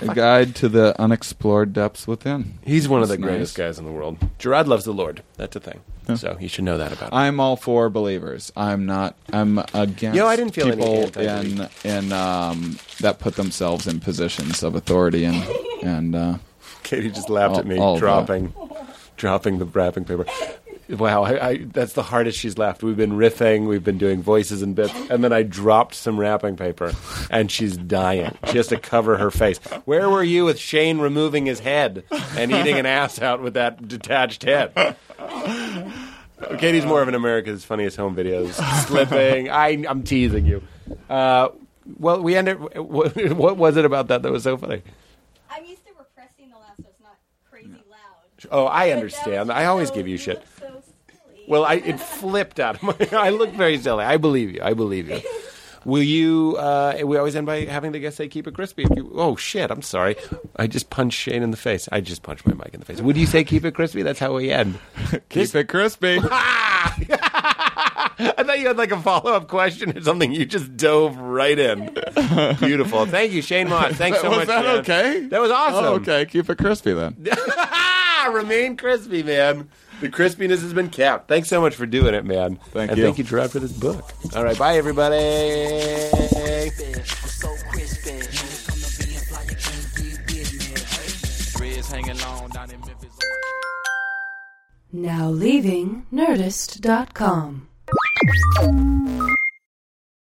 A guide to the unexplored depths within. He's one of the That's greatest nice. guys in the world. Gerard loves the Lord. That's a thing. So he should know that about him. I'm all for believers. I'm not. I'm against. Yo, I didn't feel any people in in um, that put themselves in positions of authority and and uh, Katie just laughed All- at me, dropping, dropping the wrapping paper. Wow, I, I, that's the hardest she's laughed. We've been riffing, we've been doing voices and bits, and then I dropped some wrapping paper, and she's dying. She has to cover her face. Where were you with Shane removing his head and eating an ass out with that detached head? Katie's more of an America's Funniest Home Videos, slipping. I, I'm teasing you. Uh, well, we ended. What, what was it about that that was so funny? I'm used to repressing the laugh so it's not crazy loud. Oh, I understand. I always so- give you shit. Look so silly. Well, I it flipped out of my. I look very silly. I believe you. I believe you. Will you? Uh, we always end by having the guest say, "Keep it crispy." If you, oh shit! I'm sorry. I just punched Shane in the face. I just punched my mic in the face. Would you say, "Keep it crispy"? That's how we end. keep it crispy. I thought you had like a follow up question or something. You just dove right in. Beautiful. Thank you, Shane Mauss. Thanks so much. was much. that man. okay? That was awesome. Oh, okay, keep it crispy then. Remain crispy, man. The crispiness has been capped. Thanks so much for doing it, man. Thank you. and you. thank you, Gerard, for this book. All right, bye, everybody. so crispy. When it come to being fly, you can't get with me. Dreads hanging long down in Memphis on my head. Now leaving Nerdist.com.